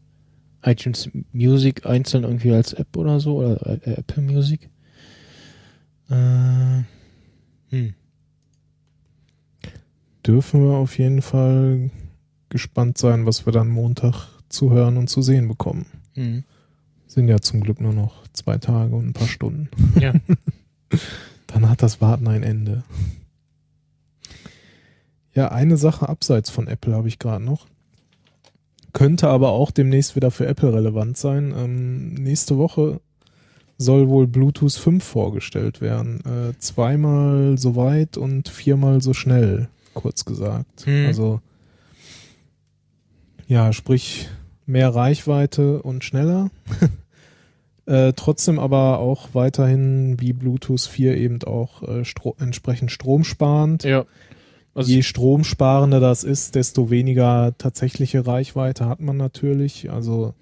iTunes Music einzeln irgendwie als App oder so, oder äh, Apple Music. Äh, hm. Dürfen wir auf jeden Fall gespannt sein, was wir dann Montag zu hören und zu sehen bekommen. Hm. Sind ja zum Glück nur noch zwei Tage und ein paar Stunden. Ja. (laughs) Dann hat das Warten ein Ende. Ja, eine Sache abseits von Apple habe ich gerade noch. Könnte aber auch demnächst wieder für Apple relevant sein. Ähm, nächste Woche soll wohl Bluetooth 5 vorgestellt werden. Äh, zweimal so weit und viermal so schnell, kurz gesagt. Hm. Also ja, sprich mehr Reichweite und schneller. (laughs) Äh, trotzdem aber auch weiterhin wie Bluetooth 4 eben auch äh, stro entsprechend stromsparend. ja. Also Je stromsparender das ist, desto weniger tatsächliche Reichweite hat man natürlich. Also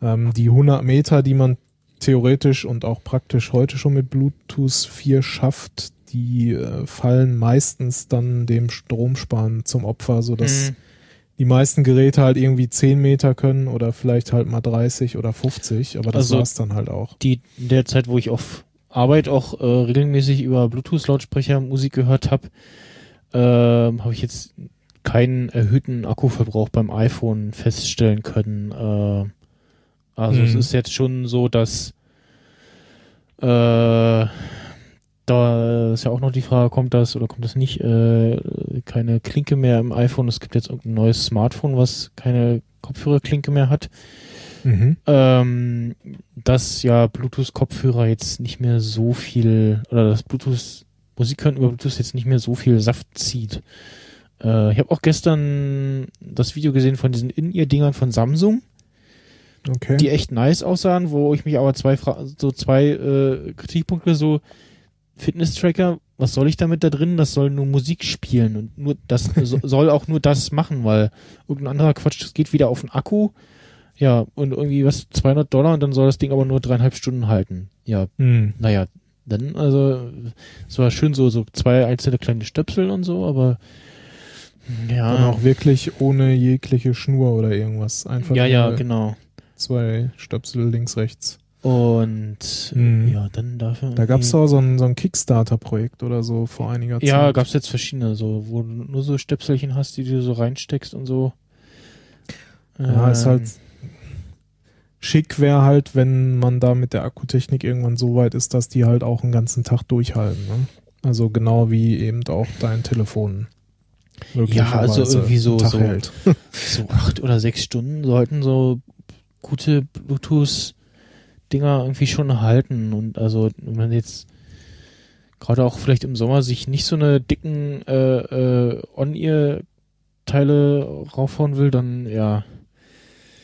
ähm, die 100 Meter, die man theoretisch und auch praktisch heute schon mit Bluetooth 4 schafft, die äh, fallen meistens dann dem Stromsparen zum Opfer, sodass hm. die meisten Geräte halt irgendwie 10 Meter können oder vielleicht halt mal 30 oder 50, aber das Also- war's dann halt auch. die in der Zeit, wo ich auf Arbeit auch äh, regelmäßig über Bluetooth-Lautsprecher Musik gehört habe, ähm, habe ich jetzt keinen erhöhten Akkuverbrauch beim iPhone feststellen können. Äh, Also es Mhm. ist jetzt schon so, dass äh, da ist ja auch noch die Frage, kommt das oder kommt das nicht, äh, keine Klinke mehr im iPhone. Es gibt jetzt irgendein neues Smartphone, was keine Kopfhörerklinke mehr hat. Mhm. Ähm, dass ja Bluetooth-Kopfhörer jetzt nicht mehr so viel, oder das Bluetooth, Musik hören über Bluetooth jetzt nicht mehr so viel Saft zieht. Äh, ich habe auch gestern das Video gesehen von diesen In-Ear-Dingern von Samsung, Okay. die echt nice aussahen, wo ich mich aber zwei, Fra so zwei äh, Kritikpunkte so Fitness-Tracker, was soll ich damit da drin? Das soll nur Musik spielen und nur das (laughs) so, soll auch nur das machen, weil irgendein anderer Quatsch, das geht wieder auf den Akku. Ja, und irgendwie was, 200 Dollar und dann soll das Ding aber nur dreieinhalb Stunden halten. Ja, Mhm. naja, dann, also, es war schön so, so zwei einzelne kleine Stöpsel und so, aber, ja. Dann auch wirklich ohne jegliche Schnur oder irgendwas. Einfach ja, ja, genau. zwei Stöpsel links, rechts. Und, Mhm. ja, dann dafür. Da gab es auch so ein, so ein Kickstarter-Projekt oder so vor einiger Zeit. Ja, gab's jetzt verschiedene, so, wo du nur so Stöpselchen hast, die du so reinsteckst und so. Ja, ist Ähm, halt schick wäre halt, wenn man da mit der Akkutechnik irgendwann so weit ist, dass die halt auch einen ganzen Tag durchhalten. Ne? Also genau wie eben auch dein Telefon. Ja, also irgendwie so- so- hält. (laughs) so acht oder sechs Stunden sollten so gute Bluetooth-Dinger irgendwie schon halten. Und also, wenn man jetzt gerade auch vielleicht im Sommer sich nicht so eine dicken äh, äh, On-Ear-Teile raufhauen will, dann ja.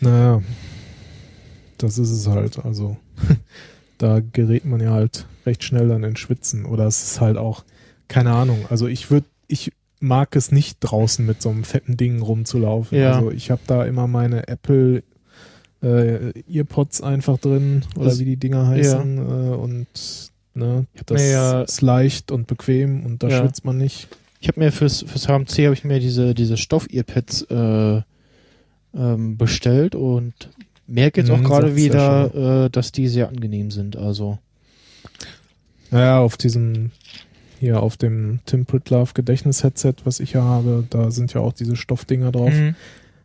Naja, das ist es halt. Also (laughs) da gerät man ja halt recht schnell dann in Schwitzen. Oder es ist halt auch, keine Ahnung. Also ich würde, ich mag es nicht draußen mit so einem fetten Ding rumzulaufen. Ja. Also ich habe da immer meine Apple äh, Earpods einfach drin oder Das- wie die Dinger heißen äh, und ne, das ja- ist leicht und bequem und da Ja. schwitzt man nicht. Ich habe mir fürs, fürs HMC habe ich mir diese, diese Stoff-Earpads äh, ähm, bestellt und merke jetzt auch Mhm, gerade wieder, äh, dass die sehr angenehm sind. Also Naja, auf diesem, hier auf dem Tim Pritlove Gedächtnis-Headset, was ich ja habe, da sind ja auch diese Stoffdinger drauf. Mhm.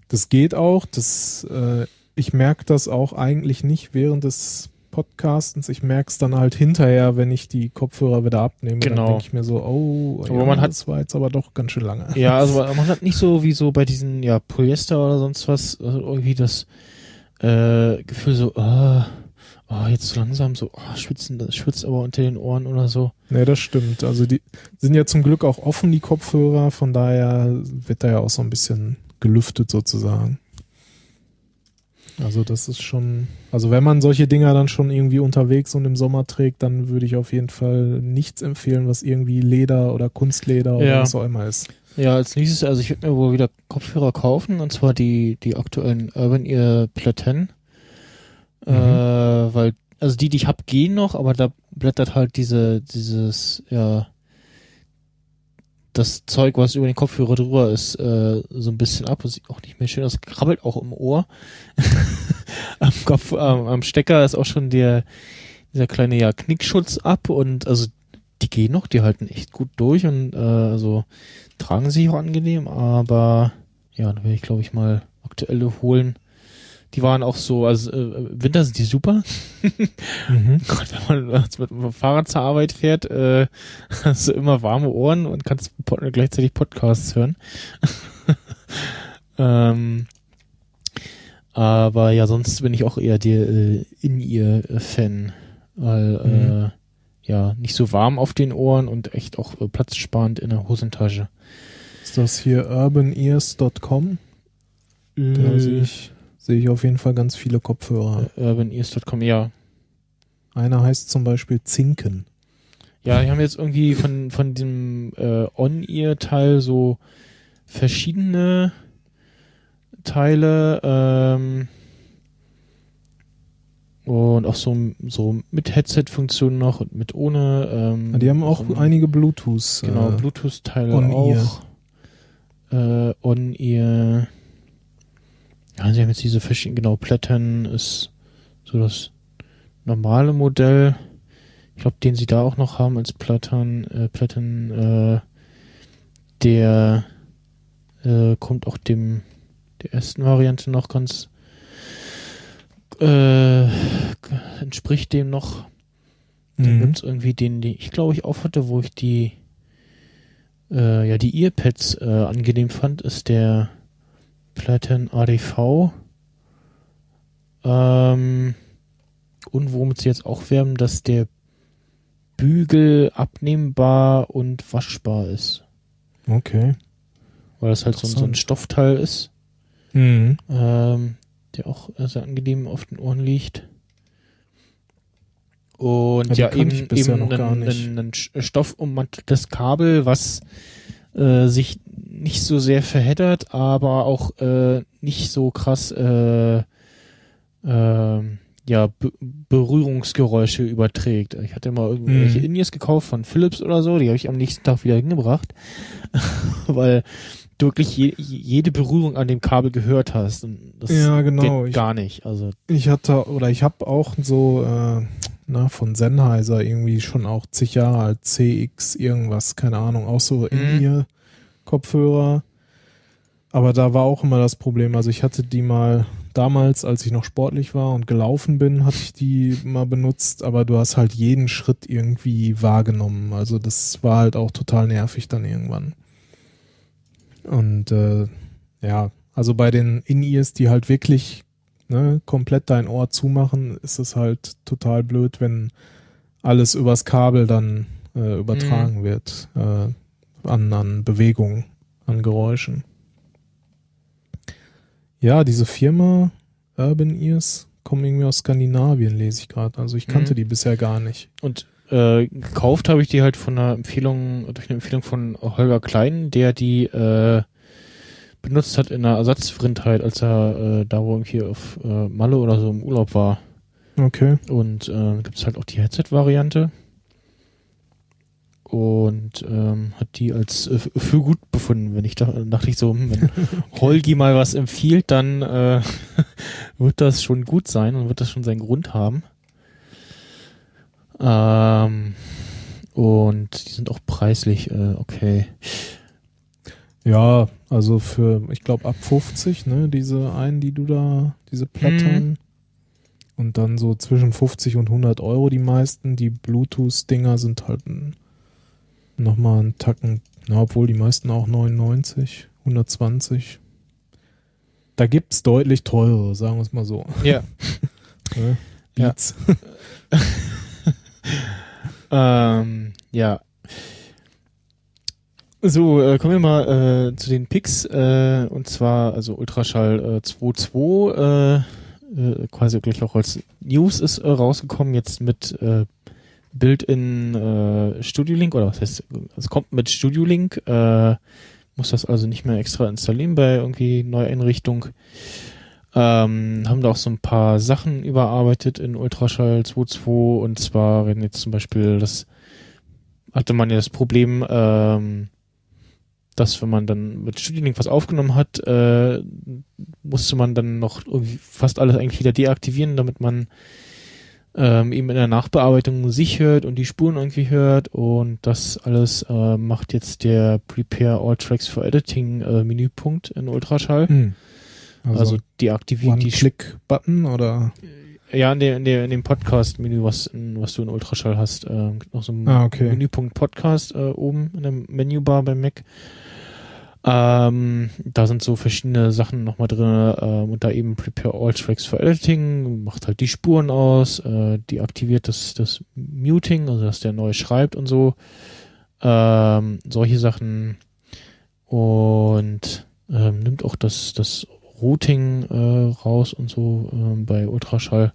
Das geht auch. Das, äh, ich merke das auch eigentlich nicht während des Podcastens. Ich merke es dann halt hinterher, wenn ich die Kopfhörer wieder abnehme. Dann Genau. denke ich mir so, oh, Aber ja, man hat- das war jetzt aber doch ganz schön lange. Ja, also (laughs) man hat nicht so wie so bei diesen ja Polyester oder sonst was also irgendwie das äh, Gefühl so, ah, oh, jetzt so langsam so, oh, schwitzen, das schwitzt aber unter den Ohren oder so. Nee, das stimmt. Also die sind ja zum Glück auch offen, die Kopfhörer. Von daher wird da ja auch so ein bisschen gelüftet sozusagen. Also das ist schon, also wenn man solche Dinger dann schon irgendwie unterwegs und im Sommer trägt, dann würde ich auf jeden Fall nichts empfehlen, was irgendwie Leder oder Kunstleder oder Ja. was auch immer ist. Ja, als nächstes, also ich werde mir wohl wieder Kopfhörer kaufen und zwar die die aktuellen Urban Ear Platin, Mhm. äh, weil also die die ich hab gehen noch, aber da blättert halt diese dieses ja das Zeug, was über den Kopfhörer drüber ist, äh, so ein bisschen ab. Das sieht auch nicht mehr schön aus. Krabbelt auch im Ohr. (laughs) am Kopf, am, am Stecker ist auch schon der, dieser kleine ja, Knickschutz ab und also die gehen noch, die halten echt gut durch und äh, also tragen sich auch angenehm, aber ja, da werde ich glaube ich mal aktuelle holen. Die waren auch so, also äh, Winter sind die super. (laughs) Mhm. Gott, wenn man mit dem Fahrrad zur Arbeit fährt, äh, (laughs) hast du immer warme Ohren und kannst gleichzeitig Podcasts hören. (laughs) ähm, aber ja, sonst bin ich auch eher der äh, In-Ear-Fan, weil Mhm. äh, ja, nicht so warm auf den Ohren und echt auch äh, platzsparend in der Hosentasche. Ist das hier urbanears.com? Da Äh, sehe ich, sehe ich auf jeden Fall ganz viele Kopfhörer. äh, UrbanEars.com, ja. Einer heißt zum Beispiel Zinken. Ja, die haben jetzt irgendwie von, von dem äh, On-Ear-Teil so verschiedene Teile ähm, und auch so, so mit Headset-Funktion noch und mit ohne. Ähm, Ja, die haben auch so, einige Bluetooth. Genau, äh, Bluetooth-Teile auch. Äh, On-Ear. Ja, sie haben jetzt diese verschiedenen, genau, Platten ist so das normale Modell. Ich glaube, den sie da auch noch haben als Platten, äh, Platten, äh, der äh, kommt auch dem der ersten Variante noch ganz äh, entspricht dem noch. Dann Mhm. gibt's irgendwie den, den ich glaube ich auch hatte, wo ich die äh, ja die Earpads äh, angenehm fand, ist der Platin ADV. Ähm, und womit sie jetzt auch werben, dass der Bügel abnehmbar und waschbar ist. Okay. Weil das halt so, ein- so ein. Stoffteil ist, Mhm. ähm, der auch sehr angenehm auf den Ohren liegt. Und Ja, ja, eben, eben ein, ein, Stoffummanteltes Kabel, was äh, sich nicht so sehr verheddert, aber auch äh, nicht so krass äh, ähm, ja, Be Berührungsgeräusche überträgt. Ich hatte mal irgendwelche Mhm. Indies gekauft von Philips oder so, die habe ich am nächsten Tag wieder hingebracht, (laughs) weil du wirklich je, jede Berührung an dem Kabel gehört hast. Und das Ja, genau. geht Ich, gar nicht. Also ich hatte, oder ich habe auch so, äh, na, von Sennheiser irgendwie schon auch zig Jahre alt, CX irgendwas, keine Ahnung, auch so in Mhm. ihr Kopfhörer. Aber da war auch immer das Problem. Also ich hatte die mal damals, als ich noch sportlich war und gelaufen bin, hatte ich die mal benutzt, aber du hast halt jeden Schritt irgendwie wahrgenommen. Also das war halt auch total nervig dann irgendwann. Und äh, ja, also bei den In-Ears, die halt wirklich ne, komplett dein Ohr zumachen, ist es halt total blöd, wenn alles übers Kabel dann äh, übertragen wird äh, an, an Bewegungen, an Geräuschen. Ja, diese Firma Urban Ears kommen irgendwie aus Skandinavien, lese ich gerade. Also ich kannte Mhm. die bisher gar nicht. Und äh, gekauft habe ich die halt von einer Empfehlung, durch eine Empfehlung von Holger Klein, der die äh, benutzt hat in einer Ersatzvrindheit, als er äh, da wo irgendwie auf äh, Malle oder so im Urlaub war. Okay. Und äh, gibt es halt auch die Headset-Variante. Und ähm, hat die als äh, für gut befunden. Wenn ich da dachte ich so, hm, wenn (laughs) Holgi mal was empfiehlt, dann äh, (laughs) wird das schon gut sein und wird das schon seinen Grund haben. Ähm, und die sind auch preislich äh, okay. Ja, also für, ich glaube, ab 50, ne, diese einen, die du da, diese Platten. Und dann so zwischen 50 und 100 Euro die meisten. Die Bluetooth-Dinger sind halt nochmal ein Tacken, na, obwohl die meisten auch 99, 120. Da gibt's deutlich teure, sagen wir es mal so. Ja. (laughs) Ne? Ja. (laughs) Ähm, ja. So, äh, kommen wir mal äh, zu den Picks. Äh, und zwar, also Ultraschall äh, 2.2, äh, äh, quasi wirklich auch als News ist äh, rausgekommen, jetzt mit äh, Bild in äh, Studio Link, oder was heißt, es kommt mit Studio Link, äh, muss das also nicht mehr extra installieren bei irgendwie Neueinrichtung. Ähm, haben da auch so ein paar Sachen überarbeitet in Ultraschall 2.2 und zwar, wenn jetzt zum Beispiel das hatte man ja das Problem, ähm, dass wenn man dann mit Studiolink was aufgenommen hat, äh, musste man dann noch irgendwie fast alles eigentlich wieder deaktivieren, damit man ähm, eben in der Nachbearbeitung sich hört und die Spuren irgendwie hört und das alles äh, macht jetzt der Prepare All Tracks for Editing äh, Menüpunkt in Ultraschall. Hm. Also, Also, deaktiviert die Spuren. One-Click-Button oder? Ja, in, der, in, der, in dem Podcast-Menü, was, was du in Ultraschall hast, äh, noch so ein Ah, okay. Menüpunkt Podcast äh, oben in der Menübar beim Mac. Ähm, da sind so verschiedene Sachen nochmal drin ähm, und da eben Prepare All Tracks for Editing, macht halt die Spuren aus, äh, deaktiviert das, das Muting, also dass der neu schreibt und so. Ähm, solche Sachen und ähm, nimmt auch das, das Routing äh, raus und so ähm, bei Ultraschall.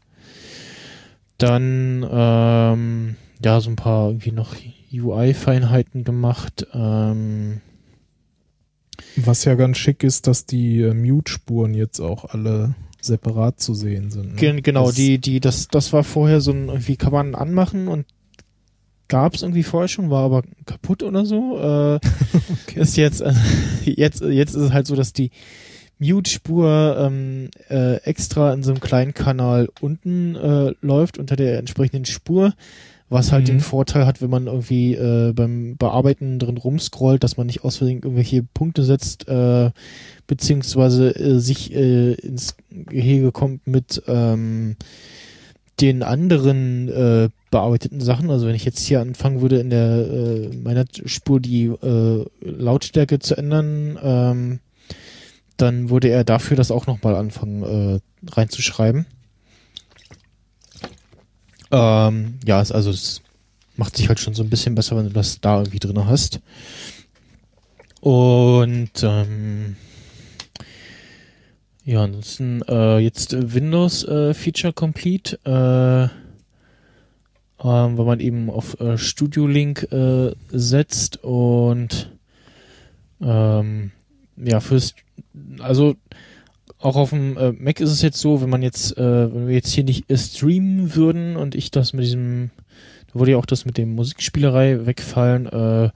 Dann ähm, ja so ein paar irgendwie noch UI-Feinheiten gemacht. Ähm, Was ja ganz schick ist, dass die äh, Mute-Spuren jetzt auch alle separat zu sehen sind. Ne? Gen genau, das, die, die, das, das war vorher so ein, irgendwie kann man anmachen und gab es irgendwie vorher schon, war aber kaputt oder so. Äh, (laughs) Ist jetzt, äh, (laughs) jetzt, jetzt ist es halt so, dass die Mute-Spur ähm, äh, extra in so einem kleinen Kanal unten äh, läuft unter der entsprechenden Spur, was halt Mhm. den Vorteil hat, wenn man irgendwie äh, beim Bearbeiten drin rumscrollt, dass man nicht aus Versehen irgendwelche Punkte setzt, äh, beziehungsweise äh, sich äh, ins Gehege kommt mit ähm, den anderen äh, bearbeiteten Sachen, also wenn ich jetzt hier anfangen würde, in der äh, meiner Spur die äh, Lautstärke zu ändern, ähm, dann würde er dafür das auch nochmal anfangen äh, reinzuschreiben. Ähm, ja, es, also es macht sich halt schon so ein bisschen besser, wenn du das da irgendwie drin hast. Und ähm, ja, ansonsten äh, jetzt Windows äh, Feature Complete, äh, ähm, weil man eben auf äh, Studio Link äh, setzt und ähm, ja, fürs also auch auf dem äh, Mac ist es jetzt so, wenn man jetzt, äh, wenn wir jetzt hier nicht äh, streamen würden und ich das mit diesem, da würde ja auch das mit dem Musikspielerei wegfallen, äh,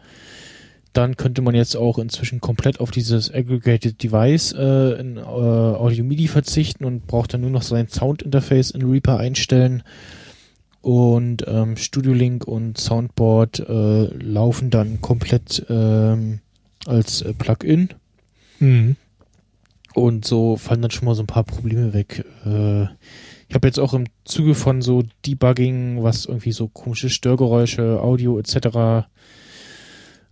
dann könnte man jetzt auch inzwischen komplett auf dieses Aggregated Device äh, in äh, Audio MIDI verzichten und braucht dann nur noch sein Sound Interface in Reaper einstellen und ähm, Studio Link und Soundboard äh, laufen dann komplett ähm, als äh, Plugin. Mhm. Und so fallen dann schon mal so ein paar Probleme weg. Äh, ich habe jetzt auch im Zuge von so Debugging, was irgendwie so komische Störgeräusche, Audio etc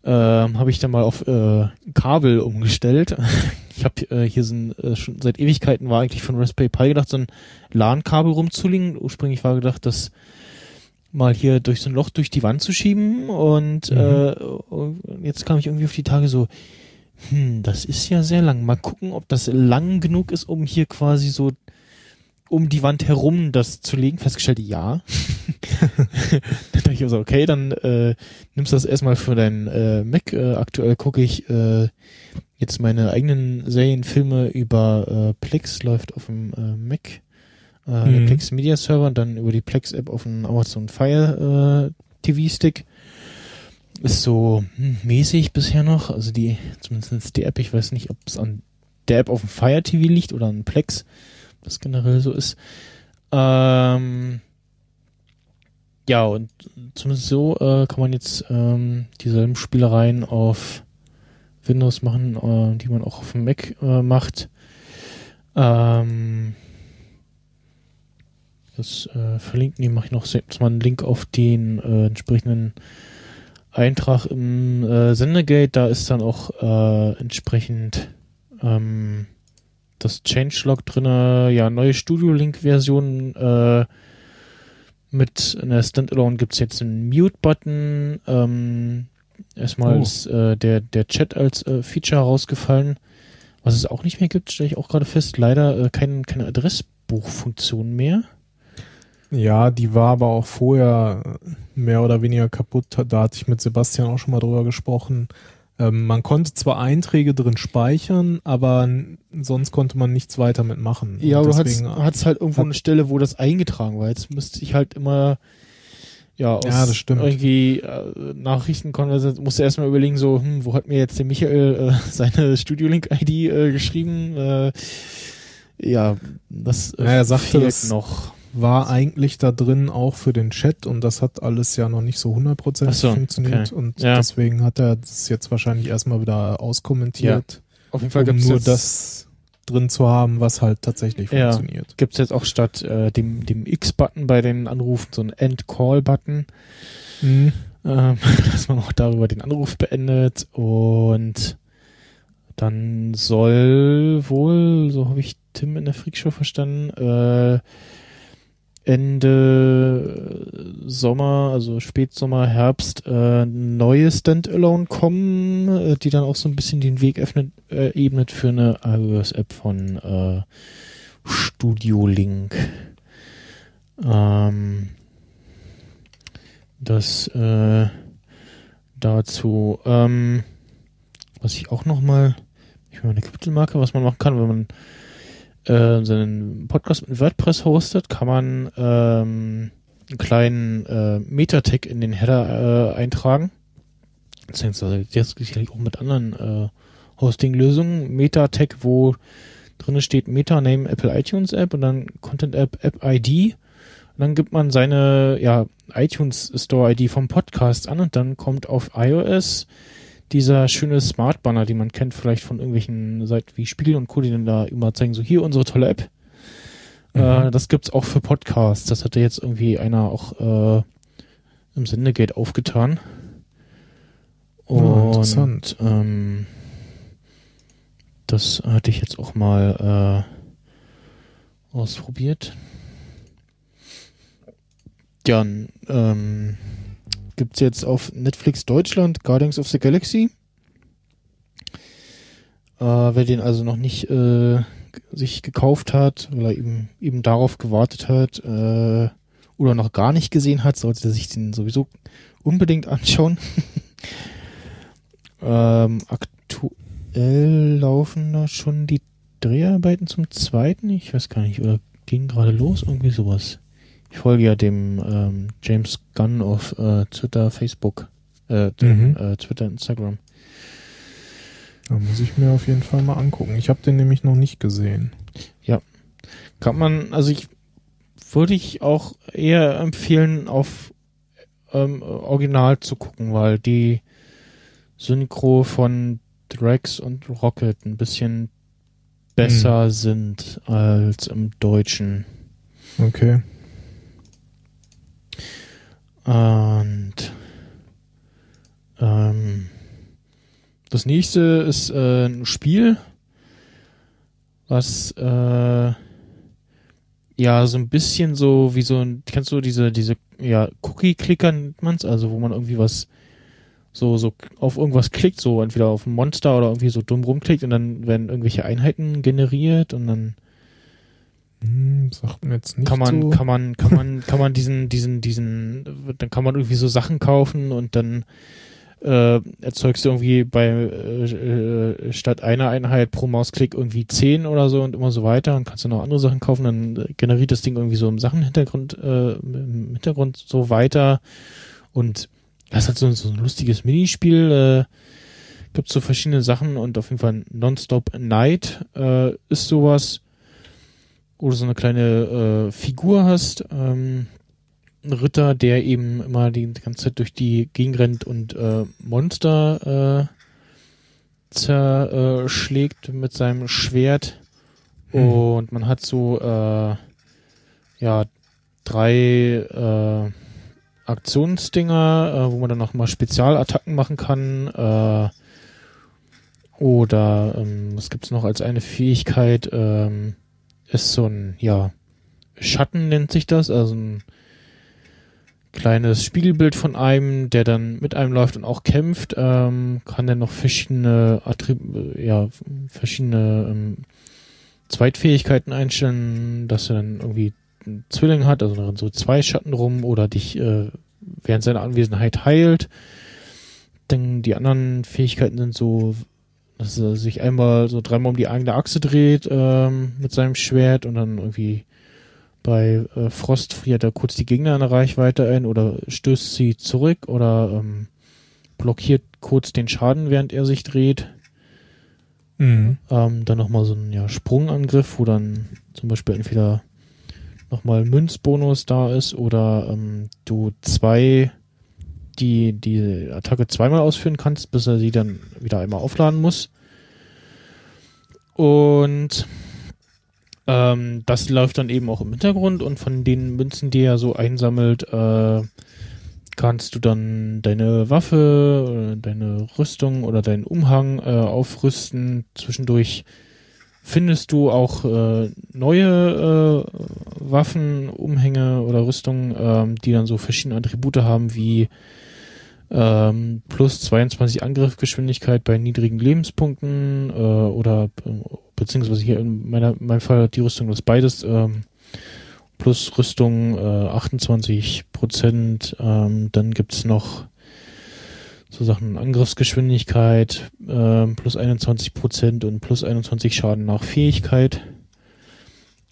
ähm, habe ich dann mal auf äh, Kabel umgestellt. (laughs) Ich habe äh, hier so ein, äh, schon seit Ewigkeiten war eigentlich von Raspberry Pi gedacht, so ein LAN-Kabel rumzulegen. Ursprünglich war gedacht, das mal hier durch so ein Loch durch die Wand zu schieben und mhm. äh, jetzt kam ich irgendwie auf die Tage so, hm, das ist ja sehr lang. Mal gucken, ob das lang genug ist, um hier quasi so um die Wand herum das zu legen. Festgestellt, ja. (laughs) dann dachte ich also, okay, dann äh, nimmst du das erstmal für deinen äh, Mac. Äh, aktuell gucke ich äh, jetzt meine eigenen Serienfilme über äh, Plex, läuft auf dem äh, Mac. Äh, mhm. Der Plex Media Server und dann über die Plex App auf dem Amazon Fire äh, TV Stick. Ist so hm, mäßig bisher noch. Also die, zumindest die App, ich weiß nicht, ob es an der App auf dem Fire TV liegt oder an Plex das generell so ist. Ähm, ja, und zumindest so äh, kann man jetzt ähm, dieselben Spielereien auf Windows machen, äh, die man auch auf dem Mac äh, macht. Ähm, das äh, verlinken, die mache ich noch selbst mal einen Link auf den äh, entsprechenden Eintrag im äh, Sendegate. Da ist dann auch äh, entsprechend ähm, das Changelog drinne, ja, neue Studio Link-Version äh, mit einer Standalone gibt es jetzt einen Mute-Button. Ähm, erstmal oh. ist äh, der, der Chat als äh, Feature herausgefallen. Was es auch nicht mehr gibt, stelle ich auch gerade fest, leider äh, kein, keine Adressbuchfunktion mehr. Ja, die war aber auch vorher mehr oder weniger kaputt. Da hatte ich mit Sebastian auch schon mal drüber gesprochen. Ähm, man konnte zwar Einträge drin speichern, aber sonst konnte man nichts weiter mitmachen. Ja, aber du hattest halt irgendwo eine Stelle, wo das eingetragen war. Jetzt müsste ich halt immer ja, aus ja, das stimmt. irgendwie äh, Nachrichtenkonversation musste erstmal überlegen, so, hm, wo hat mir jetzt der Michael äh, (laughs) seine Studio-Link-ID äh, geschrieben? Äh, ja, das äh, ja, er sagte, fehlt noch war eigentlich da drin auch für den Chat und das hat alles ja noch nicht so hundertprozentig so, funktioniert okay. und ja. deswegen hat er das jetzt wahrscheinlich erstmal wieder auskommentiert. Ja. Auf jeden Fall um nur das drin zu haben, was halt tatsächlich ja. funktioniert. Gibt es jetzt auch statt äh, dem, dem X-Button bei den Anrufen so einen End-Call-Button, mhm. ähm, (laughs) dass man auch darüber den Anruf beendet und dann soll wohl, so habe ich Tim in der Freakshow verstanden, äh, Ende Sommer, also Spätsommer, Herbst, äh, neue Standalone kommen, äh, die dann auch so ein bisschen den Weg öffnet, äh, ebnet für eine iOS-App von äh, Studio Link. Ähm, das äh, dazu, ähm, was ich auch noch mal, ich habe eine Kapitelmarke, was man machen kann, wenn man äh, seinen Podcast mit WordPress hostet, kann man ähm, einen kleinen äh, Metatag in den Header äh, eintragen. Beziehungsweise jetzt sicherlich auch mit anderen äh, Hosting-Lösungen. Metatag, wo drin steht Meta-Name Apple iTunes App und dann Content App App ID. Und dann gibt man seine ja, iTunes Store ID vom Podcast an und dann kommt auf iOS dieser schöne Smart Banner, die man kennt vielleicht von irgendwelchen Seiten wie Spiegel und Co., die dann da immer zeigen, so hier unsere tolle App. Äh, das gibt's auch für Podcasts. Das hatte jetzt irgendwie einer auch äh, im Sendegate aufgetan. Oh, interessant. ähm, das hatte ich jetzt auch mal äh, ausprobiert. Ja, ähm, gibt's jetzt auf Netflix Deutschland Guardians of the Galaxy. Äh, wer den also noch nicht äh, sich gekauft hat, weil er eben, eben darauf gewartet hat äh, oder noch gar nicht gesehen hat, sollte sich den sowieso unbedingt anschauen. (laughs) ähm, aktuell laufen da schon die Dreharbeiten zum zweiten. Ich weiß gar nicht, oder ging gerade los? Irgendwie sowas. Ich folge ja dem ähm, James Gunn auf äh, Twitter, Facebook, äh, dem, mhm. äh, Twitter, Instagram. Da muss ich mir auf jeden Fall mal angucken. Ich habe den nämlich noch nicht gesehen. Ja. Kann man, also ich würde ich auch eher empfehlen, auf ähm, Original zu gucken, weil die Synchro von Drax und Rocket ein bisschen besser hm. sind als im Deutschen. Okay. Und ähm, das nächste ist äh, ein Spiel, was äh, ja so ein bisschen so wie so ein, kennst du diese, diese, ja, Cookie-Clicker nennt man's, also wo man irgendwie was so, so auf irgendwas klickt, so entweder auf ein Monster oder irgendwie so dumm rumklickt und dann werden irgendwelche Einheiten generiert und dann hm, sagt mir jetzt nicht kann man, so. kann man, kann man, (laughs) kann man diesen, diesen, diesen, dann kann man irgendwie so Sachen kaufen und dann äh, erzeugst du irgendwie bei äh, äh, statt einer Einheit pro Mausklick irgendwie zehn oder so und immer so weiter und kannst du noch andere Sachen kaufen, dann generiert das Ding irgendwie so im Sachenhintergrund äh, im Hintergrund so weiter und das hat so, so ein lustiges Minispiel, äh, gibt so verschiedene Sachen und auf jeden Fall Nonstop Night äh, ist sowas, wo du so eine kleine äh, Figur hast, ähm, Ritter, der eben immer die ganze Zeit durch die Gegend rennt und äh, Monster äh, zerschlägt mit seinem Schwert. Hm. Und man hat so äh, ja drei äh, Aktionsdinger, äh, wo man dann noch mal Spezialattacken machen kann. Äh, oder ähm, was gibt's noch als eine Fähigkeit? Ähm, ist so ein ja Schatten nennt sich das, also ein kleines Spiegelbild von einem, der dann mit einem läuft und auch kämpft, ähm, kann dann noch verschiedene Attrib ja, verschiedene ähm, Zweitfähigkeiten einstellen, dass er dann irgendwie einen Zwilling hat, also dann so zwei Schatten rum oder dich äh, während seiner Anwesenheit heilt. Dann die anderen Fähigkeiten sind so, dass er sich einmal so dreimal um die eigene Achse dreht ähm, mit seinem Schwert und dann irgendwie bei äh, Frost friert er kurz die Gegner in der Reichweite ein oder stößt sie zurück oder ähm, blockiert kurz den Schaden, während er sich dreht. Mhm. Ähm, dann nochmal so ein ja, Sprungangriff, wo dann zum Beispiel entweder nochmal Münzbonus da ist oder ähm, du zwei die die Attacke zweimal ausführen kannst, bis er sie dann wieder einmal aufladen muss. Und ähm, das läuft dann eben auch im Hintergrund und von den Münzen, die er so einsammelt, äh, kannst du dann deine Waffe, deine Rüstung oder deinen Umhang äh, aufrüsten. Zwischendurch findest du auch äh, neue äh, Waffen, Umhänge oder Rüstungen, ähm, die dann so verschiedene Attribute haben wie ähm, plus 22 Angriffsgeschwindigkeit bei niedrigen Lebenspunkten äh, oder äh, beziehungsweise hier in meiner, in meinem Fall die Rüstung das beides ähm, plus Rüstung äh, 28 Prozent. Ähm, dann gibt's noch so Sachen Angriffsgeschwindigkeit äh, plus 21 Prozent und plus 21 Schaden nach Fähigkeit.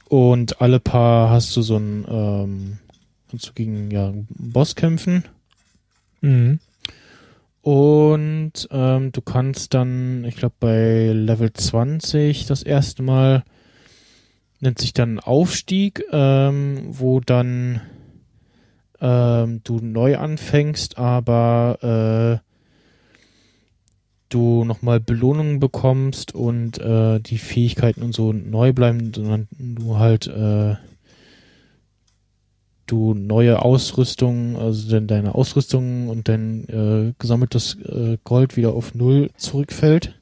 Und alle paar hast du so ein ähm, kannst du gegen ja, Boss kämpfen. Mhm. Und ähm, du kannst dann, ich glaube, bei Level 20 das erste Mal nennt sich dann Aufstieg, ähm, wo dann ähm, du neu anfängst, aber äh, du nochmal Belohnungen bekommst und äh, die Fähigkeiten und so neu bleiben, sondern du halt äh, du neue Ausrüstung, also denn deine Ausrüstung und dein äh, gesammeltes äh, Gold wieder auf Null zurückfällt.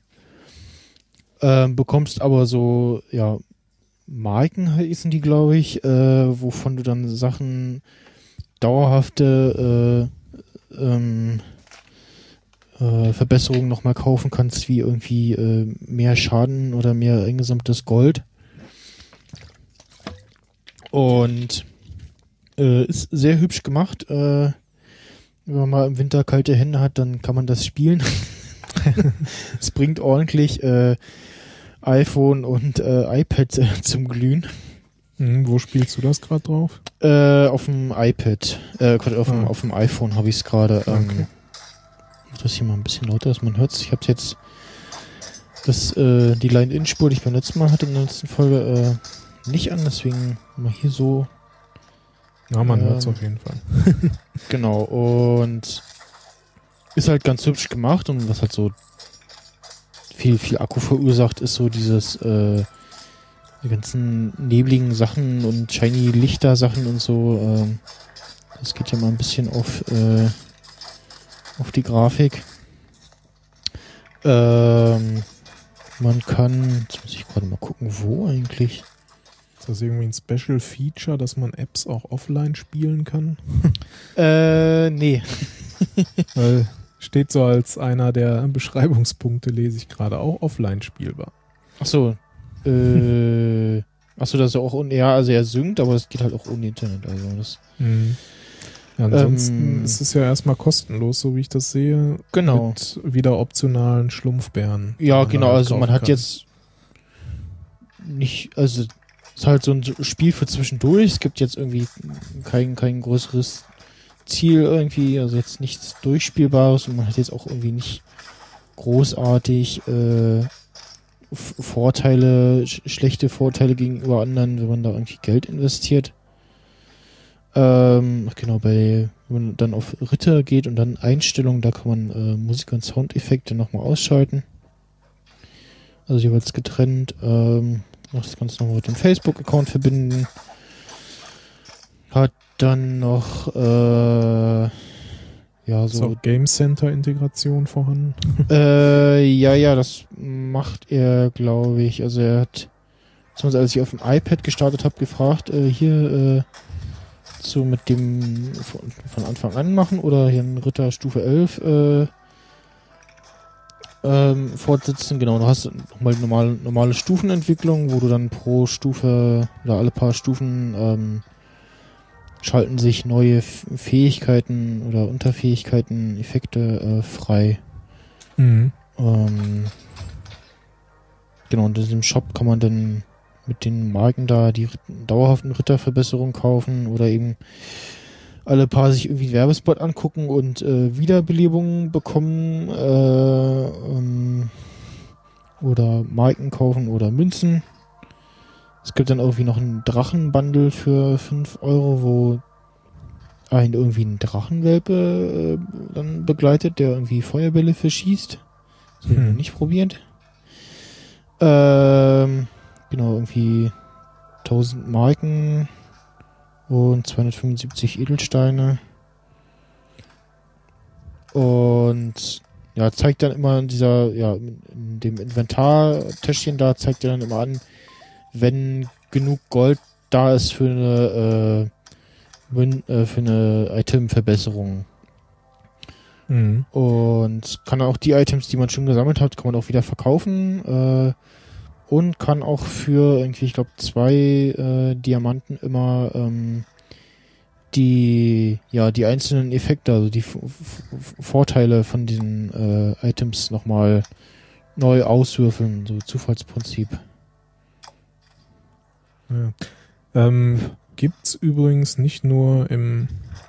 Ähm, bekommst aber so, ja, Marken hießen die, glaube ich, äh, wovon du dann Sachen dauerhafte äh, ähm, äh, Verbesserungen nochmal kaufen kannst, wie irgendwie äh, mehr Schaden oder mehr eingesammeltes Gold. Und äh, ist sehr hübsch gemacht. Äh, wenn man mal im Winter kalte Hände hat, dann kann man das spielen. (laughs) es bringt ordentlich äh, iPhone und äh, iPad äh, zum Glühen. Hm, wo spielst du das gerade drauf? Äh, auf dem iPad, äh, auf, dem, Ah. auf dem iPhone habe ich es gerade. Ähm, Okay. mach Das hier mal ein bisschen lauter, dass man hört. Ich habe jetzt das, die Line-In-Spur, die ich beim letzten Mal hatte in der letzten Folge, nicht an, deswegen mal hier so Ja, man Ähm, hört es auf jeden Fall. (laughs) Genau, und ist halt ganz hübsch gemacht und was halt so viel, viel Akku verursacht, ist so dieses, äh, die ganzen nebligen Sachen und shiny Lichter Sachen und so. Ähm, das geht ja mal ein bisschen auf, äh, auf die Grafik. Ähm, man kann, jetzt muss ich gerade mal gucken, wo eigentlich. Ist das irgendwie ein Special Feature, dass man Apps auch offline spielen kann? (laughs) Äh, nee. (laughs) Weil steht so als einer der Beschreibungspunkte, lese ich gerade, auch offline spielbar. Ach so. Äh, (laughs) ach so, das ist ja auch un ja, also er synkt, aber es geht halt auch ohne Internet. Also das Ja, ansonsten Ähm, ist es ja erstmal kostenlos, so wie ich das sehe. genau. Mit wieder optionalen Schlumpfbären. Ja, genau. halt Also man hat kann. jetzt nicht, also ist halt so ein Spiel für zwischendurch. Es gibt jetzt irgendwie kein kein größeres Ziel irgendwie, also jetzt nichts durchspielbares und man hat jetzt auch irgendwie nicht großartig äh, Vorteile, sch schlechte Vorteile gegenüber anderen, wenn man da irgendwie Geld investiert. Ähm, genau, bei, wenn man dann auf Ritter geht und dann Einstellungen, da kann man äh, Musik und Soundeffekte nochmal ausschalten. Also jeweils getrennt. Ähm, noch das Ganze nochmal mit dem Facebook-Account verbinden. Hat dann noch äh, ja Ist so auch Game Center Integration vorhanden. (laughs) äh, ja, ja, das macht er, glaube ich. Also er hat, als ich auf dem iPad gestartet habe, gefragt, äh, hier äh, so mit dem von, von Anfang an machen oder hier ein Ritter Stufe 11 äh, ähm, fortsetzen. Genau, du hast nochmal normale, normale Stufenentwicklung, wo du dann pro Stufe oder alle paar Stufen ähm, schalten sich neue Fähigkeiten oder Unterfähigkeiten, Effekte äh, frei. Mhm. Ähm, genau, und in diesem Shop kann man dann mit den Marken da die dauerhaften Ritterverbesserungen kaufen oder eben alle paar sich irgendwie einen Werbespot angucken und äh, Wiederbelebungen bekommen äh, ähm, oder Marken kaufen oder Münzen. Es gibt dann irgendwie noch ein Drachenbundle für 5 Euro, wo ein irgendwie ein Drachenwelpe äh, dann begleitet, der irgendwie Feuerbälle verschießt. Das habe ich Hm. noch nicht probiert. Ähm, genau, irgendwie 1000 Marken und 275 Edelsteine. Und ja, zeigt dann immer in dieser, ja, in dem Inventartäschchen da, zeigt er dann immer an, wenn genug Gold da ist für eine, äh, äh, für eine Itemverbesserung. Mhm. Und kann auch die Items, die man schon gesammelt hat, kann man auch wieder verkaufen. Äh, und kann auch für irgendwie, ich glaube, zwei äh, Diamanten immer ähm, die, ja, die einzelnen Effekte, also die F F Vorteile von diesen äh, Items nochmal neu auswürfeln, so Zufallsprinzip. Ja. Ähm, gibt's übrigens nicht nur im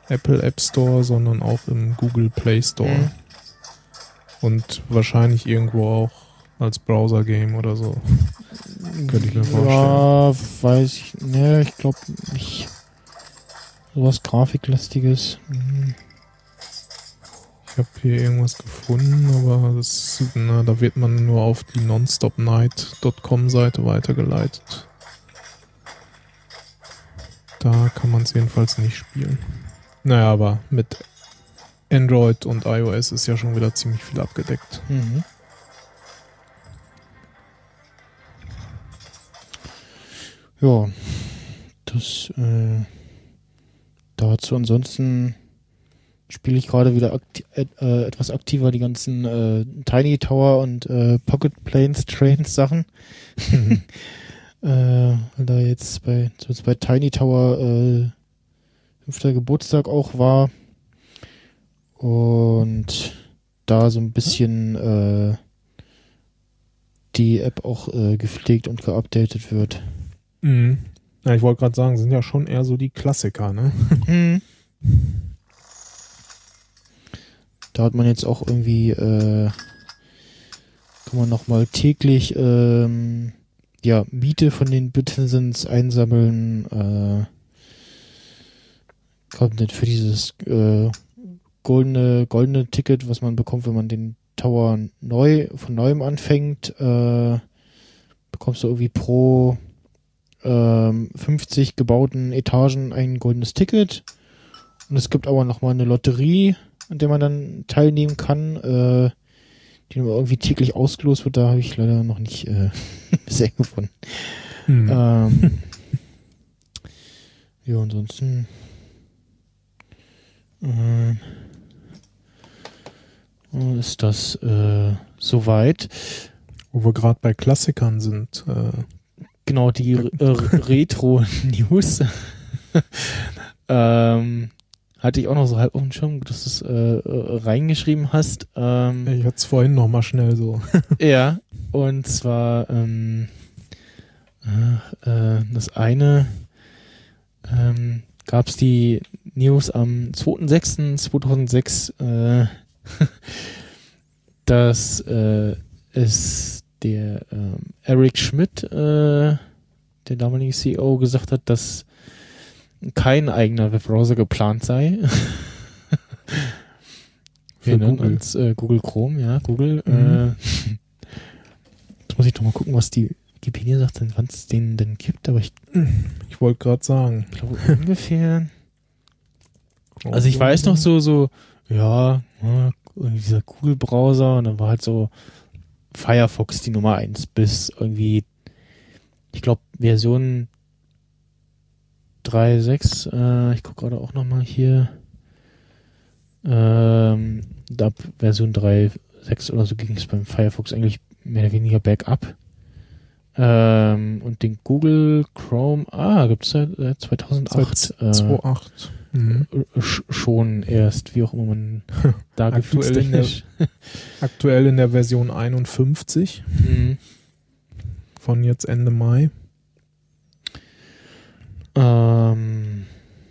Apple App Store, sondern auch im Google Play Store. Mhm. Und wahrscheinlich irgendwo auch als Browser-Game oder so. Könnte ich mir Ja, weiß ich, ne, ich glaube nicht. Sowas Grafiklastiges. Mhm. Ich habe hier irgendwas gefunden, aber das, na, da wird man nur auf die nonstopnight.com Seite weitergeleitet. Da kann man es jedenfalls nicht spielen. Naja, aber mit Android und iOS ist ja schon wieder ziemlich viel abgedeckt. Mhm. Ja, das äh, dazu ansonsten spiele ich gerade wieder akti äh, etwas aktiver die ganzen äh, Tiny Tower und äh, Pocket Planes Trains Sachen. Mhm. (laughs) äh, weil da jetzt bei, so bei Tiny Tower äh, fünfter Geburtstag auch war und da so ein bisschen äh, die App auch äh, gepflegt und geupdatet wird. Mhm. Ja, ich wollte gerade sagen, sind ja schon eher so die Klassiker, ne? Hm. (laughs) Da hat man jetzt auch irgendwie, äh, kann man nochmal täglich, ähm, ja, Miete von den Bittinsens einsammeln, äh, kommt nicht für dieses, äh, goldene, goldene Ticket, was man bekommt, wenn man den Tower neu, von neuem anfängt, äh, bekommst du irgendwie pro ähm, 50 gebauten Etagen ein goldenes Ticket. Und es gibt aber nochmal eine Lotterie, an der man dann teilnehmen kann, äh, die nur irgendwie täglich ausgelost wird. Da habe ich leider noch nicht äh, (laughs) bisher gefunden. Mhm. Ähm, (laughs) ja, ansonsten äh, ist das äh, soweit. Wo wir gerade bei Klassikern sind. Äh, Genau, die Retro-News (laughs) ähm, hatte ich auch noch so halb auf dem Schirm, dass du es äh, äh, reingeschrieben hast. Ähm, ich hatte es vorhin noch mal schnell so. (laughs) ja, und zwar ähm, äh, das eine ähm, gab es die News am 2.6.2006, äh, (laughs) dass äh, es der ähm, Eric Schmidt, äh, der damalige CEO, gesagt hat, dass kein eigener Webbrowser geplant sei. (laughs) Für Wir nennen Google. uns äh, Google Chrome, ja, Google. Mhm. Äh, (laughs) jetzt muss ich doch mal gucken, was die Wikipedia sagt, wann es den denn gibt, aber ich Ich wollte gerade sagen. glaube ungefähr. (laughs) Also ich weiß noch so, so, ja, ja, irgendwie dieser Google-Browser und dann war halt so Firefox die Nummer eins bis irgendwie, ich glaube, Version 3.6, äh, ich gucke gerade auch nochmal hier, ähm, ab Version 3.6 oder so ging es beim Firefox eigentlich mehr oder weniger bergab. Ähm, und den Google Chrome, ah, gibt's seit, seit 2008. Seit äh, 2.8. Mhm. sch- schon erst, wie auch immer man (laughs) da Aktuell in der-. (laughs) Aktuell in der Version 51 Mhm. von jetzt Ende Mai. Ähm,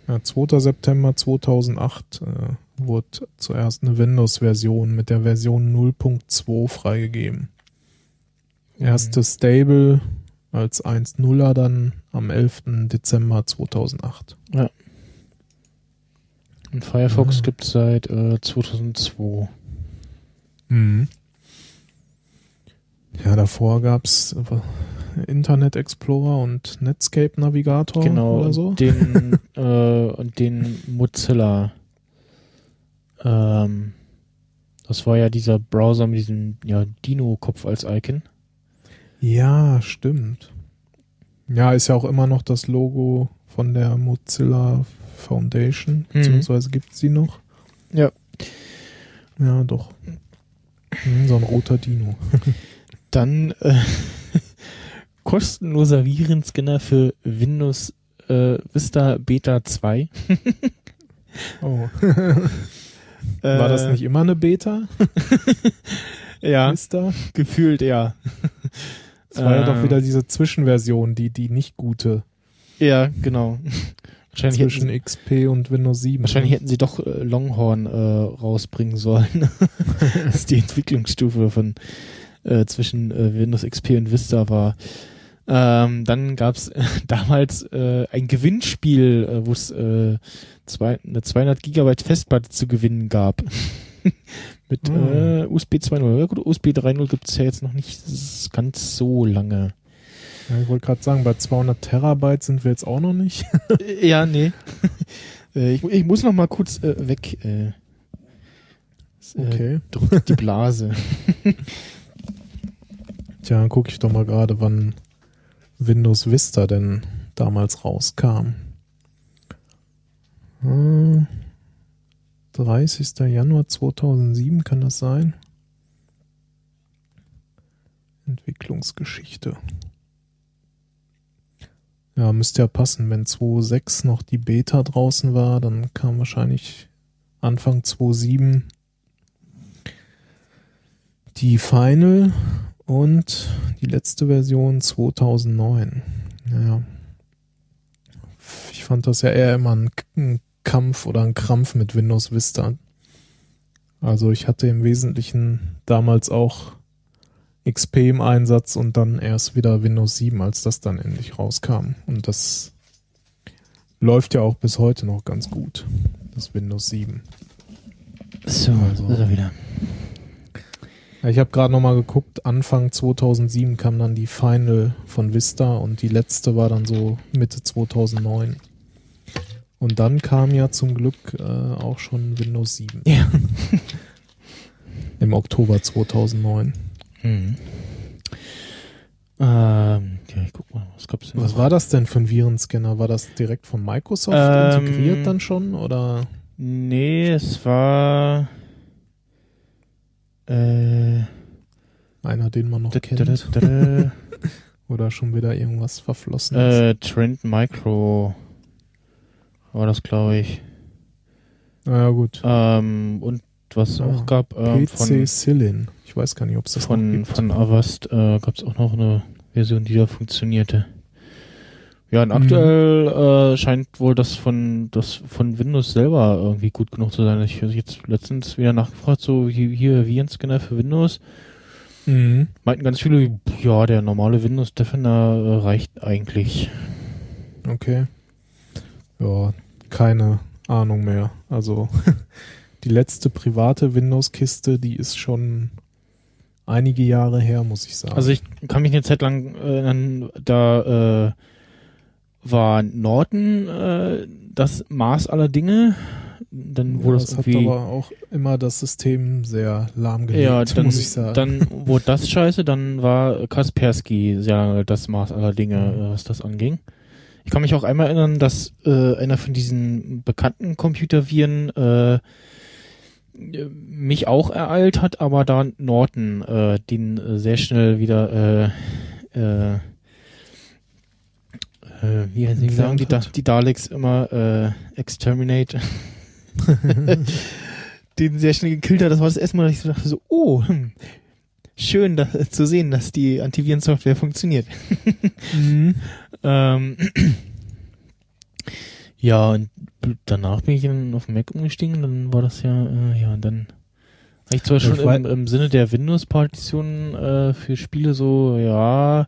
Ja, 2. September 2008 äh, wurde zuerst eine Windows-Version mit der Version 0.2 freigegeben. Erste Stable als 1.0er dann am 11. Dezember 2008. und Firefox Ah. gibt's seit äh, 2002. Mhm. Ja, davor gab's äh, Internet Explorer und Netscape Navigator genau, oder so. und den, (laughs) äh, und den Mozilla. Ähm, das war ja dieser Browser mit diesem ja, Dino-Kopf als Icon. Ja, stimmt. Ja, ist ja auch immer noch das Logo von der Mozilla Foundation, beziehungsweise gibt's die noch? Ja. Ja, doch. Hm, so ein roter Dino. (laughs) Dann äh, (laughs) kostenloser Virenscanner für Windows äh, Vista Beta 2. (laughs) Oh. War das Äh, nicht immer eine Beta? Ja, Ist da? gefühlt ja. Es war ja doch Ähm, wieder diese Zwischenversion, die, die nicht gute. Ja, genau. Wahrscheinlich hätten, Zwischen sie, XP und Windows 7. wahrscheinlich hätten sie doch äh, Longhorn äh, rausbringen sollen. (laughs) das ist die Entwicklungsstufe von äh, zwischen äh, Windows XP und Vista war. Ähm, dann gab's äh, (laughs) damals äh, ein Gewinnspiel, äh, wo es zwei, eine 200 Gigabyte Festplatte zu gewinnen gab. (laughs) Mit äh, USB 2.0. Ja gut, USB 3.0 gibt's ja jetzt noch nicht ganz so lange. Ja, ich wollte gerade sagen, bei 200 Terabyte sind wir jetzt auch noch nicht. (laughs) ja, nee. (laughs) Äh, ich, ich, muss noch mal kurz äh, weg. Äh, okay. Drückt die Blase. (laughs) Tja, dann gucke ich doch mal gerade, wann Windows Vista denn damals rauskam. Hm, 30. Januar 2007 kann das sein? Entwicklungsgeschichte. Ja, müsste ja passen. Wenn 2.6 noch die Beta draußen war, dann kam wahrscheinlich Anfang 2.7 die Final und die letzte Version 2009. Naja. Ich fand das ja eher immer ein, ein Kampf oder ein Krampf mit Windows Vista. Also ich hatte im Wesentlichen damals auch XP im Einsatz und dann erst wieder Windows 7, als das dann endlich rauskam. Und das läuft ja auch bis heute noch ganz gut, das Windows 7. So, also, ist er wieder. Ich habe gerade nochmal geguckt, Anfang 2007 kam dann die Final von Vista und die letzte war dann so Mitte 2009. Und dann kam ja zum Glück äh, auch schon Windows 7. Ja. (laughs) Im Oktober 2009. Mhm. Ähm, ja, ich guck mal, was gab's denn Was war das denn für ein Virenscanner? War das direkt von Microsoft Ähm, integriert dann schon oder Nee, es war äh, einer, den man noch d- kennt? d- d- d- Oder schon wieder irgendwas verflossen? äh, Trend Micro war das, glaube ich. naja, gut. Ähm, und was es Ah, auch gab ähm, PC Cylin. Ich weiß gar nicht, ob es das noch von, gibt. von Avast äh, gab es auch noch eine Version, die da funktionierte. Ja, Mhm. und aktuell äh, scheint wohl das von das von Windows selber irgendwie gut genug zu sein. Ich habe jetzt letztens wieder nachgefragt, so hier, hier Virenscanner für Windows. Mhm. Meinten ganz viele, ja, der normale Windows Defender äh, reicht eigentlich. Okay. Ja, keine Ahnung mehr. Also (laughs) die letzte private Windows-Kiste, die ist schon einige Jahre her, muss ich sagen. Also ich kann mich eine Zeit lang erinnern, da äh, war Norton äh, das Maß aller Dinge. Dann ja, wurde das es hat aber auch immer das System sehr lahmgelegt, Ja, (laughs) dann, muss ich sagen. dann wurde das scheiße, dann war Kaspersky sehr lange das Maß aller Dinge, Mhm. äh, was das anging. Ich kann mich auch einmal erinnern, dass äh, einer von diesen bekannten Computerviren äh, mich auch ereilt hat, aber da Norton äh, den äh, sehr schnell wieder äh, äh, äh, wie, wie sagen die, da, die Daleks immer äh, exterminate (laughs) den sehr schnell gekillt hat. Das war das erste Mal, dass ich so dachte so, oh, hm, schön da, zu sehen, dass die Antivirensoftware funktioniert. Mhm. (laughs) Ähm, ja, und danach bin ich dann auf Mac umgestiegen, dann war das ja, äh, ja, und dann habe ich zwar Ich schon im, im Sinne der Windows-Partition äh, für Spiele so, ja,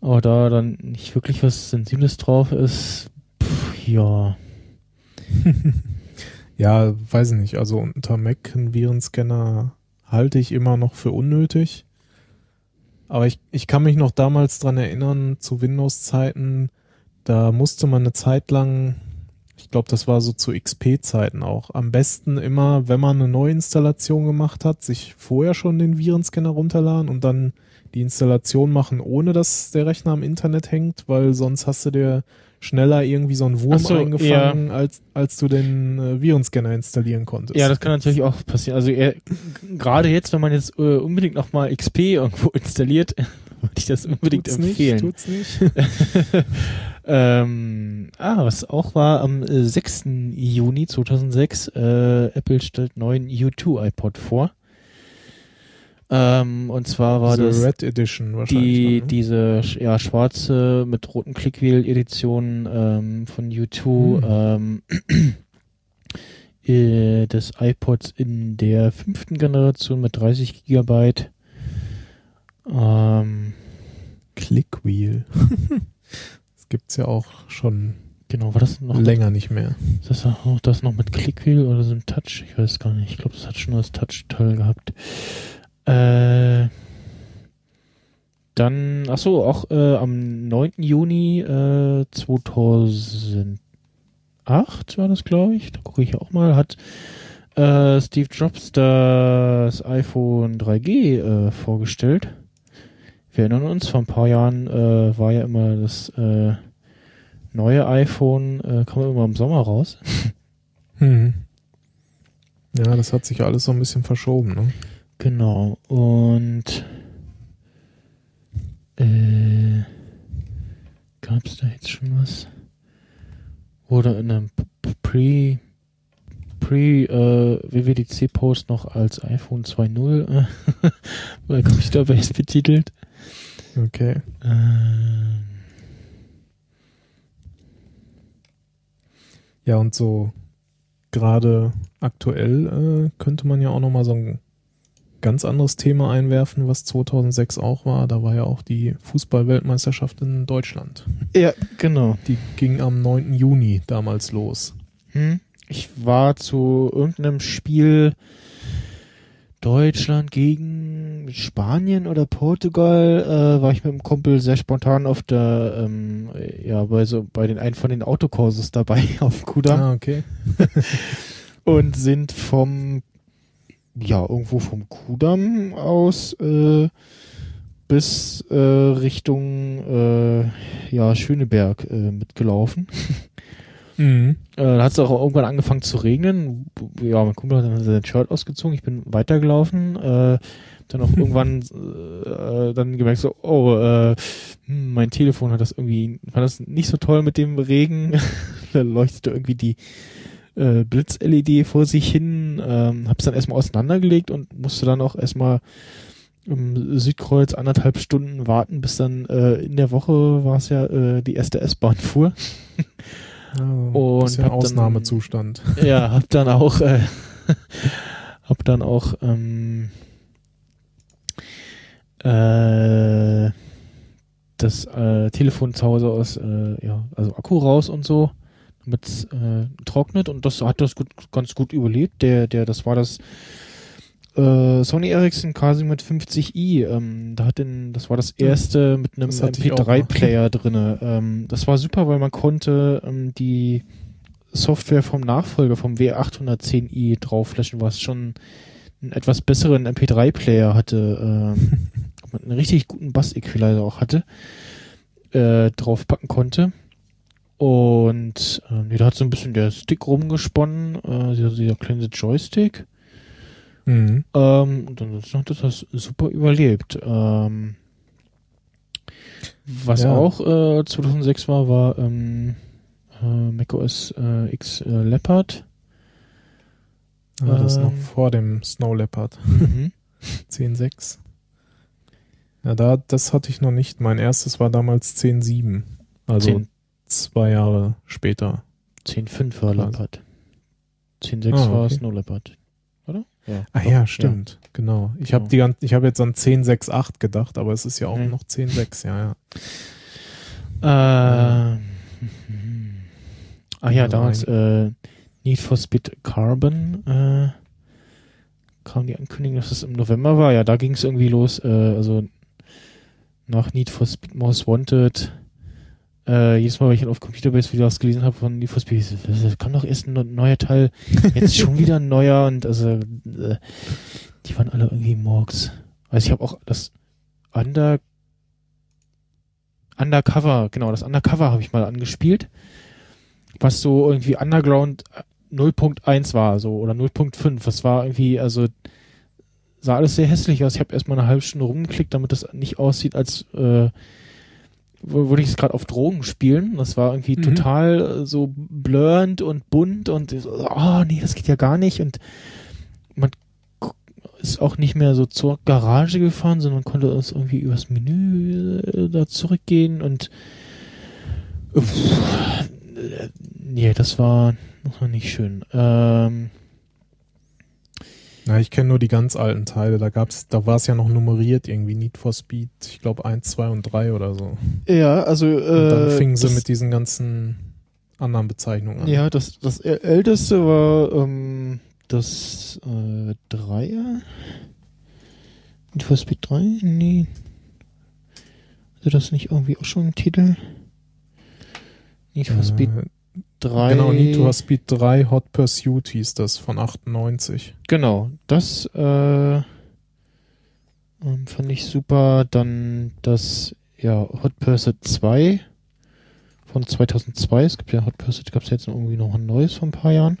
aber da dann nicht wirklich was Sensibles drauf ist, pff, ja. (laughs) Ja, weiß ich nicht. Also unter Mac einen Virenscanner halte ich immer noch für unnötig. Aber ich, ich kann mich noch damals dran erinnern, zu Windows-Zeiten, da musste man eine Zeit lang, ich glaube, das war so zu XP-Zeiten auch, am besten immer, wenn man eine Neuinstallation gemacht hat, sich vorher schon den Virenscanner runterladen und dann die Installation machen, ohne dass der Rechner am Internet hängt, weil sonst hast du dir schneller irgendwie so einen Wurm so, eingefangen, als, als du den äh, Virenscanner installieren konntest. Ja, das kann natürlich auch passieren. Also gerade jetzt, wenn man jetzt äh, unbedingt nochmal XP irgendwo (laughs) installiert, würde ich das unbedingt tut's empfehlen. Nicht, tut's nicht. (laughs) ähm, ah, was auch war, am äh, 6. Juni 2006, äh, Apple stellt neuen U2 iPod vor. Ähm, und zwar war Diese das Red Edition wahrscheinlich. die, noch, ne? diese ja, schwarze mit roten Clickwheel-Edition ähm, von U2 ähm, (clears throat) äh, des iPods in der fünften Generation mit 30 Gigabyte. Ähm, Clickwheel. (laughs) das gibt's ja auch schon genau, war das noch länger nicht mehr. Ist das auch das noch mit Clickwheel oder so ein Touch? Ich weiß gar nicht. Ich glaube, das hat schon das Touch-Teil gehabt. Äh, dann, ach so, auch äh, am 9. Juni äh, 2008 war das, glaube ich. Da gucke ich auch mal. Hat äh, Steve Jobs das iPhone 3G äh, vorgestellt. Wir erinnern uns, vor ein paar Jahren äh, war ja immer das äh, neue iPhone, äh, kam immer im Sommer raus. (laughs) Hm. Ja, das hat sich alles so ein bisschen verschoben, ne? Genau. Und äh, gab es da jetzt schon was? Oder in einem Pre Pre äh, noch als iPhone 2.0 äh, (laughs) bei Computerbase betitelt. Okay. Ähm, Ja, und so gerade aktuell äh, könnte man ja auch nochmal so ein ganz anderes Thema einwerfen, was 2006 auch war. Da war ja auch die Fußball-Weltmeisterschaft in Deutschland. ja, genau. Die ging am 9. Juni damals los. Hm? Ich war zu irgendeinem Spiel Deutschland gegen Spanien oder Portugal, äh, war ich mit dem Kumpel sehr spontan auf der, ähm, ja, bei so, bei den einen von den Autokurses dabei (laughs) auf Kudamm Ah, okay. (laughs) und sind vom, ja, irgendwo vom Kudamm aus, äh, bis äh, Richtung äh, ja Schöneberg äh, mitgelaufen. (laughs) Mhm. Äh, da hat es auch irgendwann angefangen zu regnen. Ja, mein Kumpel hat dann sein Shirt ausgezogen. Ich bin weitergelaufen. Äh, dann auch (laughs) irgendwann äh, dann gemerkt so, oh, äh, hm, mein Telefon hat das irgendwie, fand das nicht so toll mit dem Regen. (laughs) da leuchtete irgendwie die äh, Blitz-LED vor sich hin. Ähm, hab's dann erstmal auseinandergelegt und musste dann auch erstmal im Südkreuz anderthalb Stunden warten, bis dann äh, in der Woche war es ja äh, die erste S-Bahn fuhr. Also, Und hab dann- Ausnahmezustand. (laughs) Ja, hab dann auch, äh, (laughs) hab dann auch, ähm, äh, das äh, Telefon zu Hause aus, äh, ja, also Akku raus und so, damit es äh, trocknet und das hat das gut, ganz gut überlebt. Der, der, das war das äh, Sony Ericsson Casio mit 50i. Ähm, da hat den, das war das erste mit einem Das hatte ich auch noch. MP3-Player drinne. Ähm, das war super, weil man konnte ähm, die Software vom Nachfolger vom W810i draufflashen, was schon einen etwas besseren MP3-Player hatte, ähm, (laughs) einen richtig guten Bass-Equalizer auch hatte, äh, draufpacken konnte. Und nee, da hat so ein bisschen der Stick rumgesponnen, äh, dieser, dieser kleine Joystick. Mhm. Ähm, und ansonsten hat das das super überlebt. Ähm, was Ja. auch äh, 2006 war, war ähm, äh, macOS äh, X äh, Leopard. Ah, das ist noch Ähm. vor dem Snow Leopard Mhm. (laughs) 10.6. Ja, da, das hatte ich noch nicht. Mein erstes war damals 10.7. Also 10 zwei Jahre später. 10.5 war. Leopard. 10.6 Ah, war okay. Snow Leopard. Ja. Ah ja, stimmt. Genau. Ich habe Genau. die gan- ich habe jetzt an 10.6.8 gedacht, aber es ist ja auch Mhm. noch 10.6, ja, ja. Ähm, ah ja, Ja, damals äh, Need for Speed Carbon äh, kam die Ankündigung, dass es im November war. Ja, da ging es irgendwie los. Äh, also nach Need for Speed Most Wanted. Äh, jedes Mal, wenn ich auf Computerbase wieder was gelesen habe von Need for Speed, das kann doch erst ein neuer Teil, jetzt schon wieder ein neuer und also äh, die waren alle irgendwie Morgs. Also ich habe auch das Under Undercover, genau, das Undercover habe ich mal angespielt, was so irgendwie Underground 0.1 war, so oder 0.5. Das war irgendwie, also sah alles sehr hässlich aus. Ich habe erstmal eine halbe Stunde rumgeklickt, damit das nicht aussieht, als äh, würde ich es gerade auf Drogen spielen. Das war irgendwie Mhm. total äh, so blurrend und bunt und so, oh nee, das geht ja gar nicht und man ist auch nicht mehr so zur Garage gefahren, sondern konnte uns irgendwie übers Menü äh, da zurückgehen und äh, äh, nee, das war, das war nicht schön. Ähm, Ja, ich kenne nur die ganz alten Teile. Da gab's, da war es ja noch nummeriert irgendwie Need for Speed, ich glaube 1, 2 und 3 oder so. ja, also äh, Und dann fingen sie mit diesen ganzen anderen Bezeichnungen an. Ja, das, das äl- älteste war ähm, das äh, Dreier. Need for Speed 3? Nee. Hatte das nicht irgendwie auch schon einen Titel? Need for Speed Äh, 3. Genau, Need for Speed 3 Hot Pursuit hieß das von 98. Genau, das äh, ähm, fand ich super. Dann das ja, Hot Pursuit 2 von 2002. Es gibt ja Hot Pursuit, gab es jetzt irgendwie noch ein neues vor ein paar Jahren.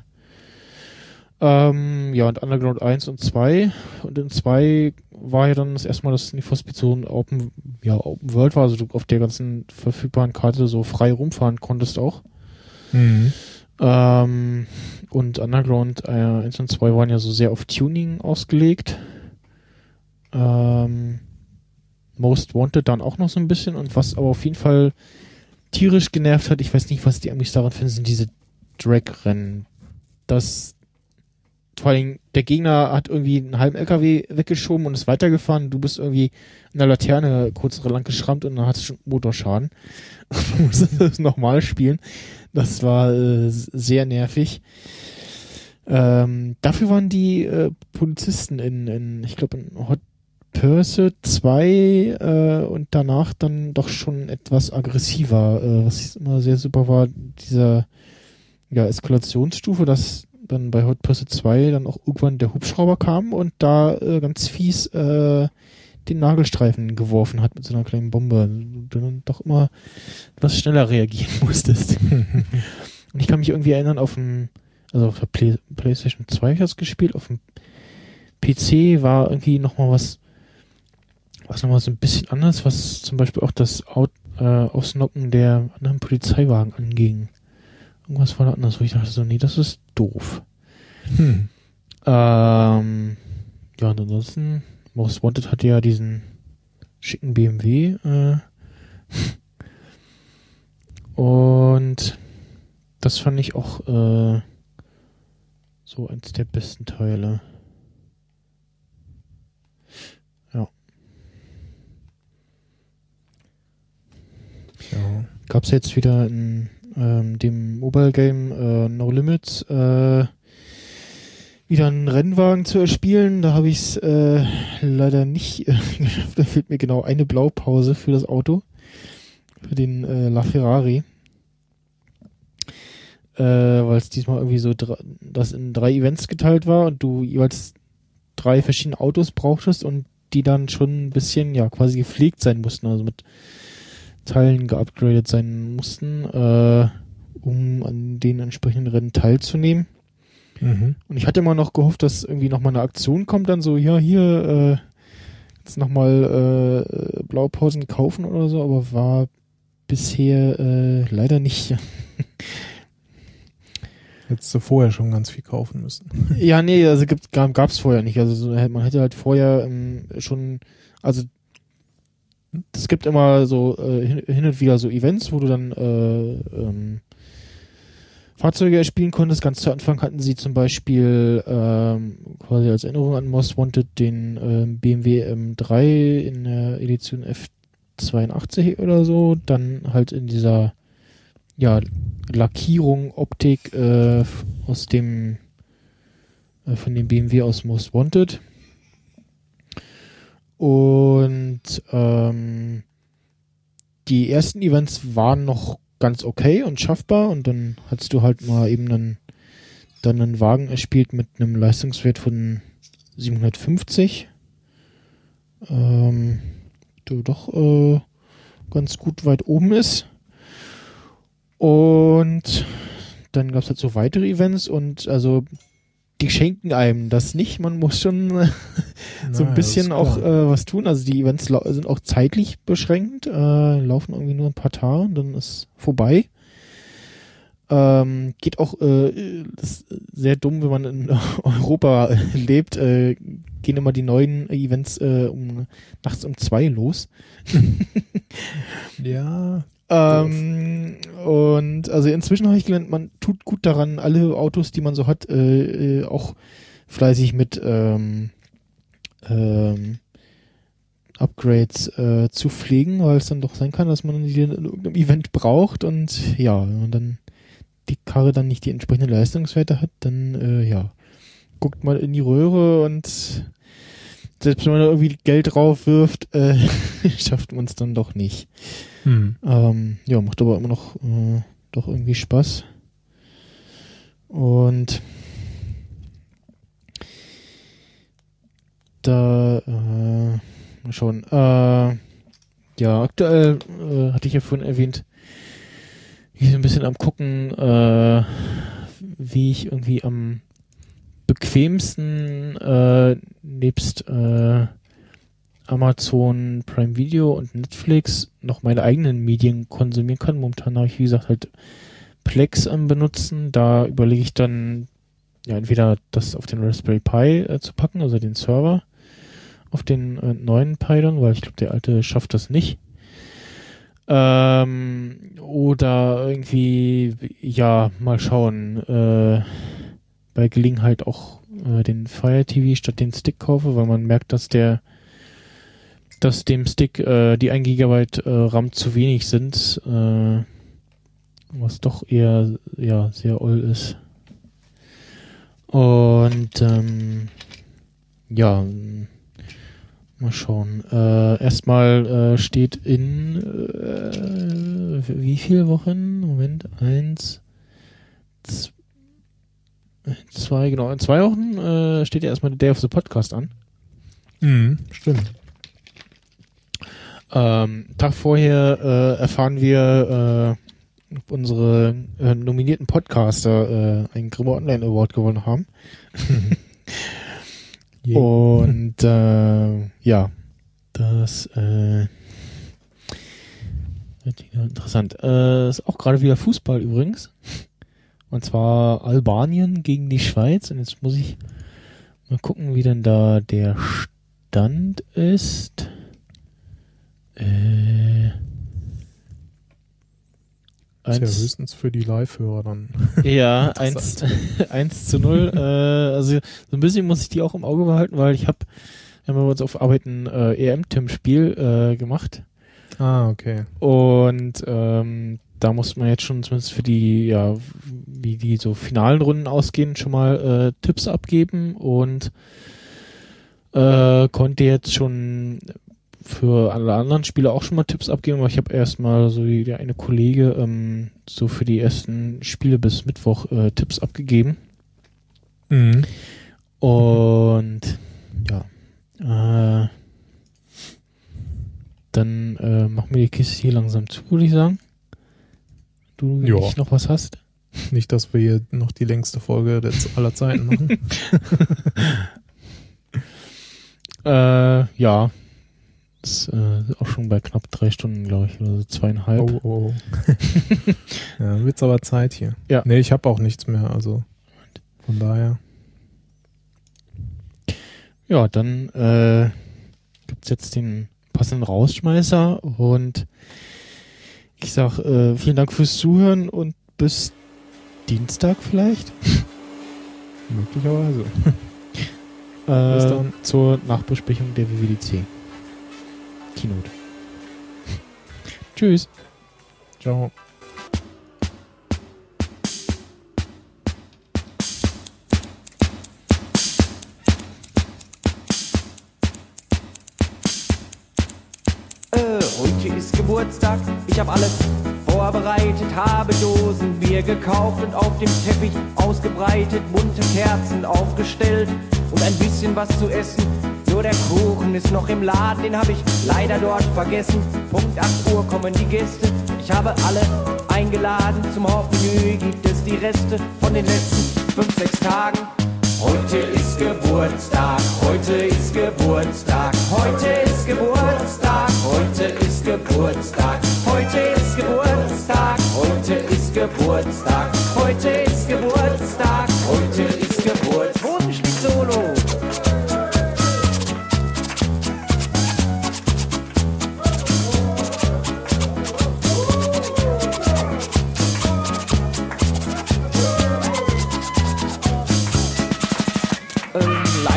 Ähm, ja, und Underground 1 und 2. Und in 2 war ja dann das erste Mal, dass Need for Speed so ein Open, ja, Open World war, also du auf der ganzen verfügbaren Karte so frei rumfahren konntest auch. Mhm. Ähm, und Underground äh, 1 und 2 waren ja so sehr auf Tuning ausgelegt. Ähm, Most Wanted dann auch noch so ein bisschen. Und was aber auf jeden Fall tierisch genervt hat, ich weiß nicht, was die eigentlich daran finden, sind diese Drag-Rennen. Das vor allem der Gegner hat irgendwie einen halben LKW weggeschoben und ist weitergefahren. Du bist irgendwie in der Laterne kurz lang geschrammt und dann hattest du schon Motorschaden. (laughs) du musstest das nochmal spielen. Das war äh, sehr nervig. Ähm, dafür waren die äh, Polizisten in, in ich glaube, in Hot Pursuit 2 äh, und danach dann doch schon etwas aggressiver, äh, was immer sehr super war, dieser ja, Eskalationsstufe, dass dann bei Hot Pursuit 2 dann auch irgendwann der Hubschrauber kam und da äh, ganz fies äh, den Nagelstreifen geworfen hat mit so einer kleinen Bombe. Du dann doch immer etwas schneller reagieren (laughs) musstest. und ich kann mich irgendwie erinnern, auf dem, also auf der Play, PlayStation 2 habe ich das gespielt, auf dem PC war irgendwie nochmal was, was nochmal so ein bisschen anders, was zum Beispiel auch das Out, äh, Ausnocken der anderen Polizeiwagen anging. Irgendwas war da anders, wo ich dachte so, nee, das ist doof. Hm. Ähm, ja, und ansonsten, Most Wanted hatte ja diesen schicken BMW. Äh, (laughs) und das fand ich auch äh, so eins der besten Teile. Ja. Ja. Gab's jetzt wieder in ähm, dem Mobile Game äh, No Limits äh, wieder einen Rennwagen zu erspielen. Da habe ich es äh, leider nicht äh, (laughs) geschafft. Da fehlt mir genau eine Blaupause für das Auto. Für den äh, LaFerrari. Äh, Weil es diesmal irgendwie so das in drei Events geteilt war und du jeweils drei verschiedene Autos brauchtest und die dann schon ein bisschen ja quasi gepflegt sein mussten, also mit Teilen geupgradet sein mussten, äh, um an den entsprechenden Rennen teilzunehmen. Mhm. Und ich hatte immer noch gehofft, dass irgendwie nochmal eine Aktion kommt, dann so, ja, hier, äh, jetzt nochmal äh, Blaupausen kaufen oder so, aber war bisher äh, leider nicht. (laughs) Hättest du vorher schon ganz viel kaufen müssen. (laughs) ja, nee, also gibt, gab es vorher nicht. Also so, man hätte halt vorher ähm, schon, also es gibt immer so äh, hin, hin und wieder so Events, wo du dann äh, ähm, Fahrzeuge erspielen konntest. Ganz zu Anfang hatten sie zum Beispiel ähm, quasi als Erinnerung an Most Wanted den ähm, BMW M3 in der Edition F82 oder so. Dann halt in dieser ja, Lackierung, Optik äh, aus dem äh, von dem BMW aus Most Wanted. Und ähm, die ersten Events waren noch ganz okay und schaffbar und dann hast du halt mal eben einen, dann einen Wagen erspielt mit einem Leistungswert von 750. Ähm, der doch äh, ganz gut weit oben ist. Und dann gab es halt so weitere Events und also die schenken einem das nicht. Man muss schon äh, (laughs) so ein Naja, bisschen auch äh, was tun. Also die Events sind auch zeitlich beschränkt, äh, laufen irgendwie nur ein paar Tage und dann ist vorbei. Ähm, geht auch äh, ist sehr dumm, wenn man in (laughs) Europa (laughs) lebt, äh, gehen immer die neuen Events äh, um nachts um zwei los. ja, Ähm, und also inzwischen habe ich gelernt, man tut gut daran, alle Autos, die man so hat, äh, äh, auch fleißig mit ähm, ähm, Upgrades äh, zu pflegen, weil es dann doch sein kann, dass man die in irgendeinem Event braucht und ja, wenn man dann die Karre dann nicht die entsprechende Leistungswerte hat, dann äh, ja, guckt mal in die Röhre und selbst wenn man da irgendwie Geld drauf wirft, äh, (laughs) schafft man es dann doch nicht. Hm. Ähm, ja, macht aber immer noch äh, doch irgendwie Spaß. Und da äh, mal schauen. Äh, ja, aktuell äh, hatte ich ja vorhin erwähnt, ich bin ein bisschen am gucken, äh, wie ich irgendwie am bequemsten äh, nebst äh, Amazon Prime Video und Netflix noch meine eigenen Medien konsumieren kann. Momentan habe ich, wie gesagt, halt Plex am benutzen. Da überlege ich dann ja entweder das auf den Raspberry Pi äh, zu packen, also den Server auf den äh, neuen Pi dann, weil ich glaube, der alte schafft das nicht. Ähm, oder irgendwie, ja, mal schauen, äh, bei Gelegenheit auch äh, den Fire TV statt den Stick kaufe, weil man merkt, dass der dass dem Stick äh, die 1 GB äh, RAM zu wenig sind, äh, was doch eher ja sehr oll ist. Und ähm, ja, mal schauen. Äh, erstmal äh, steht in äh, wie viele Wochen? Moment, eins, zwei, genau, in zwei Wochen steht ja erstmal der Day of the Podcast an. Mhm, stimmt. Ähm, Tag vorher äh, erfahren wir, äh, unsere äh, nominierten Podcaster äh, einen Grimme Online Award gewonnen haben. (laughs) Yeah. Und äh, ja, das äh, wird wieder interessant. Äh, ist auch gerade wieder Fußball übrigens. Und zwar Albanien gegen die Schweiz. Und jetzt muss ich mal gucken, wie denn da der Stand ist. Äh, Ist ja höchstens für die Live-Hörer dann. (laughs) ja, (laughs) 1, 1 (laughs) zu 0. Äh, also so ein bisschen muss ich die auch im Auge behalten, weil ich habe haben wir uns auf Arbeit ein äh, EM-Tim-Spiel äh, gemacht. ah, okay. Und ähm, da muss man jetzt schon zumindest für die, ja, wie die so finalen Runden ausgehen, schon mal äh, Tipps abgeben und äh, konnte jetzt schon für alle anderen Spiele auch schon mal Tipps abgeben, aber ich habe erstmal so wie der eine Kollege ähm, so für die ersten Spiele bis Mittwoch äh, Tipps abgegeben. Mhm. Und ja, äh, dann äh, machen wir die Kiste hier langsam zu, würde ich sagen. Du Ja. nicht noch was hast? Nicht, dass wir hier noch die längste Folge aller Zeiten machen. (laughs) Äh, ja. Ist äh, auch schon bei knapp drei Stunden, glaube ich, oder so zweieinhalb. Oh, oh. (laughs) ja, wird's aber Zeit hier. Ja. Nee, ich habe auch nichts mehr, also von daher. Ja, dann äh, gibt's jetzt den passenden Rausschmeißer und ich sag äh, vielen Dank fürs Zuhören und bis Dienstag vielleicht. (laughs) Möglicherweise. Äh, Bis dann. zur Nachbesprechung der WWDC. Keynote. (laughs) Tschüss. Ciao. Äh, heute ist Geburtstag, ich hab alles vorbereitet, habe Dosen Bier gekauft und auf dem Teppich ausgebreitet, bunte Kerzen aufgestellt und ein bisschen was zu essen. Nur der Kuchen ist noch im Laden, den habe ich leider dort vergessen. Punkt 8 Uhr kommen die Gäste, ich habe alle eingeladen. Zum Hauptmenü gibt es die Reste von den letzten 5, 6 Tagen. Heute ist Geburtstag, heute ist Geburtstag, heute ist Geburtstag, heute ist Geburtstag, heute ist Geburtstag, heute ist Geburtstag, heute ist Geburtstag, heute ist Geburtstag.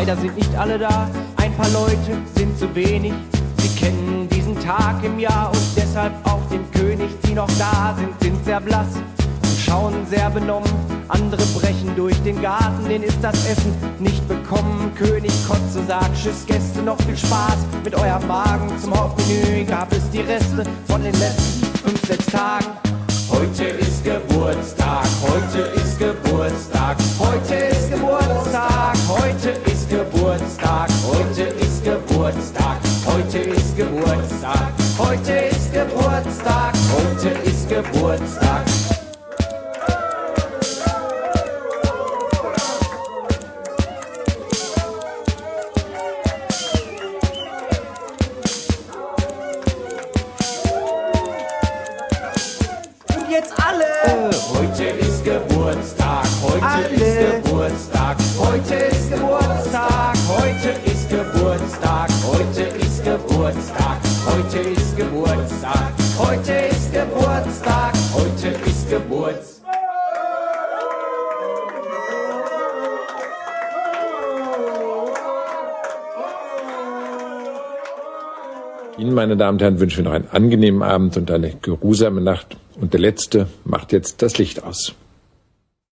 Leider sind nicht alle da, ein paar Leute sind zu wenig. Sie kennen diesen Tag im Jahr und deshalb auch den König. Die noch da sind, sind sehr blass und schauen sehr benommen, andere brechen durch den Garten, denen ist das Essen nicht bekommen. König Kotze sagt Tschüss Gäste, noch viel Spaß mit eurem Magen. Zum Hauptmenü gab es die Reste von den letzten fünf, sechs Tagen. Heute ist Geburtstag, heute ist Geburtstag, heute ist Geburtstag, heute ist Geburtstag, heute ist Geburtstag, heute ist Geburtstag, heute ist Geburtstag, heute ist Geburtstag. Und jetzt alle! Heute ist Geburtstag, heute Alle. ist Geburtstag, heute ist Geburtstag, heute ist Geburtstag, heute ist Geburtstag, heute ist Geburtstag. Ihnen, meine Damen und Herren, wünschen wir noch einen angenehmen Abend und eine geruhsame Nacht. Und der Letzte macht jetzt das Licht aus.